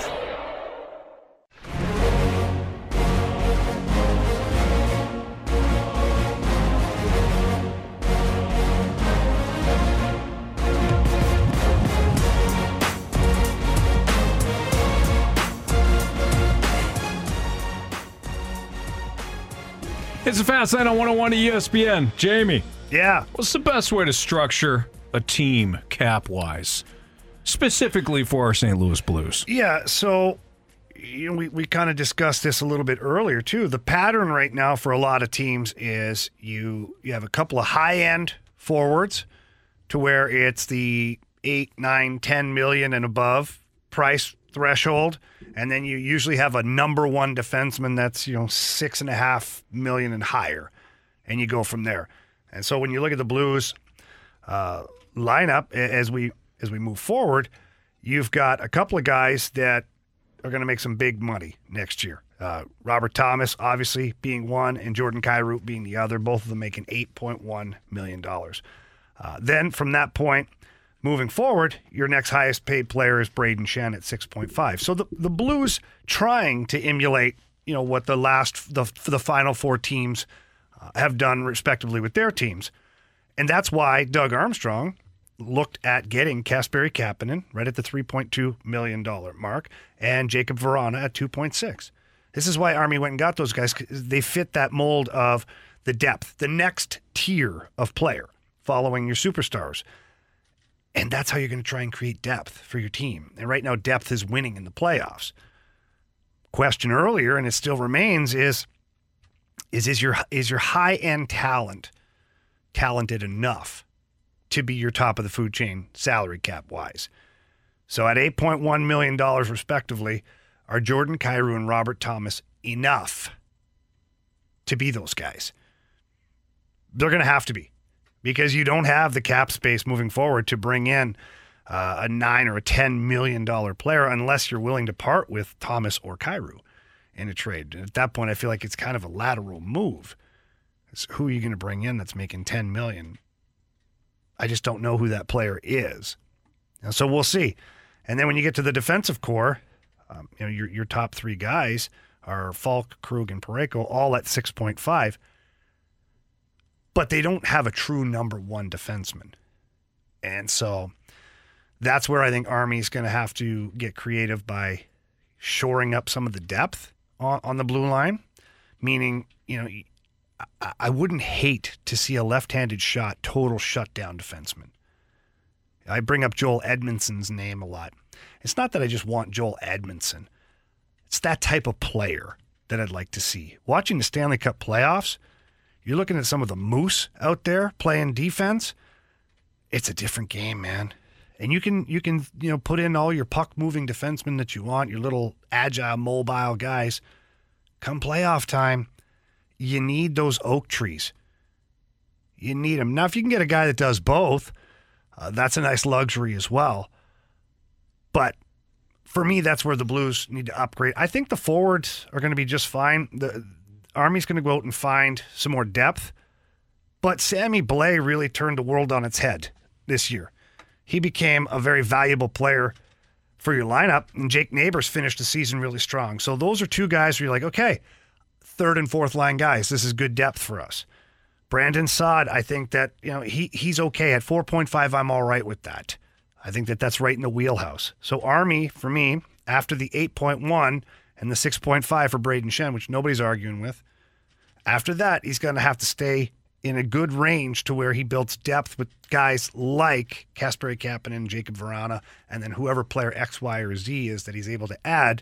It's a fast line on 101 to ESPN. Jamie. Yeah. What's the best way to structure a team cap wise, specifically for our St. Louis Blues? Yeah, so you know, we, we kind of discussed this a little bit earlier too. The pattern right now for a lot of teams is you you have a couple of high end forwards to where it's the eight, nine, ten million and above price threshold, and then you usually have a number one defenseman that's you know six and a half million and higher, and you go from there. And so when you look at the Blues uh, lineup as we as we move forward, you've got a couple of guys that are going to make some big money next year. Uh, Robert Thomas, obviously, being one, and Jordan Kyrou being the other, both of them making $8.1 million. Uh, then from that point, moving forward, your next highest paid player is Brayden Schenn at 6.5. So the, the Blues trying to emulate, you know, what the last, the, the final four teams uh, have done respectively with their teams. And that's why Doug Armstrong looked at getting Kasperi Kapanen right at the $3.2 million mark and Jakub Vrana at 2.6. This is why Army went and got those guys. They fit that mold of the depth, the next tier of player following your superstars. And that's how you're going to try and create depth for your team. And right now, depth is winning in the playoffs. Question earlier, and it still remains, is is is your is your high end talent talented enough to be your top of the food chain salary cap wise? So at eight point one million dollars respectively, are Jordan Kyrou and Robert Thomas enough to be those guys? They're going to have to be because you don't have the cap space moving forward to bring in uh, a nine or a ten million dollar player unless you're willing to part with Thomas or Kyrou in a trade. And at that point, I feel like it's kind of a lateral move. Who are you going to bring in that's making ten million? I just don't know who that player is. And so we'll see. And then when you get to the defensive core, um, you know your your top three guys are Faulk, Krug, and Parayko, all at six point five but they don't have a true number one defenseman. And so that's where I think Army's going to have to get creative by shoring up some of the depth on, on the blue line. Meaning, you know, I, I wouldn't hate to see a left handed shot, total shutdown defenseman. I bring up Joel Edmondson's name a lot. It's not that I just want Joel Edmondson, it's that type of player that I'd like to see. Watching the Stanley Cup playoffs, you're looking at some of the moose out there playing defense. It's a different game, man. And you can you can you know put in all your puck moving defensemen that you want, your little agile, mobile guys. Come playoff time, you need those oak trees. You need them now. If you can get a guy that does both, uh, that's a nice luxury as well. But for me, that's where the Blues need to upgrade. I think the forwards are going to be just fine. The Army's going to go out and find some more depth. But Sammy Blais really turned the world on its head this year. He became a very valuable player for your lineup, and Jake Neighbors finished the season really strong. So those are two guys where you're like, okay, third and fourth line guys, this is good depth for us. Brandon Saad, I think that you know he he's okay at 4.5. I'm all right with that. I think that that's right in the wheelhouse. So Army for me after the 8.1 and the 6.5 for Brayden Schenn, which nobody's arguing with. After that, he's going to have to stay in a good range to where he builds depth with guys like Casper Kapanen Jakub Vrana, and then whoever player X, Y, or Z is that he's able to add.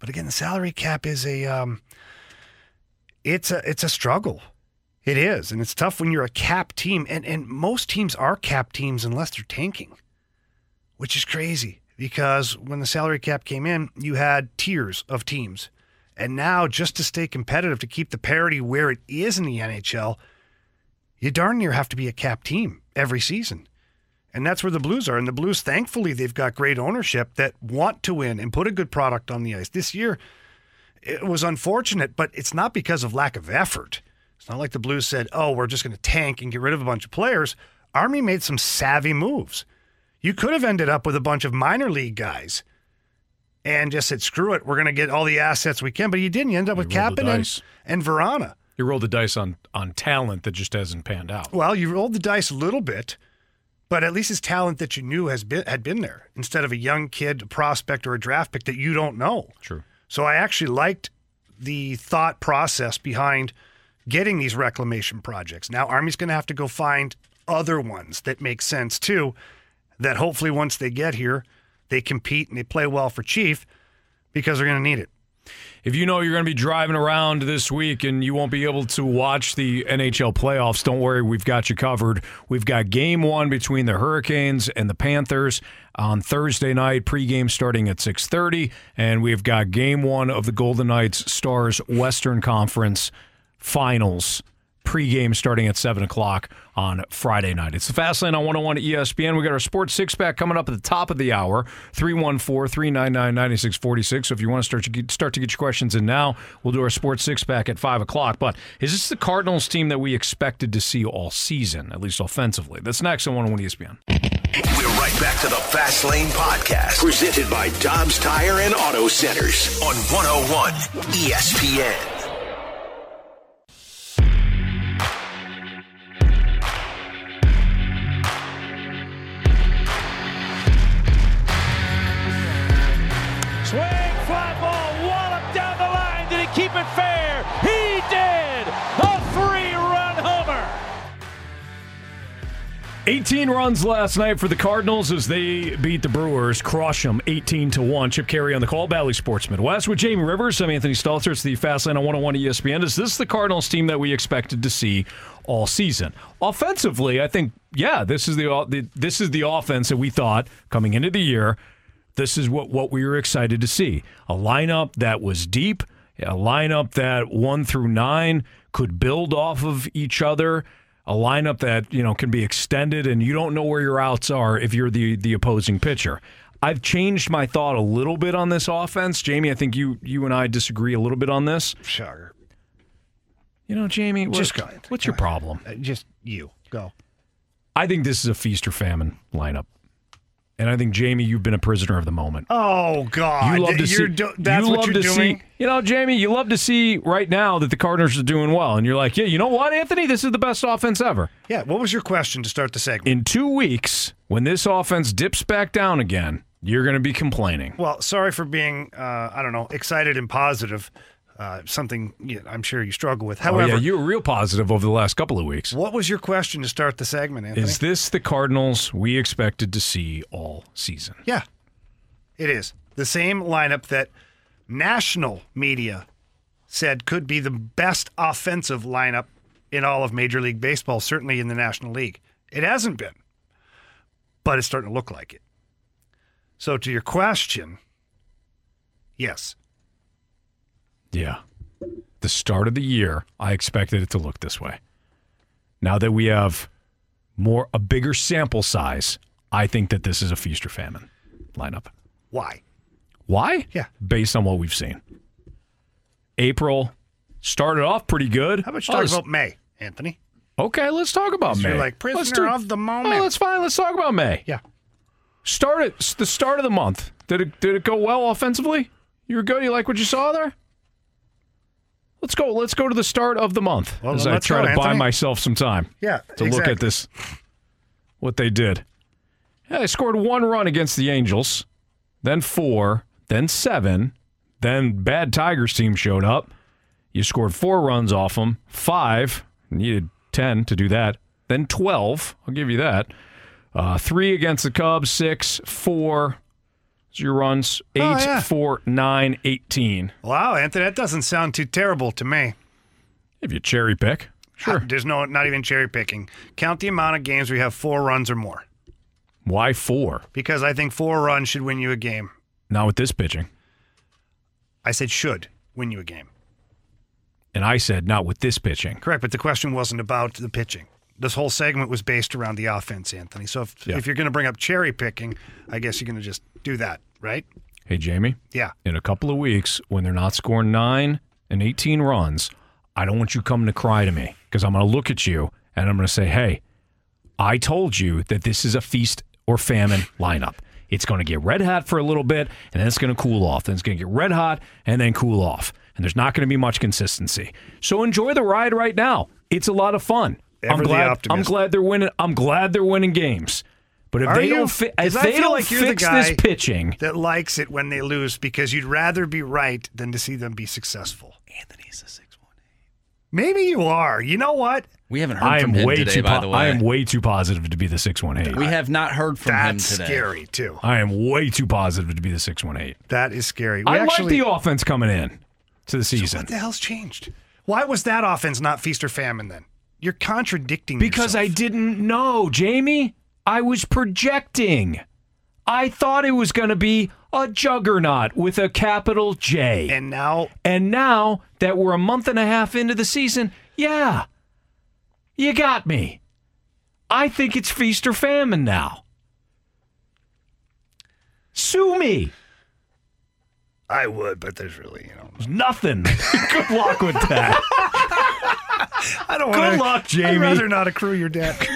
But again, the salary cap is a um, it's a it's a struggle. It is, and it's tough when you're a cap team, and and most teams are cap teams unless they're tanking, which is crazy because when the salary cap came in, you had tiers of teams. And now, just to stay competitive, to keep the parity where it is in the NHL, you darn near have to be a cap team every season. And that's where the Blues are. And the Blues, thankfully, they've got great ownership that want to win and put a good product on the ice. This year, it was unfortunate, but it's not because of lack of effort. It's not like the Blues said, oh, we're just going to tank and get rid of a bunch of players. Army made some savvy moves. You could have ended up with a bunch of minor league guys and just said, screw it, we're going to get all the assets we can. But you didn't. You end up with Kapanen and, and Vrana. You rolled the dice on on talent that just hasn't panned out. Well, you rolled the dice a little bit, but at least it's talent that you knew has been had been there instead of a young kid, a prospect, or a draft pick that you don't know. True. So I actually liked the thought process behind getting these reclamation projects. Now, Army's going to have to go find other ones that make sense too, that hopefully once they get here, they compete and they play well for Chief because they're going to need it. If you know you're going to be driving around this week and you won't be able to watch the NHL playoffs, don't worry, we've got you covered. We've got game one between the Hurricanes and the Panthers on Thursday night, pregame starting at 6:30, and we've got game one of the Golden Knights Stars Western Conference Finals pregame starting at 7 o'clock on Friday night. It's the Fastlane on 101 ESPN. We got our Sports Six Pack coming up at the top of the hour, 314 399 9646. So if you want to start to, get, start to get your questions in now, we'll do our Sports Six Pack at 5 o'clock. But is this the Cardinals team that we expected to see all season, at least offensively? That's next on 101 ESPN. We're right back to the Fast Lane Podcast, presented by Dobbs Tire and Auto Centers on 101 ESPN. 18 runs last night for the Cardinals as they beat the Brewers, crush them 18 to 1. Chip Caray on the call, Bally Sports Midwest with Jamie Rivers. I'm Anthony Stalter. It's the Fastlane on 101 ESPN. Is this the Cardinals team that we expected to see all season? Offensively, I think, yeah, this is the, this is the offense that we thought coming into the year. This is what, what we were excited to see. A lineup that was deep, a lineup that one through nine could build off of each other a lineup that you know can be extended and you don't know where your outs are if you're the the opposing pitcher. I've changed my thought a little bit on this offense, Jamie. I think you you and I disagree a little bit on this. Shocker. You know, Jamie, what, Just go ahead. what's your problem? Uh, just you go. I think this is a feast or famine lineup, and I think Jamie, you've been a prisoner of the moment. Oh God! You love to see. do- that's you what you're doing. see. You know, Jamie, you love to see right now that the Cardinals are doing well, and you're like, yeah, you know what, Anthony, this is the best offense ever. Yeah. What was your question to start the segment? In two weeks, when this offense dips back down again, you're going to be complaining. Well, sorry for being, uh, I don't know, excited and positive. Uh, something you I'm sure you struggle with. However, oh, yeah, you were real positive over the last couple of weeks. what was your question to start the segment, Anthony? Is this the Cardinals we expected to see all season? Yeah, it is the same lineup that national media said could be the best offensive lineup in all of Major League Baseball, certainly in the National League. It hasn't been, but it's starting to look like it. So, to your question, yes, Yeah. The start of the year, I expected it to look this way. Now that we have more a bigger sample size, I think that this is a feast or famine lineup. why? Why? Yeah. Based on what we've seen. April started off pretty good. How about you Oh, talk about May, Anthony? Okay, let's talk about You're May. like Let's prisoner do- of the oh, moment. Oh, that's fine. Let's talk about May. Yeah. Start. The start of the month. Did it did it go well offensively? You were good. You like what you saw there? Let's go. Let's go to the start of the month Well, as I try go, to buy myself some time. Yeah, To look at this, what they did. Yeah, they scored one run against the Angels, then four, then seven, then bad Tigers team showed up. You scored four runs off them, five, needed 10 to do that, then 12. I'll give you that. Uh, three against the Cubs, six, four. Your runs. Eight, Oh, yeah. four, nine, 18. Wow, Anthony, that doesn't sound too terrible to me. If you cherry pick, sure. There's no, not even cherry picking. Count the amount of games you have four runs or more. Why four? Because I think four runs should win you a game. Not with this pitching. I said should win you a game. And I said not with this pitching. Correct, but the question wasn't about the pitching. This whole segment was based around the offense, Anthony. So if, Yeah. if you're going to bring up cherry picking, I guess you're going to just do that, right? Hey, Jamie. Yeah. In a couple of weeks, when they're not scoring nine and 18 runs, I don't want you coming to cry to me because I'm going to look at you and I'm going to say, hey, I told you that this is a feast or famine lineup. It's going to get red hot for a little bit and then it's going to cool off. Then it's going to get red hot and then cool off. And there's not going to be much consistency. So enjoy the ride right now. It's a lot of fun. Ever I'm the glad. I'm glad they're winning. I'm glad they're winning games. But if Are they you? don't, fi- if they feel don't like you're the fix guy this pitching, that likes it when they lose because you'd rather be right than to see them be successful. Anthony's a six one eight. Maybe you are. You know what? We haven't heard I am from him way today, too. by po- the way. I am way too positive to be the six one eight. we have not heard from That's him today. scary too. I am way too positive to be the six one eight. That is scary. We I actually, like the offense coming in to the season What the hell's changed? Why was that offense not feast or famine then? You're contradicting me. because I didn't know, Jamie. I was projecting. I thought it was going to be a juggernaut with a capital J. And now, and now that we're a month and a half into the season, yeah, you got me. I think it's feast or famine now. Sue me. I would, but there's really, you know, there's Nothing. Good luck with that. I don't want Good luck, Jamie. I'd rather not accrue your debt.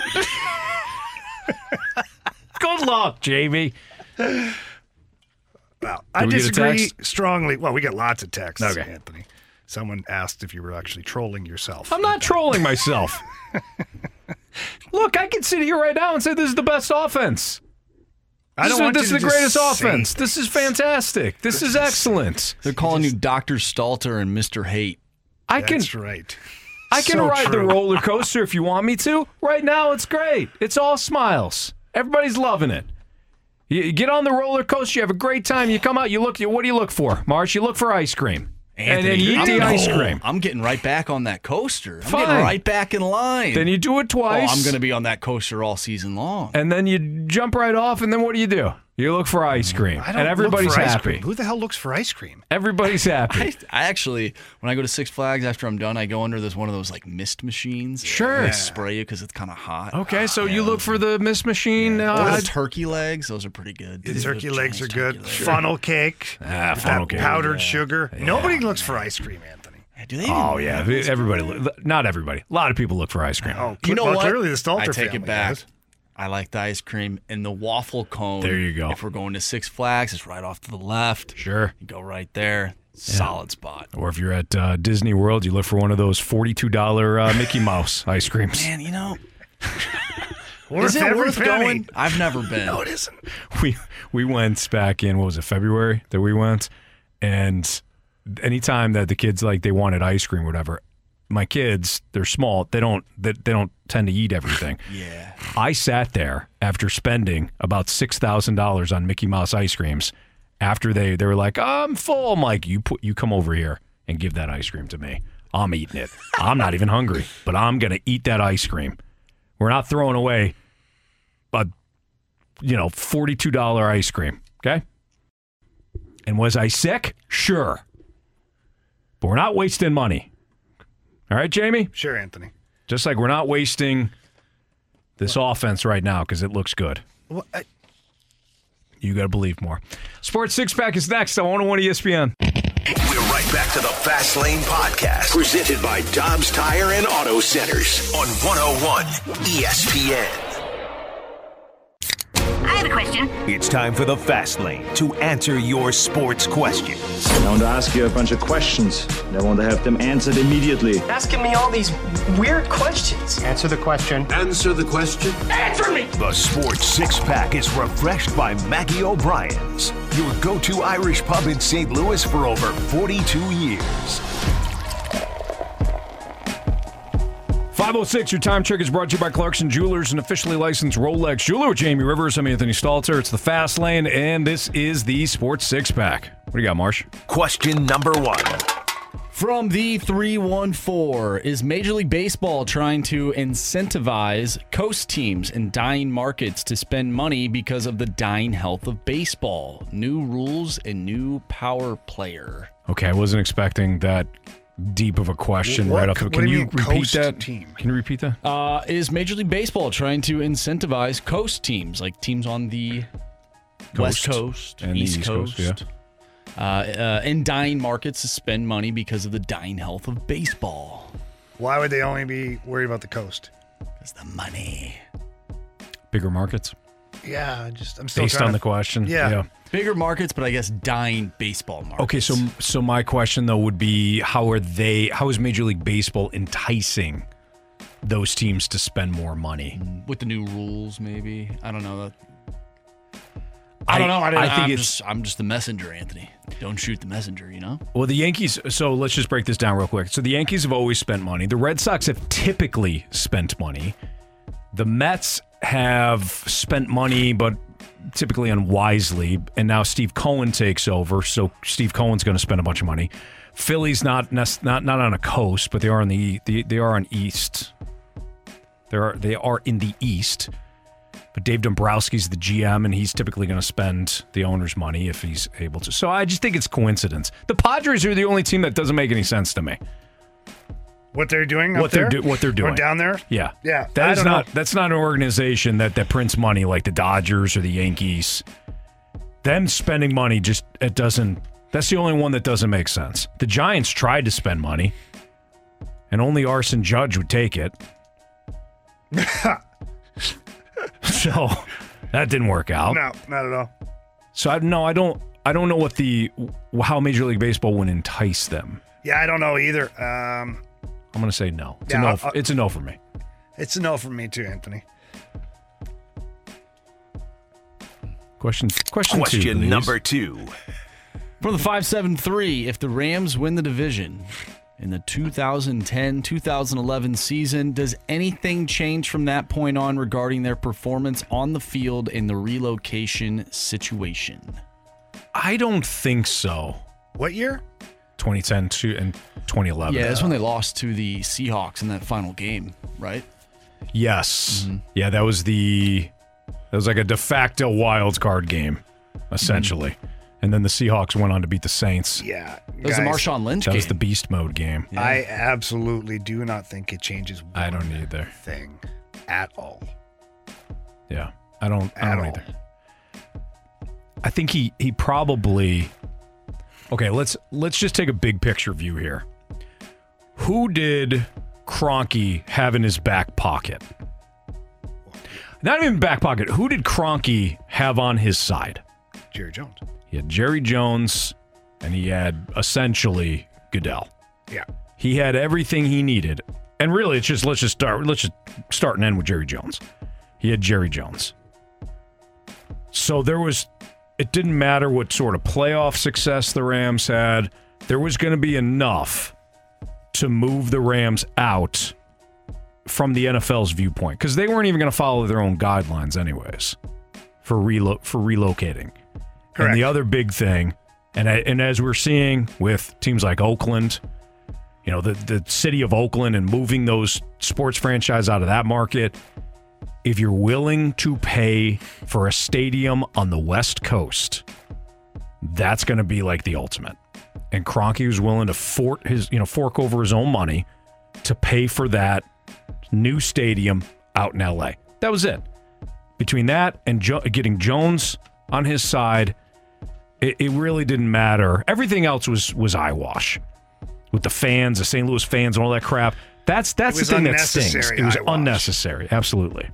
Good luck, Jamie. Well, I we disagree strongly. Well, we get lots of texts, Okay. Anthony. Someone asked if you were actually trolling yourself. I'm not trolling myself. Look, I can sit here right now and say this is the best offense. I don't is, want this you is to the greatest offense. This is fantastic. This is excellent. They're calling you Dr. Stalter and Mr. Hate. I can That's right. I can So ride the roller coaster if you want me to. Right now, it's great. It's all smiles. Everybody's loving it. You you get on the roller coaster, you have a great time. You come out, you look. What do you look for, Marsh? You look for ice cream, and then you eat the ice cream. I'm getting right back on that coaster. I'm Fine. getting right back in line. Then you do it twice. Oh, I'm going to be on that coaster all season long. and then you jump right off, and then what do you do? You look for ice cream, I don't and everybody's look for ice happy. cream. Who the hell looks for ice cream? Everybody's happy. I, I actually, when I go to Six Flags after I'm done, I go under this one of those like mist machines. Sure. They spray you because it's kind of hot. Okay, so you look for the mist Machine. Or Uh, the turkey legs, those are pretty good. The turkey legs are good. Funnel cake. Ah, with funnel that cake. Powdered sugar. Nobody looks for ice cream, Anthony. Do they? oh yeah, everybody. Look, not everybody. A lot of people look for ice cream. Oh, You know well, what? Clearly, the Stalter I take family it back. does. I like the ice cream and the waffle cone. There you go. If we're going to Six Flags, it's right off to the left. Sure. You go right there. Solid spot. Or if you're at uh, Disney World, you look for one of those forty-two dollar uh, Mickey Mouse ice creams. Man, you know, is it worth penny. going? I've never been. No, it isn't. we we went back in what was it February that we went, and anytime that the kids like they wanted ice cream or whatever, my kids they're small they don't they, they don't tend to eat everything. Yeah. I sat there after spending about six thousand dollars on Mickey Mouse ice creams. After they they were like, I'm full. I'm like, you put you come over here and give that ice cream to me. I'm eating it. I'm not even hungry, but I'm gonna eat that ice cream. We're not throwing away a you know forty two dollar ice cream. Okay. And was I sick? Sure. But we're not wasting money. All right, Jamie? Sure, Anthony. Just like we're not wasting this offense right now because it looks good. Well, I, You got to believe more. Sports Six Pack is next on 101 ESPN. We're right back to the Fast Lane Podcast, presented by Dobbs Tire and Auto Centers on 101 ESPN. I have a question. It's time for the Fast Lane to answer your sports questions. I want to ask you a bunch of questions. and I want to have them answered immediately. Asking me all these weird questions. Answer the question. Answer the question. Answer me! The Sports Six Pack is refreshed by Maggie O'Brien's, your go to Irish pub in St. Louis for over 42 years. 506, your time check is brought to you by Clarkson Jewelers, an officially licensed Rolex jeweler with Jamie Rivers. I'm Anthony Stalter. It's the Fast Lane, and this is the Sports Six Pack. What do you got, Marsh? Question number one. From the 314, is Major League Baseball trying to incentivize coast teams in dying markets to spend money because of the dying health of baseball? New rules and new power player. Okay, I wasn't expecting that deep of a question What- right off. the Can you you repeat coast that? team? Can you repeat that? Uh, is Major League Baseball trying to incentivize coast teams, like teams on the West Coast Coast, and the East, East Coast, Coast, uh, uh, in dying markets to spend money because of the dying health of baseball? why would they only be worried about the coast? Because the money. Bigger markets? Yeah, just I'm still Based on to- the question? Yeah. Yeah. Bigger markets, but I guess dying baseball markets. Okay, so so my question though would be how are they how is Major League Baseball enticing those teams to spend more money? with the new rules, maybe I don't know. That I don't know. I, I think am it's just, I'm just the messenger, Anthony. Don't shoot the messenger, you know? Well, the Yankees. So let's just break this down real quick. So the Yankees have always spent money. The Red Sox have typically spent money. The Mets have spent money, but typically unwisely. And now Steve Cohen takes over. So Steve Cohen's going to spend a bunch of money. Philly's not not not on a coast, but they are on the, the they are on east. They are they are in the east. But Dave Dombrowski's the GM, and he's typically going to spend the owner's money if he's able to. So I just think it's coincidence. The Padres are the only team that doesn't make any sense to me. What they're doing? up What they're there? do, what they're doing Or down there? Yeah, Yeah, That I is not know. that's not an organization that that prints money like the Dodgers or the Yankees. Them spending money just it doesn't. That's the only one that doesn't make sense. The Giants tried to spend money, and only Arson Judge would take it. so that didn't work out. No, not at all. So I no, I don't. I don't know what the how Major League Baseball would entice them. Yeah, I don't know either. Um, I'm going to say no. It's Yeah, a no. I'll- for- it's a no for me. it's a no for me too, Anthony. Question. Question. Question please. number two. From the 573, if the Rams win the division in the 2010 2011 season, does anything change from that point on regarding their performance on the field in the relocation situation? I don't think so. What year? 2010 to and 2011. Yeah, that's when they lost to the Seahawks in that final game, right? Yes. Mm-hmm. Yeah, that was the that was like a de facto wild card game, essentially. And then the Seahawks went on to beat the Saints. Yeah, That was the guys, Marshawn Lynch That was the beast mode game. I absolutely do not think it changes. One I don't either. thing at all. Yeah, I don't. I don't all. either. I think he he probably. Okay, let's let's just take a big picture view here. Who did Kroenke have in his back pocket? Not even back pocket. Who did Kroenke have on his side? Jerry Jones. He had Jerry Jones, and he had essentially Goodell. Yeah. He had everything he needed. And really, it's just let's just start. Let's just start and end with Jerry Jones. He had Jerry Jones. So there was. It didn't matter what sort of playoff success the Rams had. There was going to be enough to move the Rams out from the NFL's viewpoint because they weren't even going to follow their own guidelines, anyways, for relo- for relocating. And the other big thing, and I- and as we're seeing with teams like Oakland, you know, the the city of Oakland and moving those sports franchise out of that market, if you're willing to pay for a stadium on the West Coast, that's going to be like the ultimate. And Kroenke was willing to fort his, you know, fork over his own money to pay for that new stadium out in LA. That was it. Between that and jo- getting Jones on his side, it, it really didn't matter. Everything else was was eyewash with the fans, the St. Louis fans, and all that crap. That's that's the thing that stings. It was eyewash. unnecessary. Absolutely.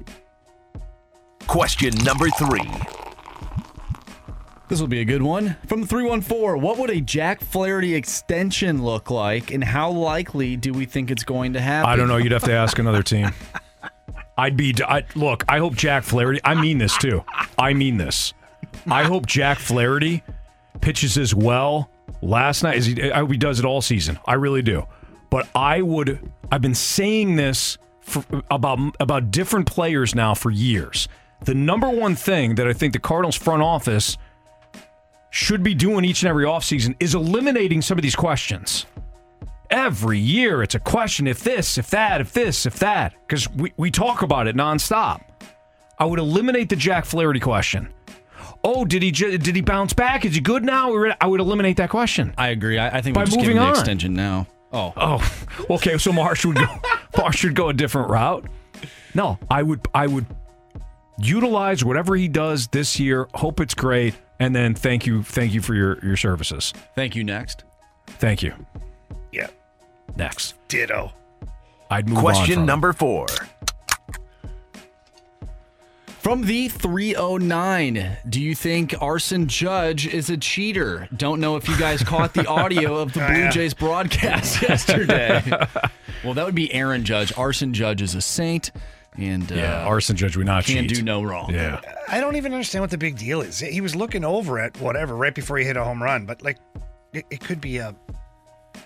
Question number three. This will be a good one. From 314, what would a Jack Flaherty extension look like, and how likely do we think it's going to happen? I don't know. You'd have to ask another team. I'd be. I, look, I hope Jack Flaherty. I mean this too. I mean this. I hope Jack Flaherty pitches as well last night as he, I hope he does it all season. I really do. But I would. I've been saying this for, about about different players now for years. The number one thing that I think the Cardinals front office should be doing each and every offseason is eliminating some of these questions. Every year it's a question if this, if that, if this, if that, because we, we talk about it nonstop. I would eliminate the Jack Flaherty question. Oh, did he did he bounce back? Is he good now? I would eliminate that question. I agree. I, I think By we're just moving giving the on. extension now. Oh, Oh, okay. So Marsh would go. Marsh should go a different route. No, I would. I would utilize whatever he does this year. Hope it's great, and then thank you. Thank you for your your services. Thank you. Next. Thank you. Yeah. Next. Ditto. I'd move on Question number four. From the 309, do you think Arson Judge is a cheater? Don't know if you guys caught the audio of the Oh, Blue. Jays broadcast yesterday. well, that would be Aaron Judge. Arson Judge is a saint. And uh, arson judge would not can't cheat. do no wrong. Yeah. I don't even understand what the big deal is. He was looking over at whatever right before he hit a home run, but like it, it could be a,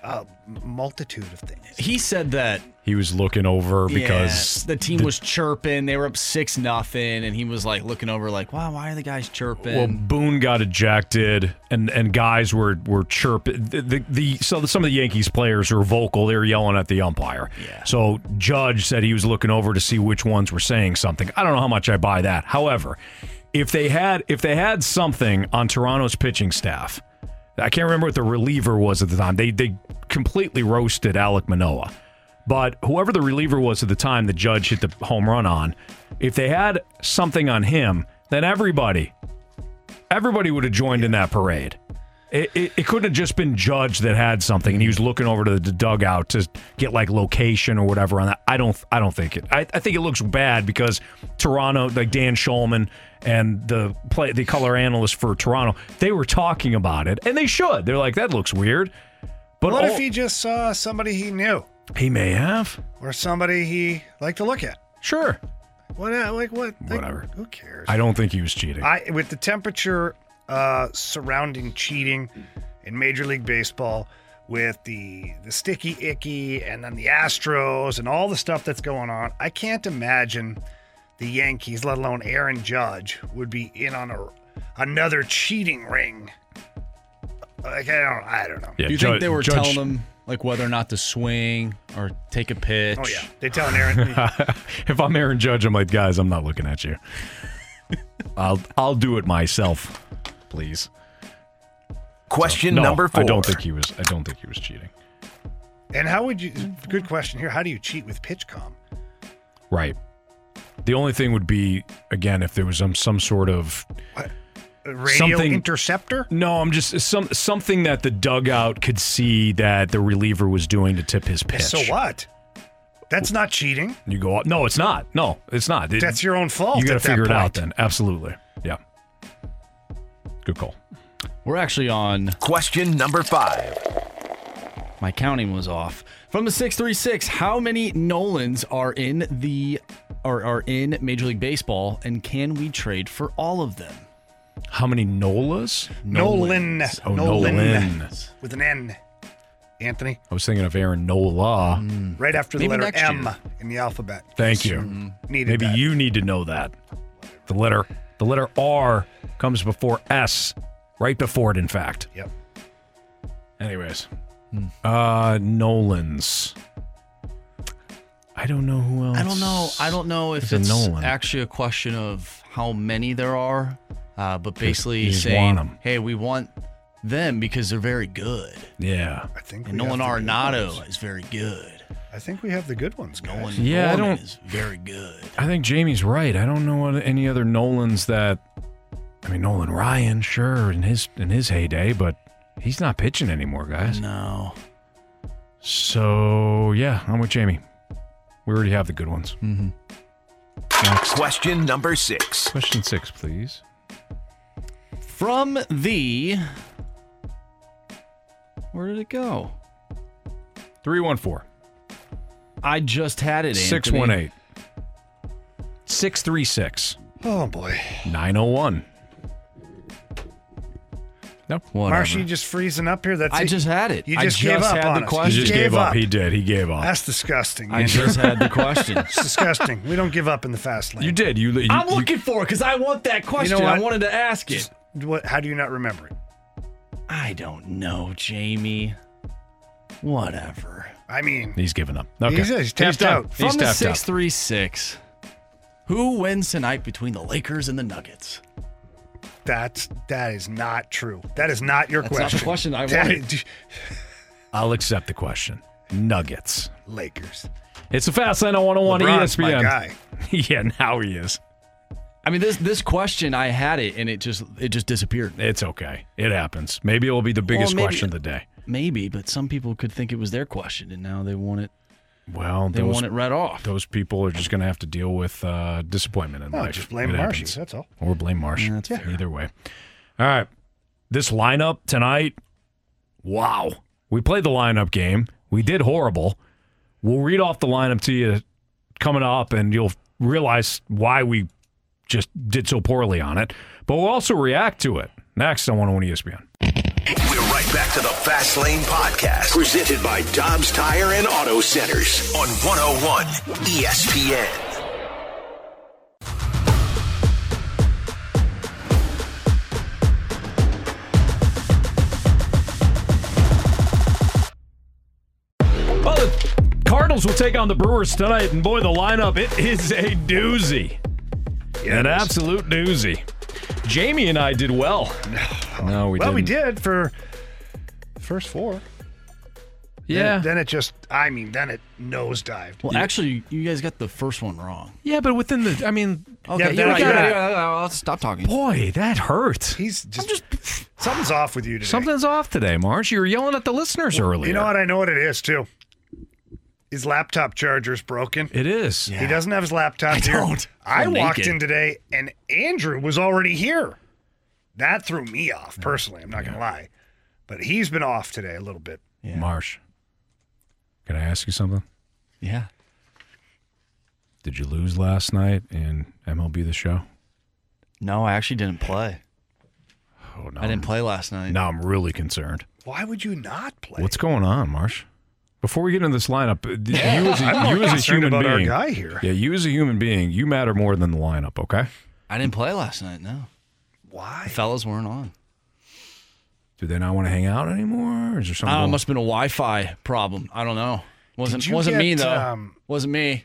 a multitude of things. He said that He was looking over because yeah, the team was chirping. They were up six nothing, and he was like looking over, like, "Wow, why are the guys chirping?" Well, Boone got ejected, and and guys were were chirping. The, the, the so some of the Yankees players were vocal. They were yelling at the umpire. Yeah. So Judge said he was looking over to see which ones were saying something. I don't know how much I buy that. However, if they had if they had something on Toronto's pitching staff, I can't remember what the reliever was at the time. They they completely roasted Alek Manoah. But whoever the reliever was at the time, the judge hit the home run on. If they had something on him, then everybody, everybody would have joined in that parade. It, it, it couldn't have just been Judge that had something, and he was looking over to the dugout to get like location or whatever on that. I don't, I don't think it. I, I think it looks bad because Toronto, like Dan Shulman and the play, the color analyst for Toronto, they were talking about it, and they should. They're like, that looks weird. But what all- if he just saw somebody he knew he may have. or somebody he liked to look at? Sure. What? uh, Like what? like, Whatever. Who cares? I don't think he was cheating. I with the temperature uh, surrounding cheating in Major League Baseball, with the the sticky icky, and then the Astros and all the stuff that's going on, I can't imagine the Yankees, let alone Aaron Judge, would be in on a another cheating ring. Like I don't, I don't know. Do you think they were telling them like whether or not to swing or take a pitch? Oh yeah, they telling Aaron. if I'm Aaron Judge, I'm like, guys, I'm not looking at you. I'll I'll do it myself, please. Question No, number four. I don't think he was. I don't think he was cheating. and how would you? Good question here. How do you cheat with PitchCom? Right. The only thing would be again if there was some some sort of A radio Something- interceptor? no. I'm just some something that the dugout could see that the reliever was doing to tip his pitch. So what? That's not cheating. You go. No, it's not. No, it's not. It- That's your own fault You got to figure it out then. Absolutely. Yeah. Good call. We're actually on question number five. My counting was off. From the 636, how many Nolans are in the are, are in Major League Baseball and can we trade for all of them? How many Nolas? Nolan. Oh, Nolan. Nolan. With an N. Anthony. I was thinking of Aaron Nola. Mm. Right after the Maybe letter next M year. in the alphabet. Thank you. Needed Maybe that. you need to know that. The letter the letter R comes before S, right before it, in fact. Yep. Anyways, uh, Nolan's. I don't know who else. I don't know. I don't know if is a it's Nolan. actually a question of how many there are, uh, but basically you just saying, want 'em. "Hey, we want them because they're very good." Yeah. I think And we have Nolan the Arenado is very good. I think we have the good ones, guys. Nolan Yeah, I don't- is very good. I think Jamie's right. I don't know any other Nolans that. I mean, Nolan Ryan, sure, in his in his heyday, but he's not pitching anymore, guys. No. So yeah, I'm with Jamie. We already have the good ones. Mm-hmm. Next. Question number six. Question six, please. From the where did it go? 314 I just had it. Anthony. 618 636 Oh boy. 901. No, Whatever. Marshy just freezing up here. That's I it. just had it. You I just, gave up had on the us. question. He just gave up. up. He did. He gave up. That's disgusting. I just had the question. It's disgusting. We don't give up in the fast lane. You did. You. you I'm you- looking for it because I want that question. I what? wanted to ask it. What? How do you not remember it? I don't know, Jamie. Whatever. I mean, He's given up. Okay. He's- he's tapped done. out. He's From the tapped out. 636, who wins tonight between the Lakers and the Nuggets? that's that is not true. That is not your That's not question. the question I That wanted. is- I'll accept the question. Nuggets. Lakers. It's a fast lane on 101 LeBron's my ESPN. guy. yeah, now he is. I mean, this this question I had it and it just it just disappeared. It's okay. It happens. Maybe it'll be the biggest maybe- question of the day. Maybe, but some people could think it was their question and now they want it. Well, They those, want it read off. Those people are just going to have to deal with uh, disappointment in No, life. just blame It Marshy. happens. That's all. Or blame Marsh. Yeah, that's fair. Either way. All right. This lineup tonight, wow. We played the lineup game. We did horrible. We'll read off the lineup to you coming up, and you'll realize why we just did so poorly on it, but we'll also react to it. Next on 101 ESPN. We're right back to the Fast Lane Podcast, presented by Dobbs Tire and Auto Centers on 101 ESPN. Well, the Cardinals will take on the Brewers tonight, and boy, the lineup it is a doozy, an absolute doozy. Jamie and I did well. No, we well, didn't. we did for the first four. Yeah. Then, then it just, I mean, then it nosedived. Well, actually, you guys got the first one wrong. Yeah, but within the, I mean, Okay, Yeah, you're then right. I You're got right. Yeah, yeah, yeah, stop talking. Boy, that hurts. He's just, something's off with you today. Something's off today, Marsh. You were yelling at the listeners earlier. You know what? I know what it is too. His laptop charger's broken. It is. He doesn't have his laptop I here. don't. I I'm walked naked. in today and Andrew was already here. That threw me off personally. I'm not gonna lie, but he's been off today a little bit. Marsh, can I ask you something? Yeah. Did you lose last night in MLB The Show? No, I actually didn't play. Oh no, I didn't play last night. Now I'm really concerned. Why would you not play? What's going on, Marsh? Before we get into this lineup, Yeah, you as a, I'm more you as a human about our being, guy here. yeah, you as a human being, you matter more than the lineup. Okay. I didn't play last night. No, Why? the fellas weren't on. Do they not want to hang out anymore? Or is there I something? don't know, it must have been a Wi-Fi problem. I don't know. Wasn't wasn't me though. um, wasn't me.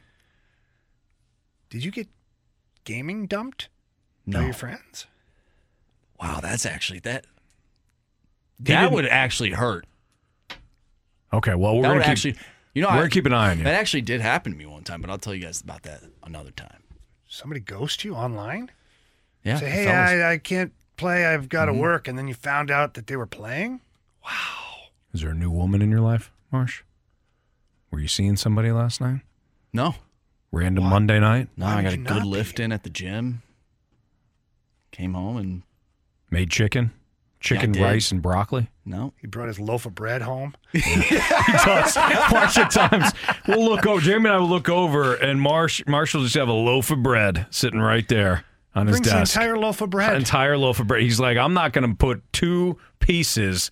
Did you get gaming dumped No. by your friends? Wow, that's actually that. He That would actually hurt. okay. Well, we're that gonna keep, actually, you know, we're I- gonna keep an eye on you. That actually did happen to me one time, but I'll tell you guys about that another time. Somebody ghost you online? Yeah. Say, hey. I, I can't play. I've got to Mhm. work, and then you found out that they were playing. Wow. Is there a new woman in your life, Marsh? Were you seeing somebody last night? no, Random Monday night? no, Why I got a good not be? lift in at the gym. Came home and Made chicken, chicken, did. rice, and broccoli. no, He brought his loaf of bread home. he does. Marsh at times we'll look over. Jamie and I will look over, and Marsh Marsh will just have a loaf of bread sitting right there on his Brings the desk. entire loaf of bread. entire loaf of bread. He's like, I'm not going to put two pieces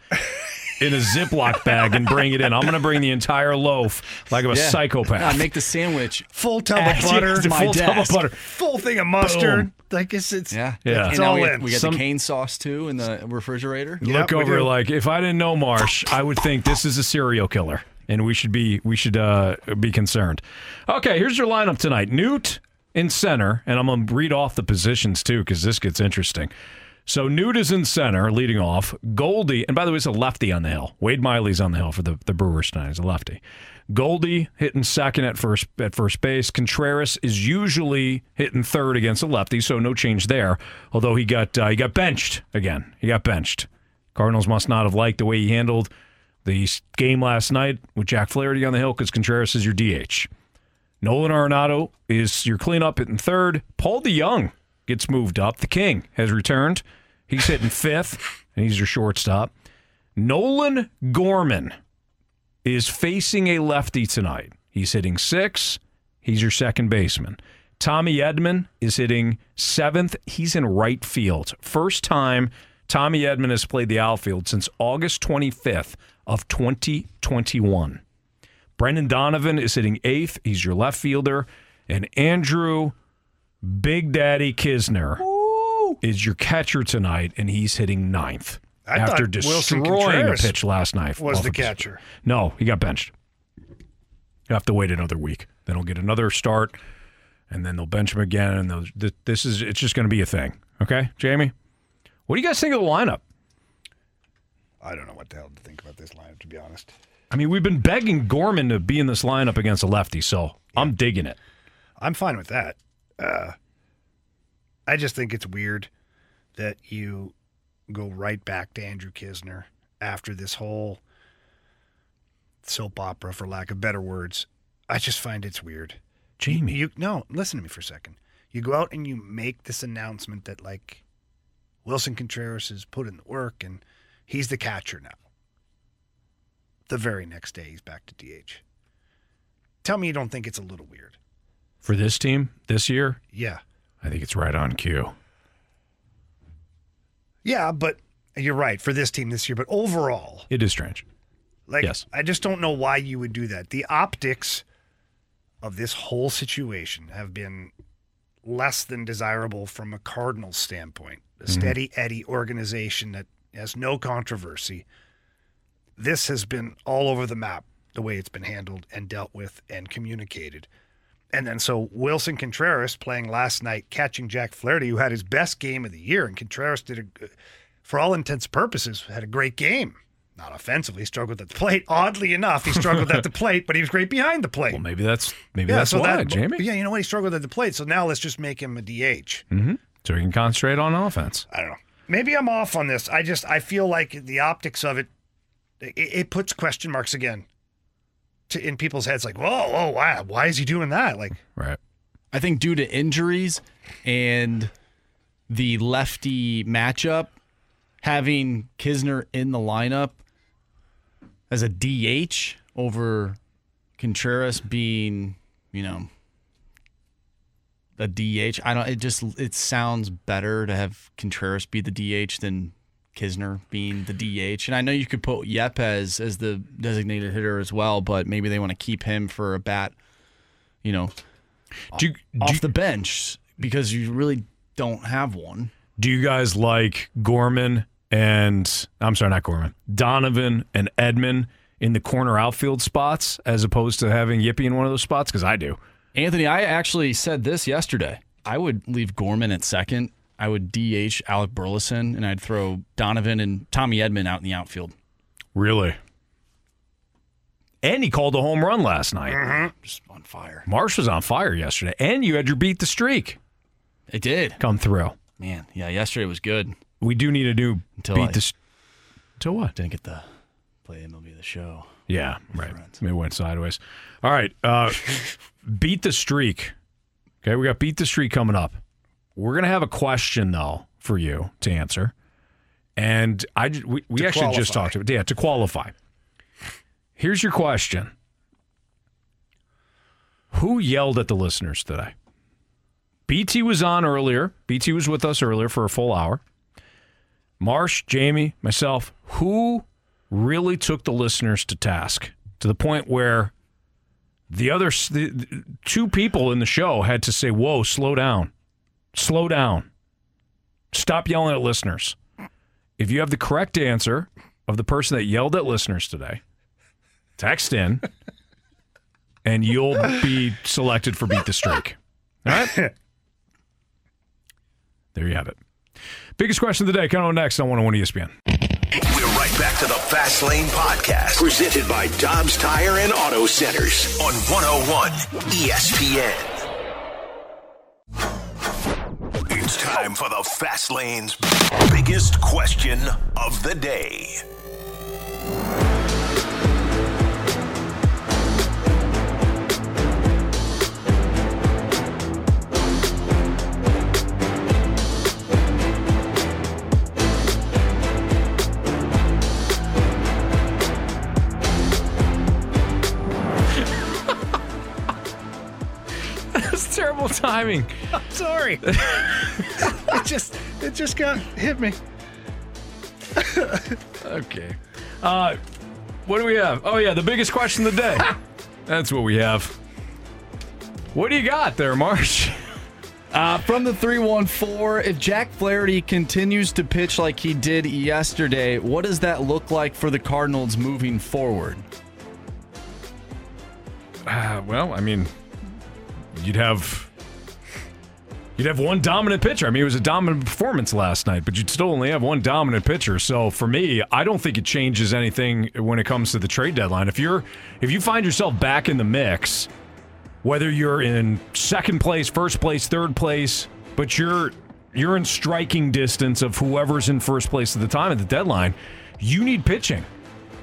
in a Ziploc bag and bring it in. I'm going to bring the entire loaf like I'm a Yeah. psychopath. I make the sandwich. full tub At of butter. the full tub of desk. butter. full thing of mustard. Like it's, it's Yeah, Yeah. And It's now all we, in. we got Some- the cane sauce too in the refrigerator. Yep, Look we over do. like if I didn't know Marsh, I would think this is a serial killer, and we should be we should uh, be concerned. Okay, here's your lineup tonight: Newt in center, and I'm gonna read off the positions too because this gets interesting. So Newt is in center, leading off. Goldie, and by the way, it's a lefty on the hill. Wade Miley's on the hill for the, the Brewers tonight. He's a lefty. Goldie hitting second at first at first base. Contreras is usually hitting third against a lefty, so no change there. Although he got uh, he got benched again. He got benched. Cardinals must not have liked the way he handled the game last night with Jack Flaherty on the hill because Contreras is your DH. Nolan Arenado is your cleanup hitting third. Paul DeJong gets moved up. The King has returned. He's hitting fifth, and he's your shortstop. Nolan Gorman is facing a lefty tonight. He's hitting six. He's your second baseman. Tommy Edman is hitting seventh. He's in right field. First time Tommy Edman has played the outfield since August 25th of 2021. Brendan Donovan is hitting eighth. He's your left fielder. And Andrew Big Daddy Knizner is your catcher tonight, and he's hitting ninth I after destroying a pitch last night. was the of his- catcher. No, he got benched. You have to wait another week. Then he'll get another start, and then they'll bench him again. And they'll, th- this is it's just going to be a thing. Okay, Jamie, what do you guys think of the lineup? I don't know what the hell to think about this lineup, to be honest. I mean, we've been begging Gorman to be in this lineup against a lefty, so I'm digging it. I'm fine with that. Uh, I just think it's weird that you go right back to Andrew Knizner after this whole soap opera, for lack of better words. I just find it's weird. Jamie. You, you no, listen to me for a second. You go out and you make this announcement that like Willson Contreras has put in the work and he's the catcher now. The very next day he's back to DH. Tell me you don't think it's a little weird. for this team this year, Yeah. I think it's right on cue. Yeah, but you're right for this team this year. But overall, It is strange. like Yes. I just don't know why you would do that. The optics of this whole situation have been less than desirable from a Cardinals standpoint. A Mhm. steady Eddie organization that has no controversy. This has been all over the map the way it's been handled and dealt with and communicated. And then so Willson Contreras playing last night, catching Jack Flaherty, who had his best game of the year, and Contreras did a, for all intents and purposes, had a great game. Not offensively, he struggled at the plate. Oddly enough, he struggled at the plate, but he was great behind the plate. Well, maybe that's maybe that's why, Jamie. Yeah, you know what? He struggled at the plate, so now let's just make him a DH. hmm So he can concentrate on offense. I don't know. Maybe I'm off on this. I just I feel like the optics of it, it, it puts question marks again to, in people's heads. Like, whoa, whoa, why, why is he doing that? Like, right. I think due to injuries and the lefty matchup, having Knizner in the lineup as a DH over Contreras being, you know, a DH. I don't. It just it sounds better to have Contreras be the DH than Knizner being the DH. And I know you could put Yepez as the designated hitter as well, but maybe they want to keep him for a bat. You know, do you, off the bench because you really don't have one. Do you guys like Gorman and I'm sorry, not Gorman, Donovan and Edman in the corner outfield spots as opposed to having Yepez in one of those spots? Because I do. Anthony, I actually said this yesterday. I would leave Gorman at second. I would DH Alec Burleson, and I'd throw Donovan and Tommy Edman out in the outfield. Really? And he called a home run last night. Just on fire. Marsh was on fire yesterday, and you had your beat the streak. It did come through. Man, yeah, yesterday was good. We do need a new Until beat I- the. s- Until what? Didn't get the play MLB the show. Yeah, right. It went sideways. All right. Uh, beat the streak. Okay, we got beat the streak coming up. We're gonna have a question though for you to answer, and I we, we To actually just talked about yeah to qualify. Here's your question: Who yelled at the listeners today? BT was on earlier. BT was with us earlier for a full hour. Marsh, Jamie, myself, who really took the listeners to task to the point where the other the, the two people in the show had to say, "Whoa, slow down, slow down, stop yelling at listeners." If you have the correct answer of the person that yelled at listeners today, text in, and you'll be selected for beat the streak. All right. There you have it. Biggest question of the day coming on next on 101 ESPN. We're right back to the Fast Lane Podcast, presented by Dobbs Tire and Auto Centers on 101 ESPN. It's time for the Fast Lane's biggest question of the day. Terrible timing. I'm sorry. it just it just got hit me. Okay. Uh, what do we have? Oh, yeah, the biggest question of the day. That's what we have. What do you got there, Marsh? Uh, from the 314, if Jack Flaherty continues to pitch like he did yesterday, what does that look like for the Cardinals moving forward? Uh, well, I mean, you'd have you'd have one dominant pitcher. I mean, it was a dominant performance last night, but you'd still only have one dominant pitcher. So for me, I don't think it changes anything when it comes to the trade deadline. If you're if you find yourself back in the mix, whether you're in second place, first place, third place, but you're you're in striking distance of whoever's in first place at the time at the deadline, you need pitching.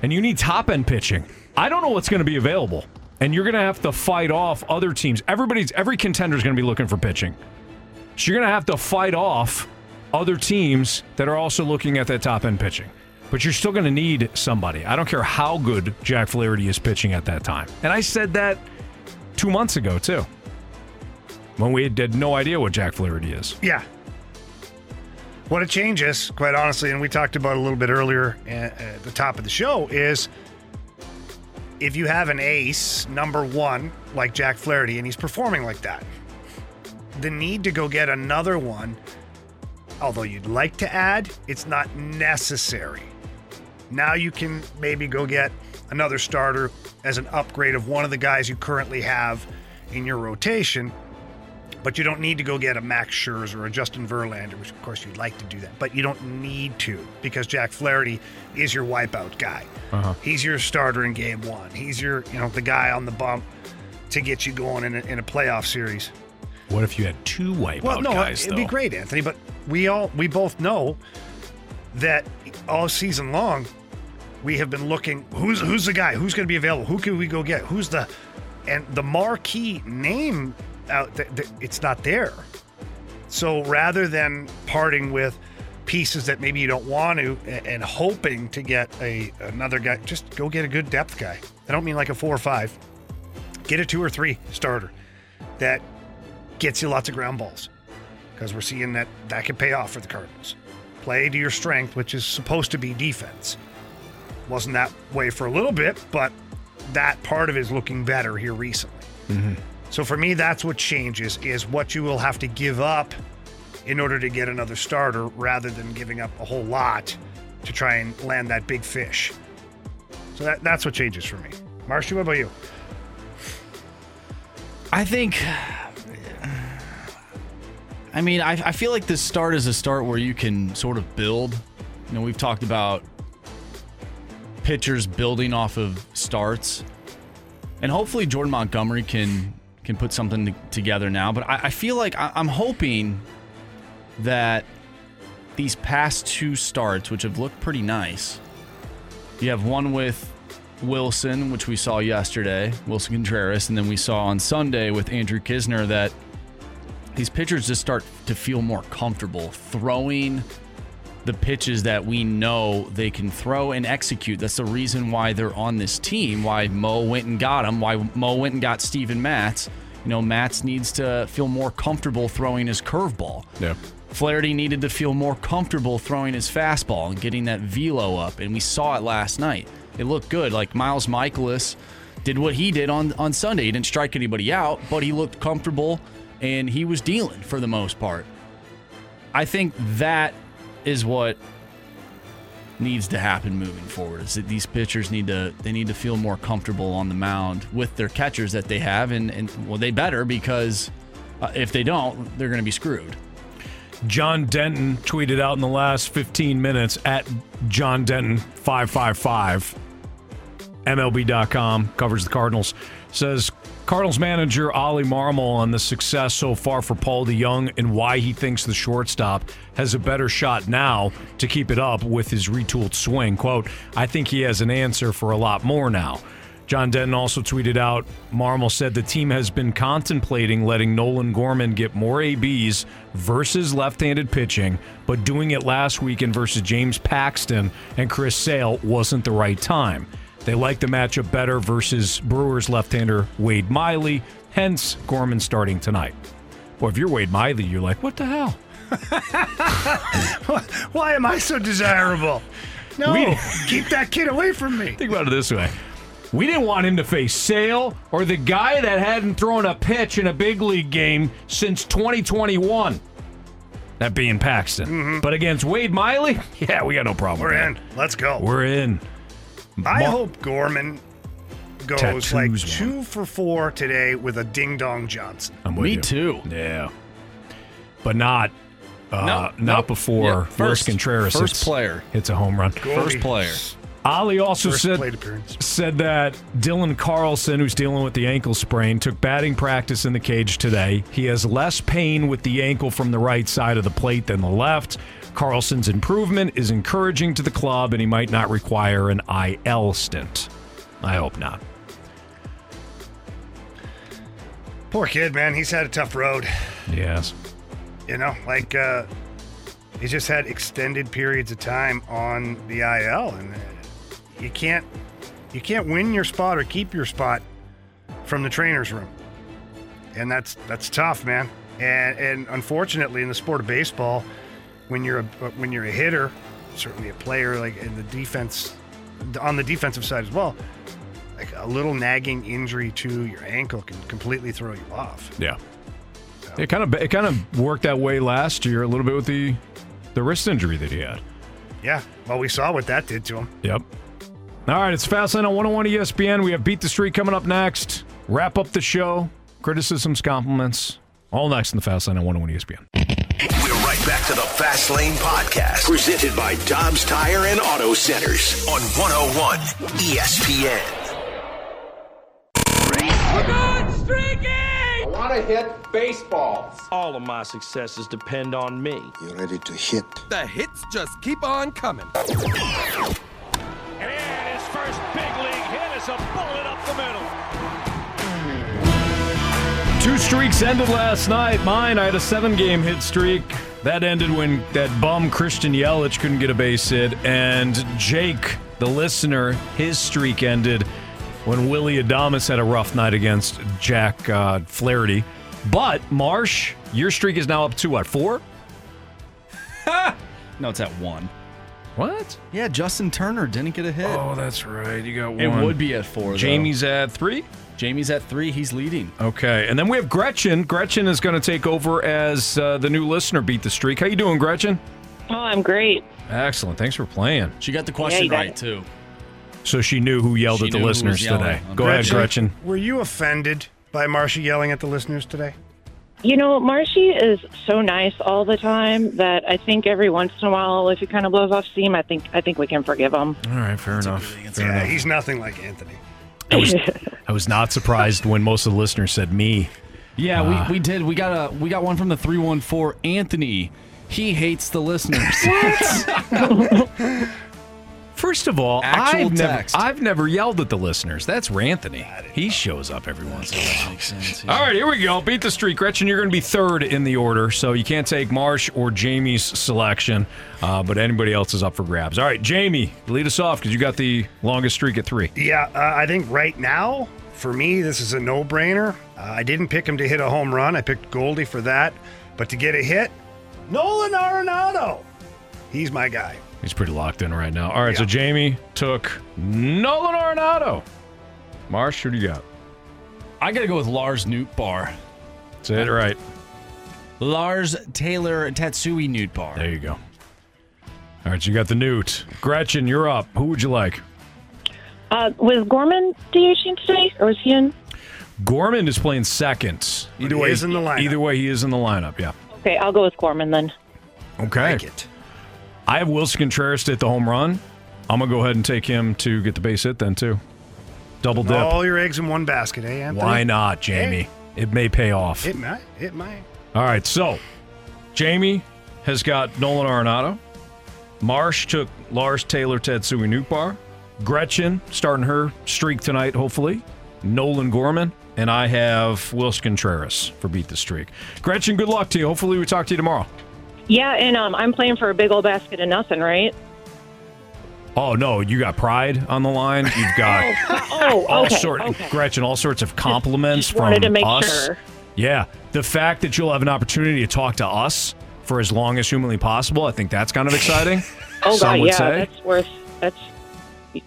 And you need top end pitching. I don't know what's going to be available. And you're going to have to fight off other teams. Everybody's every contender is going to be looking for pitching. So you're going to have to fight off other teams that are also looking at that top end pitching. But you're still going to need somebody. I don't care how good Jack Flaherty is pitching at that time. And I said that two months ago, too. when we had no idea what Jack Flaherty is. Yeah. What it changes, quite honestly, and we talked about a little bit earlier at the top of the show, is if you have an ace, number one, like Jack Flaherty, and he's performing like that, the need to go get another one, although you'd like to add, it's not necessary. Now you can maybe go get another starter as an upgrade of one of the guys you currently have in your rotation but you don't need to go get a Max Scherzer or a Justin Verlander, which of course you'd like to do that, but you don't need to because Jack Flaherty is your wipeout guy. Uh-huh. He's your starter in game one. He's your, you know, the guy on the bump to get you going in a, in a playoff series. What if you had two wipeout Well, no, guys? it'd be great, Anthony. But we all we both know that all season long we have been looking who's who's the guy who's going to be available who can we go get who's the and the marquee name out th- th- it's not there. So rather than parting with pieces that maybe you don't want to a- and hoping to get a another guy, just go get a good depth guy. I don't mean like a four or five. Get a two or three starter that gets you lots of ground balls because we're seeing that that can pay off for the Cardinals. Play to your strength, which is supposed to be defense. Wasn't that way for a little bit, but that part of it is looking better here recently. Mm-hmm. So for me, that's what changes is what you will have to give up in order to get another starter rather than giving up a whole lot to try and land that big fish. So that, that's what changes for me. Marshy, what about you? I think. I mean, I, I feel like this start is a start where you can sort of build. You know, we've talked about pitchers building off of starts, and hopefully Jordan Montgomery can can put something to- together now. But I, I feel like I, I'm hoping that these past two starts, which have looked pretty nice, you have one with Willson, which we saw yesterday, Willson Contreras, and then we saw on Sunday with Andrew Knizner that these pitchers just start to feel more comfortable throwing the pitches that we know they can throw and execute. That's the reason why they're on this team, why Mo went and got him, why Mo went and got Steven Matz. You know, Matz needs to feel more comfortable throwing his curveball. Yeah. Flaherty needed to feel more comfortable throwing his fastball and getting that velo up, and we saw it last night. It looked good. Like Miles Mikolas did what he did on, on Sunday. He didn't strike anybody out, but he looked comfortable and he was dealing for the most part. I think that is what needs to happen moving forward. Is that these pitchers need to they need to feel more comfortable on the mound with their catchers that they have, and, and well, they better because uh, if they don't, they're going to be screwed. John Denton tweeted out in the last 15 minutes at John Denton 555. MLB.com covers the Cardinals. Says Cardinals manager Oli Marmol on the success so far for Paul DeJong and why he thinks the shortstop has a better shot now to keep it up with his retooled swing. Quote, I think he has an answer for a lot more now. John Denton also tweeted out Marmol said the team has been contemplating letting Nolan Gorman get more ABs versus left handed pitching, but doing it last weekend versus James Paxton and Chris Sale wasn't the right time. They like the matchup better versus Brewers left hander Wade Miley, hence Gorman starting tonight. Well, if you're Wade Miley, you're like, what the hell? Why am I so desirable? No, We- keep that kid away from me. Think about it this way. We didn't want him to face Sale or the guy that hadn't thrown a pitch in a big league game since 2021. That being Paxton. Mm-hmm. But against Wade Miley, yeah, we got no problem. We're in. Let's go. We're in. I Mo- hope Gorman goes Tattoos like one. two for four today with a ding dong Johnson. I'm with Me you. too. Yeah. But not uh, No, not nope. before Yeah, Willson first- Contreras first hits- player. hits a home run. First player. Oli also First said said that Dylan Carlson, who's dealing with the ankle sprain, took batting practice in the cage today. He has less pain with the ankle from the right side of the plate than the left. Carlson's improvement is encouraging to the club, and he might not require an IL stint. I hope not. Poor kid, man. He's had a tough road. Yes. You know, like uh, he's just had extended periods of time on the IL, and uh, you can't you can't win your spot or keep your spot from the trainer's room. and that's that's tough, man. And and unfortunately, in the sport of baseball, when you're a when you're a hitter, certainly a player like in the defense, on the defensive side as well, like a little nagging injury to your ankle can completely throw you off. Yeah. It kind of it kind of worked that way last year a little bit with the the wrist injury that he had. Yeah. Well, we saw what that did to him. Yep. All right, it's Fastlane on 101 ESPN. We have Beat the Streak coming up next. Wrap up the show. Criticisms, compliments. All next in the Fastlane on 101 ESPN. We're right back to the Fast Lane Podcast, presented by Dobbs Tire and Auto Centers on 101 ESPN. We're going streaking! I want to hit baseballs. All of my successes depend on me. You ready to hit? The hits just keep on coming. And his first big league Two streaks ended last night. Mine, I had a seven game hit streak. That ended when that bum Christian Yelich couldn't get a base hit. And Jake, the listener, his streak ended when Willy Adames had a rough night against Jack uh, Flaherty. But, Marsh, your streak is now up to what, four? No, it's at one. What? Yeah, Justin Turner didn't get a hit. Oh, that's right. You got one. It would be at four. though. Jamie's at three? Jamie's at three. He's leading. Okay, and then we have Gretchen. Gretchen is going to take over as uh, the new listener. Beat the streak. How you doing, Gretchen? Oh, I'm great. Excellent. Thanks for playing. She got the question you got right it. too. So she knew who yelled She at the knew who was listeners yelling today. on Go ahead, Gretchen. Were you offended by Marcia yelling at the listeners today? You know, Marshy is so nice all the time that I think every once in a while, if he kind of blows off steam, I think I think we can forgive him. All right, fair enough. Fair yeah, enough. he's nothing like Anthony. I was, I was not surprised when most of the listeners said me. Yeah, Uh, we, we did. We got a we got one from the three one four. Anthony, he hates the listeners. First of all, Actual I've never. I've never yelled at the listeners. That's Ranthony. He shows up every once in a while. All right, here we go. Beat the streak. Gretchen, you're going to be third in the order, so you can't take Marsh or Jamie's selection, uh, but anybody else is up for grabs. All right, Jamie, lead us off because you got the longest streak at three. Yeah, uh, I think right now, for me, this is a no brainer. Uh, I didn't pick him to hit a home run. I picked Goldie for that. But to get a hit, Nolan Arenado. He's my guy. He's pretty locked in right now. All right, so Jamie took Nolan Arenado. Marsh, who do you got? I got to go with Lars Nootbaar. Say it right. Lars Taylor Tatsuji Nootbaar. There you go. All right, so you got the Newt. Gretchen, you're up. Who would you like? Uh, was Gorman DHing today, or was he in? Gorman is playing second. Either he way, is in the lineup. Either way, he is in the lineup. Yeah. Okay, I'll go with Gorman then. Okay. I have Willson Contreras to hit the home run. I'm gonna go ahead and take him to get the base hit then too. Double dip. All your eggs in one basket, eh, Anthony? Why not, Jamie? It may pay off. It might. It might. All right, so Jamie has got Nolan Arenado. Marsh took Lars Taylor Tatsuji Nootbaar. Gretchen starting her streak tonight, hopefully. Nolan Gorman. And I have Willson Contreras for Beat the Streak. Gretchen, good luck to you. Hopefully, we talk to you tomorrow. Yeah, and um, I'm playing for a big old basket of nothing, right? Oh, no, you got pride on the line. You've got Oh, all okay, sort, okay. Gretchen, all sorts of compliments from wanted to make us. sure. Yeah, the fact that you'll have an opportunity to talk to us for as long as humanly possible, I think that's kind of exciting. Oh Some God, would yeah, say. that's worth. That's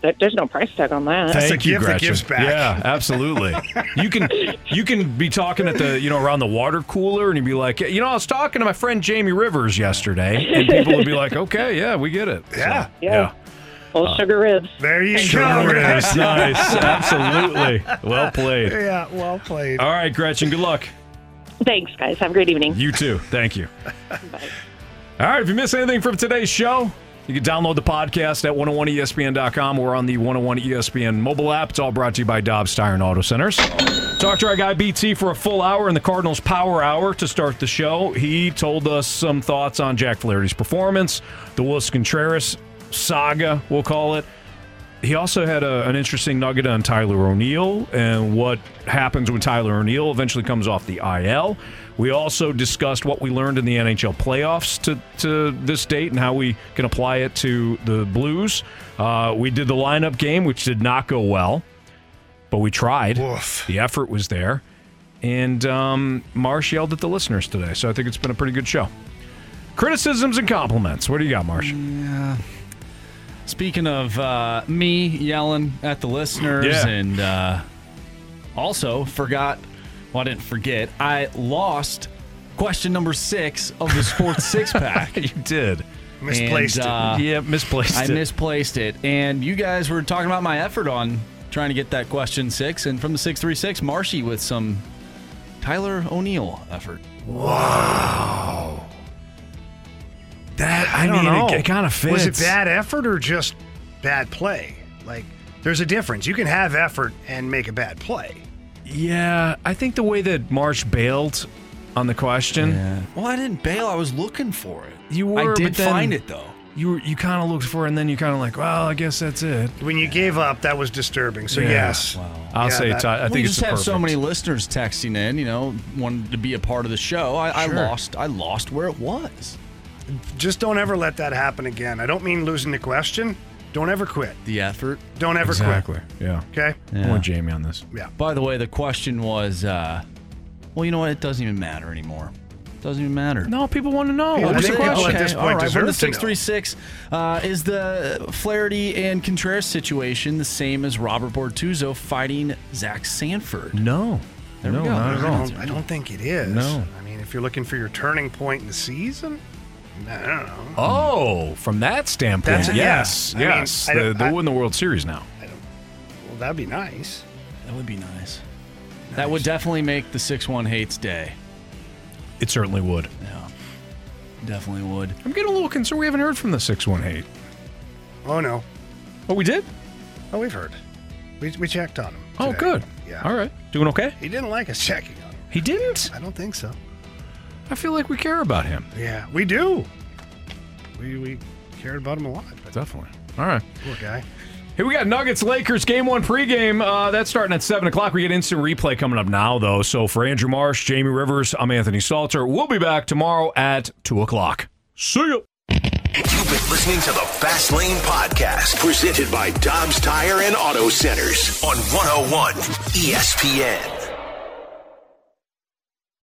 that, there's no price tag on that. Thank you, Gretchen. Yeah, absolutely. you can you can be talking at the you know around the water cooler, and you'd be like, you know, I was talking to my friend Jamie Rivers yesterday, and people would be like, okay, yeah, we get it. Yeah, yeah. Old sugar ribs. There you Sugar go. ribs, nice, absolutely. Well played. Yeah, well played. All right, Gretchen, good luck. Thanks, guys. Have a great evening. You too. Thank you. All right, if you missed anything from today's show, you can download the podcast at 101ESPN.com or on the 101 ESPN mobile app. It's all brought to you by Dobbs Tire and Auto Centers. Talk to our guy BT for a full hour in the Cardinals Power Hour to start the show. He told us some thoughts on Jack Flaherty's performance, the Willson Contreras saga, we'll call it. He also had a, an interesting nugget on Tyler O'Neill and what happens when Tyler O'Neill eventually comes off the IL. We also discussed what we learned in the NHL playoffs to, to this date and how we can apply it to the Blues. Uh, we did the lineup game, which did not go well, but we tried. The effort was there. And um, Marsh yelled at the listeners today, so I think it's been a pretty good show. Criticisms and compliments. What do you got, Marsh? Yeah. Speaking of uh, me yelling at the listeners, Yeah. and uh, also forgot, well, I didn't forget, I lost question number six of the sports six pack. you did. Misplaced it. Uh, yeah, misplaced I it. I misplaced it. And you guys were talking about my effort on trying to get that question six. And from the 636, Marshy with some Tyler O'Neill effort. Wow. That I, I don't mean, know. it kinda Was it bad effort or just bad play? Like, there's a difference. You can have effort and make a bad play. Yeah, I think the way that Marsh bailed on the question. Well, I didn't bail. I was looking for it. You were. I did but then find it, though. You were, you kind of looked for it, and then you kind of like, well, I guess that's it. When you gave up, that was disturbing. So Yeah. yes, I'll Yeah, say that- Ty- I we think it's just have so many listeners texting in, you know, wanted to be a part of the show. I, Sure. I lost. I lost where it was. Just don't ever let that happen again. I don't mean losing the question. Don't ever quit. The effort. Don't ever quit. exactly. quit. Yeah. Okay. I want Jamie on this. Yeah. By the way, the question was, uh, well, you know what? It doesn't even matter anymore. Doesn't even matter. No, people want to know. Yeah, What was the people question? at this all point right, from the deserve to know. 636, uh, is the Flaherty and Contreras situation the same as Robert Bortuzzo fighting Zach Sanford? No. There no, we go. not at I all. don't, I don't think it is. No. I mean, if you're looking for your turning point in the season, I don't know. Oh, from that standpoint, That's a- yeah. yes, I mean, yes. I don't- they I- win the World Series now. Well, that'd be nice. That would be nice. That would definitely make the 6 1 hates day. It certainly would. Yeah. Definitely would. I'm getting a little concerned. We haven't heard from the six-one hate. Oh no. Oh, we did? Oh, we've heard. We, we checked on him. Oh, today. good. Yeah. All right. Doing okay? He didn't like us checking on him. He didn't? I don't think so. I feel like we care about him. Yeah, we do. We we cared about him a lot. But Definitely. All right. poor guy. Here we got Nuggets Lakers game one pregame. Uh, that's starting at 7 o'clock. We get instant replay coming up now, though. So for Andrew Marsh, Jamie Rivers, I'm Anthony Salter. We'll be back tomorrow at 2 o'clock. See ya. You've been listening to the Fast Lane Podcast, presented by Dobbs Tire and Auto Centers on 101 ESPN.